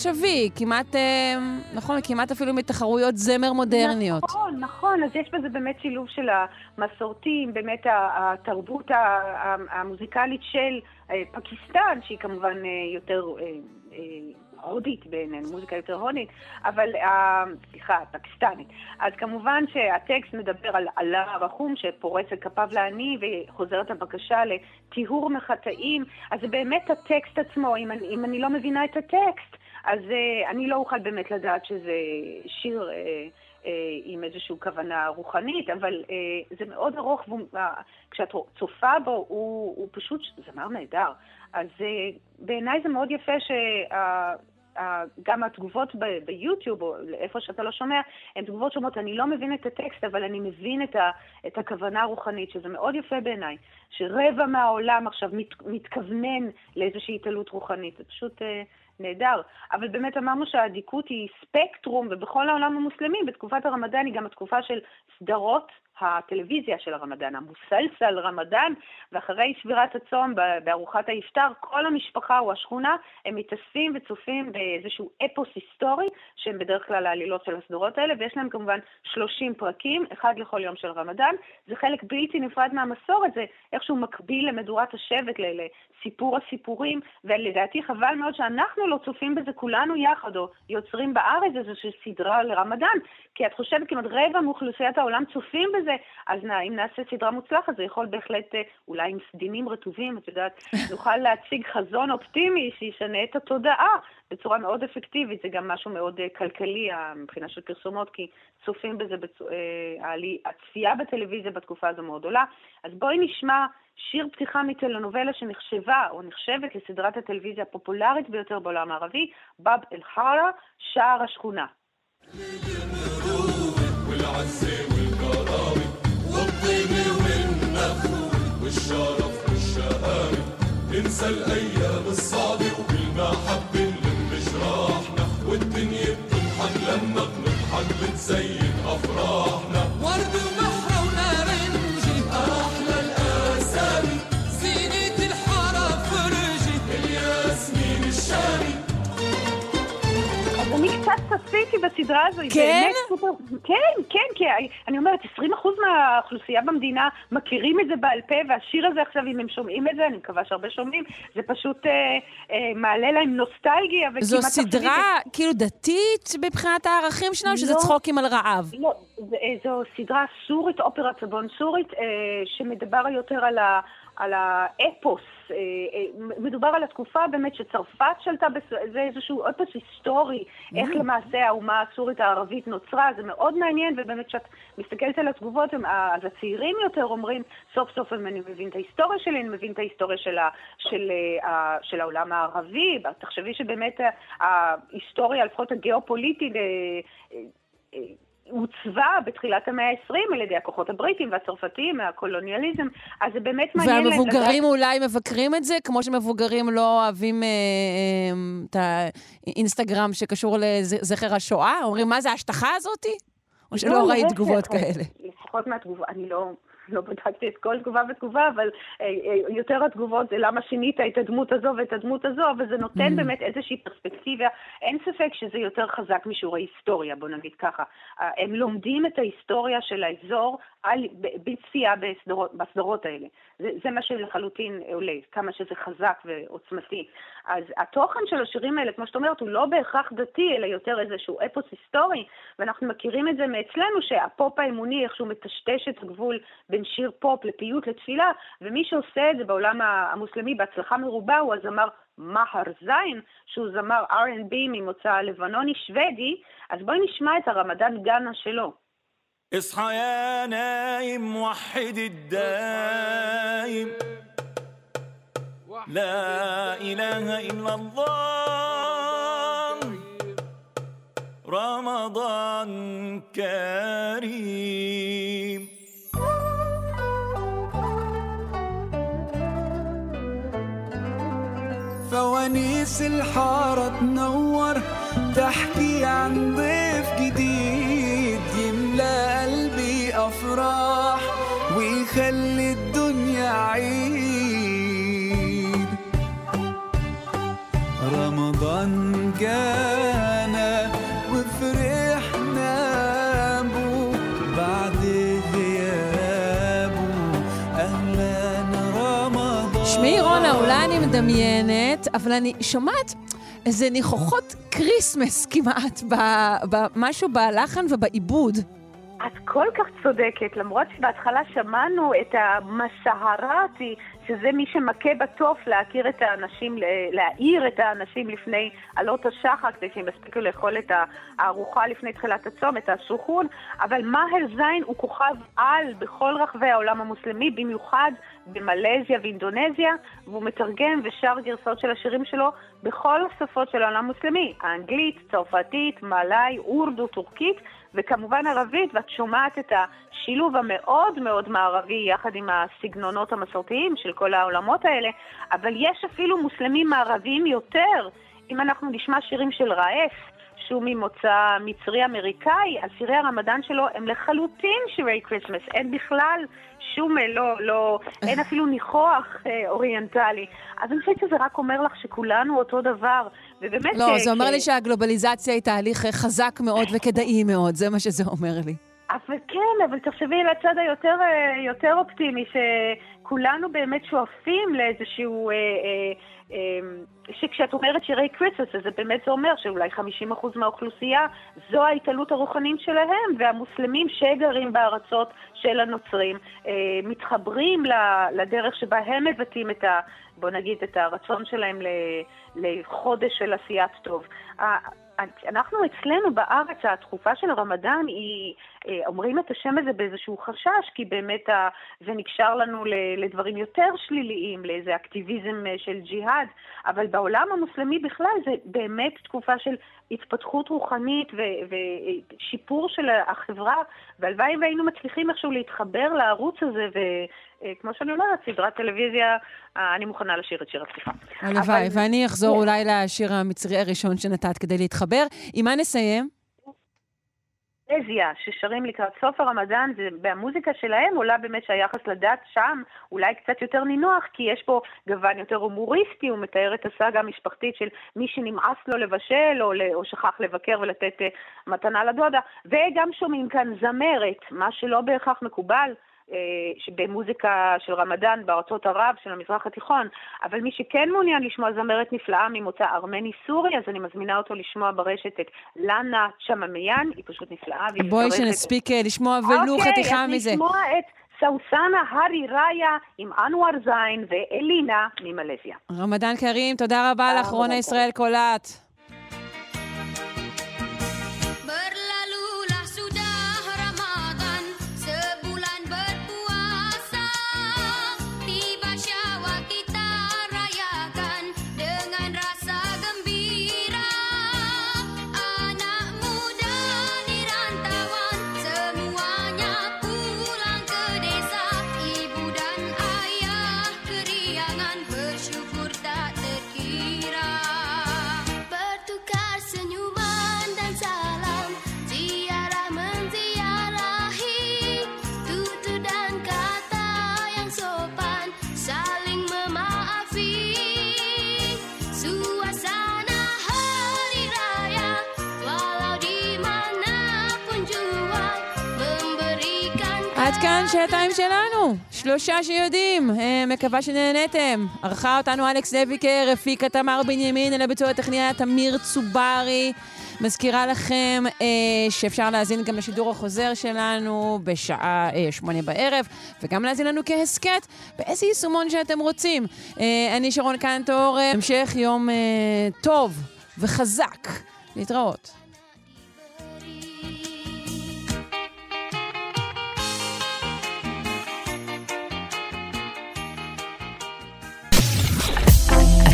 עכשווי, כמעט, נכון, כמעט אפילו מתחרויות זמר מודרניות. נכון, נכון, אז יש בזה באמת שילוב של המסורתיים, באמת התרבות המוזיקלית של פקיסטן, שהיא כמובן יותר הודית בעינינו, מוזיקה יותר הודית, אבל, סליחה, פקיסטנית. אז כמובן שהטקסט מדבר על אללה הרחום שפורס את כפיו לעני וחוזרת הבקשה לטיהור מחטאים, אז באמת הטקסט עצמו, אם אני, אם אני לא מבינה את הטקסט, אז uh, אני לא אוכל באמת לדעת שזה שיר uh, uh, עם איזושהי כוונה רוחנית, אבל uh, זה מאוד ארוך, וכשאת uh, צופה בו, הוא, הוא פשוט זמר נהדר. אז uh, בעיניי זה מאוד יפה שה... גם התגובות ב- ביוטיוב, או איפה שאתה לא שומע, הן תגובות שאומרות, אני לא מבין את הטקסט, אבל אני מבין את, ה- את הכוונה הרוחנית, שזה מאוד יפה בעיניי, שרבע מהעולם עכשיו מת- מתכוונן לאיזושהי התעלות רוחנית. זה פשוט אה, נהדר. אבל באמת אמרנו שהאדיקות היא ספקטרום, ובכל העולם המוסלמי, בתקופת הרמדאן היא גם התקופה של סדרות הטלוויזיה של הרמדאן, המוסלסל רמדאן, ואחרי שבירת הצום בארוחת האפטר, כל המשפחה או השכונה, הם מתאספים וצופים באיזשהו אפוס היסטורי, שהם בדרך כלל העלילות של הסדרות האלה, ויש להם כמובן 30 פרקים, אחד לכל יום של רמדאן. זה חלק בלתי נפרד מהמסורת, זה איכשהו מקביל למדורת השבט, לסיפור הסיפורים, ולדעתי חבל מאוד שאנחנו לא צופים בזה כולנו יחד, או יוצרים בארץ איזושהי סדרה לרמדאן, כי את חושבת כמעט רבע מאוכלוסיית העולם צופים בזה, אז נא, אם נעשה סדרה מוצלחת, זה יכול בהחלט, אולי עם סדינים רטובים, את יודעת, [LAUGHS] נוכל להציג חזון אופטימי שישנה את התודעה בצורה מאוד אפקטיבית. זה גם משהו מאוד כלכלי מבחינה של פרסומות, כי צופים בזה, בצ... הצפייה בטלוויזיה בתקופה הזו מאוד עולה. אז בואי נשמע שיר פתיחה מטלנובלה שנחשבה או נחשבת לסדרת הטלוויזיה הפופולרית ביותר בעולם הערבי, באב אל-חארה, שער השכונה. [LAUGHS] والشرف والشهامة ننسى الأيام الصعبة وبالمحبة نلم جراحنا والدنيا بتضحك لما بنضحك بتزين أفراحنا. ورد وبحر קצת צפיתי בסדרה הזו. היא כן? באמת סופר- כן, כן, כי אני אומרת, 20% מהאוכלוסייה במדינה מכירים את זה בעל פה, והשיר הזה עכשיו, אם הם שומעים את זה, אני מקווה שהרבה שומעים, זה פשוט אה, אה, מעלה להם נוסטלגיה. זו וכמעט סדרה תחשבי- כאילו דתית מבחינת הערכים שלה, או שזה לא. צחוקים על רעב? לא, אה, זו סדרה סורית, אופרת סבון סורית, אה, שמדבר יותר על, ה, על האפוס. אה, אה, מדובר על התקופה באמת שצרפת שלטה. זה איזשהו אופוס היסטורי, איך Mm. למעשה האומה הסורית הערבית נוצרה, זה מאוד מעניין, ובאמת כשאת מסתכלת על התגובות, הם, אז הצעירים יותר אומרים, סוף סוף אני מבין את ההיסטוריה שלי, אני מבין את ההיסטוריה של, ה, של, אה, של העולם הערבי, תחשבי שבאמת ההיסטוריה, לפחות הגיאופוליטית, אה, אה, אה, עוצבה בתחילת המאה ה-20 על ידי הכוחות הבריטים והצרפתים, מהקולוניאליזם, אז זה באמת מעניין להם והמבוגרים אולי מבקרים את זה, כמו שמבוגרים לא אוהבים אה, אה, את האינסטגרם שקשור לזכר השואה? אומרים, מה זה ההשטחה הזאתי? או שלא לא, ראית תגובות כאלה? לפחות מהתגובה, אני לא, לא בדקתי את כל תגובה ותגובה, אבל אה, אה, יותר התגובות זה למה שינית את הדמות הזו ואת הדמות הזו, אבל זה נותן Mm. באמת איזושהי פרספקטיבה. אין ספק שזה יותר חזק משיעורי היסטוריה, בוא נגיד ככה. אה, הם לומדים את ההיסטוריה של האזור על, בצפייה בסדרות, בסדרות האלה. זה, זה מה שלחלוטין עולה, כמה שזה חזק ועוצמתי. אז התוכן של השירים האלה, כמו שאת אומרת, הוא לא בהכרח דתי, אלא יותר איזשהו אפוס היסטורי, ואנחנו מכירים את זה מאצלנו, שהפופ האמוני, איכשהו מטשטש את הגבול בין שיר פופ לפיוט לתפילה, ומי שעושה את זה בעולם ה- המוסלמי בהצלחה מרובה הוא הזמר מהר זין, שהוא זמר R&B ממוצא לבנוני שוודי, אז בואי נשמע את הרמדאן גאנה שלו. اصحى يا نايم وحد الدايم لا إله إلا الله رمضان كريم فوانيس الحارة تنور تحكي عن ضيف جديد يملى قلبي أفراح ويخلي الدنيا عيد. رمضان جانا מדמיינת, אבל אני שומעת איזה ניחוחות Christmas כמעט, ב- במשהו בלחן ובעיבוד. את כל כך צודקת, למרות שבהתחלה שמענו את ה مسحراتي, שזה מי שמכה בתוף להכיר את האנשים, להעיר את האנשים לפני עלות השחר, כדי שהם יספיקו לאכול את הארוחה לפני תחילת הצום, את הסוחון, אבל מאהר זין הוא כוכב על בכל רחבי העולם המוסלמי, במיוחד במלזיה ואינדונזיה, והוא מתרגם ושר גרסאות של השירים שלו בכל השפות של העולם המוסלמי, האנגלית, צרפתית, מלאי, אורדו, טורקית, וכמובן ערבית, ואת שומעת את השילוב המאוד מאוד מערבי יחד עם הסגנונות המסורתיים של כל העולמות האלה, אבל יש אפילו מוסלמים מערביים יותר. אם אנחנו נשמע שירים של ראף, שהוא ממוצא מצרי-אמריקאי, אז שירי הרמדאן שלו הם לחלוטין שירי Christmas. אין בכלל שום, לא, לא, אין אפילו ניחוח אה, אוריינטלי. אז אני חושבת שזה רק אומר לך שכולנו אותו דבר. ובאמת... לא, אה, זה אומר לי שהגלובליזציה היא תהליך אה, חזק מאוד וכדאי מאוד, זה מה שזה אומר לי. אבל כן, אבל תחשבי על הצד היותר אה, יותר אופטימי, שכולנו באמת שואפים לאיזשהו... אה, אה, אה, שכשאת אומרת שירי Christmas, אז זה באמת זה אומר שאולי 50% מהאוכלוסייה זו ההתעלות הרוחנית שלהם, והמוסלמים שגרים בארצות של הנוצרים אה, מתחברים לדרך שבה הם מבטאים את ה... בוא נגיד, את הרצון שלהם לחודש של עשיית טוב. אנחנו אצלנו בארץ, התקופה של הרמדאן היא, אה, אומרים את השם הזה באיזשהו חשש, כי באמת זה נקשר לנו לדברים יותר שליליים, לאיזה אקטיביזם אה, של ג'יהאד, אבל בעולם המוסלמי בכלל זה באמת תקופה של התפתחות רוחנית ושיפור של החברה, והלוואי והיינו מצליחים איכשהו להתחבר לערוץ הזה, וכמו שאני אומרת, סדרת טלוויזיה, אה, אני מוכנה לשיר את שיר הפתיחה. הלוואי, אבל- ואני אחזור כן. אולי לשיר המצרי הראשון שנתת כדי להתחבר. עם מה נסיים? מלזיה, ששרים לקראת סוף הרמדאן, והמוזיקה שלהם עולה באמת שהיחס לדת שם אולי קצת יותר נינוח, כי יש פה גוון יותר הומוריסטי, הוא מתאר את הסאגה המשפחתית של מי שנמאס לו לבשל, או, או שכח לבקר ולתת uh, מתנה לדודה, וגם שומעים כאן זמרת, מה שלא בהכרח מקובל. אה, במוזיקה של רמדאן בארצות ערב של המזרח התיכון, אבל מי שכן מעוניין לשמוע זמרת נפלאה ממוצא ארמני-סורי, אז אני מזמינה אותו לשמוע ברשת את לאנה צ'ממיאן, היא פשוט נפלאה. בואי שנספיק אה, לשמוע ולו אוקיי, חתיכה מזה. אוקיי, אז נשמוע את סאוסנה הארי ראיה עם אנואר זין ואלינה ממלזיה. רמדאן כרים, תודה רבה לך, רונה ישראל קולט. שעתיים שלנו, שלושה שיודעים, אה, מקווה שנהנתם. ערכה אותנו אלכס לויקר, הפיקה תמר בנימין, אל הביצוע הטכני תמיר צוברי. מזכירה לכם אה, שאפשר להאזין גם לשידור החוזר שלנו בשעה אה, שמונה בערב, וגם להאזין לנו כהסכת באיזה יישומון שאתם רוצים. אה, אני שרון קנטור, אה, המשך יום אה, טוב וחזק. להתראות.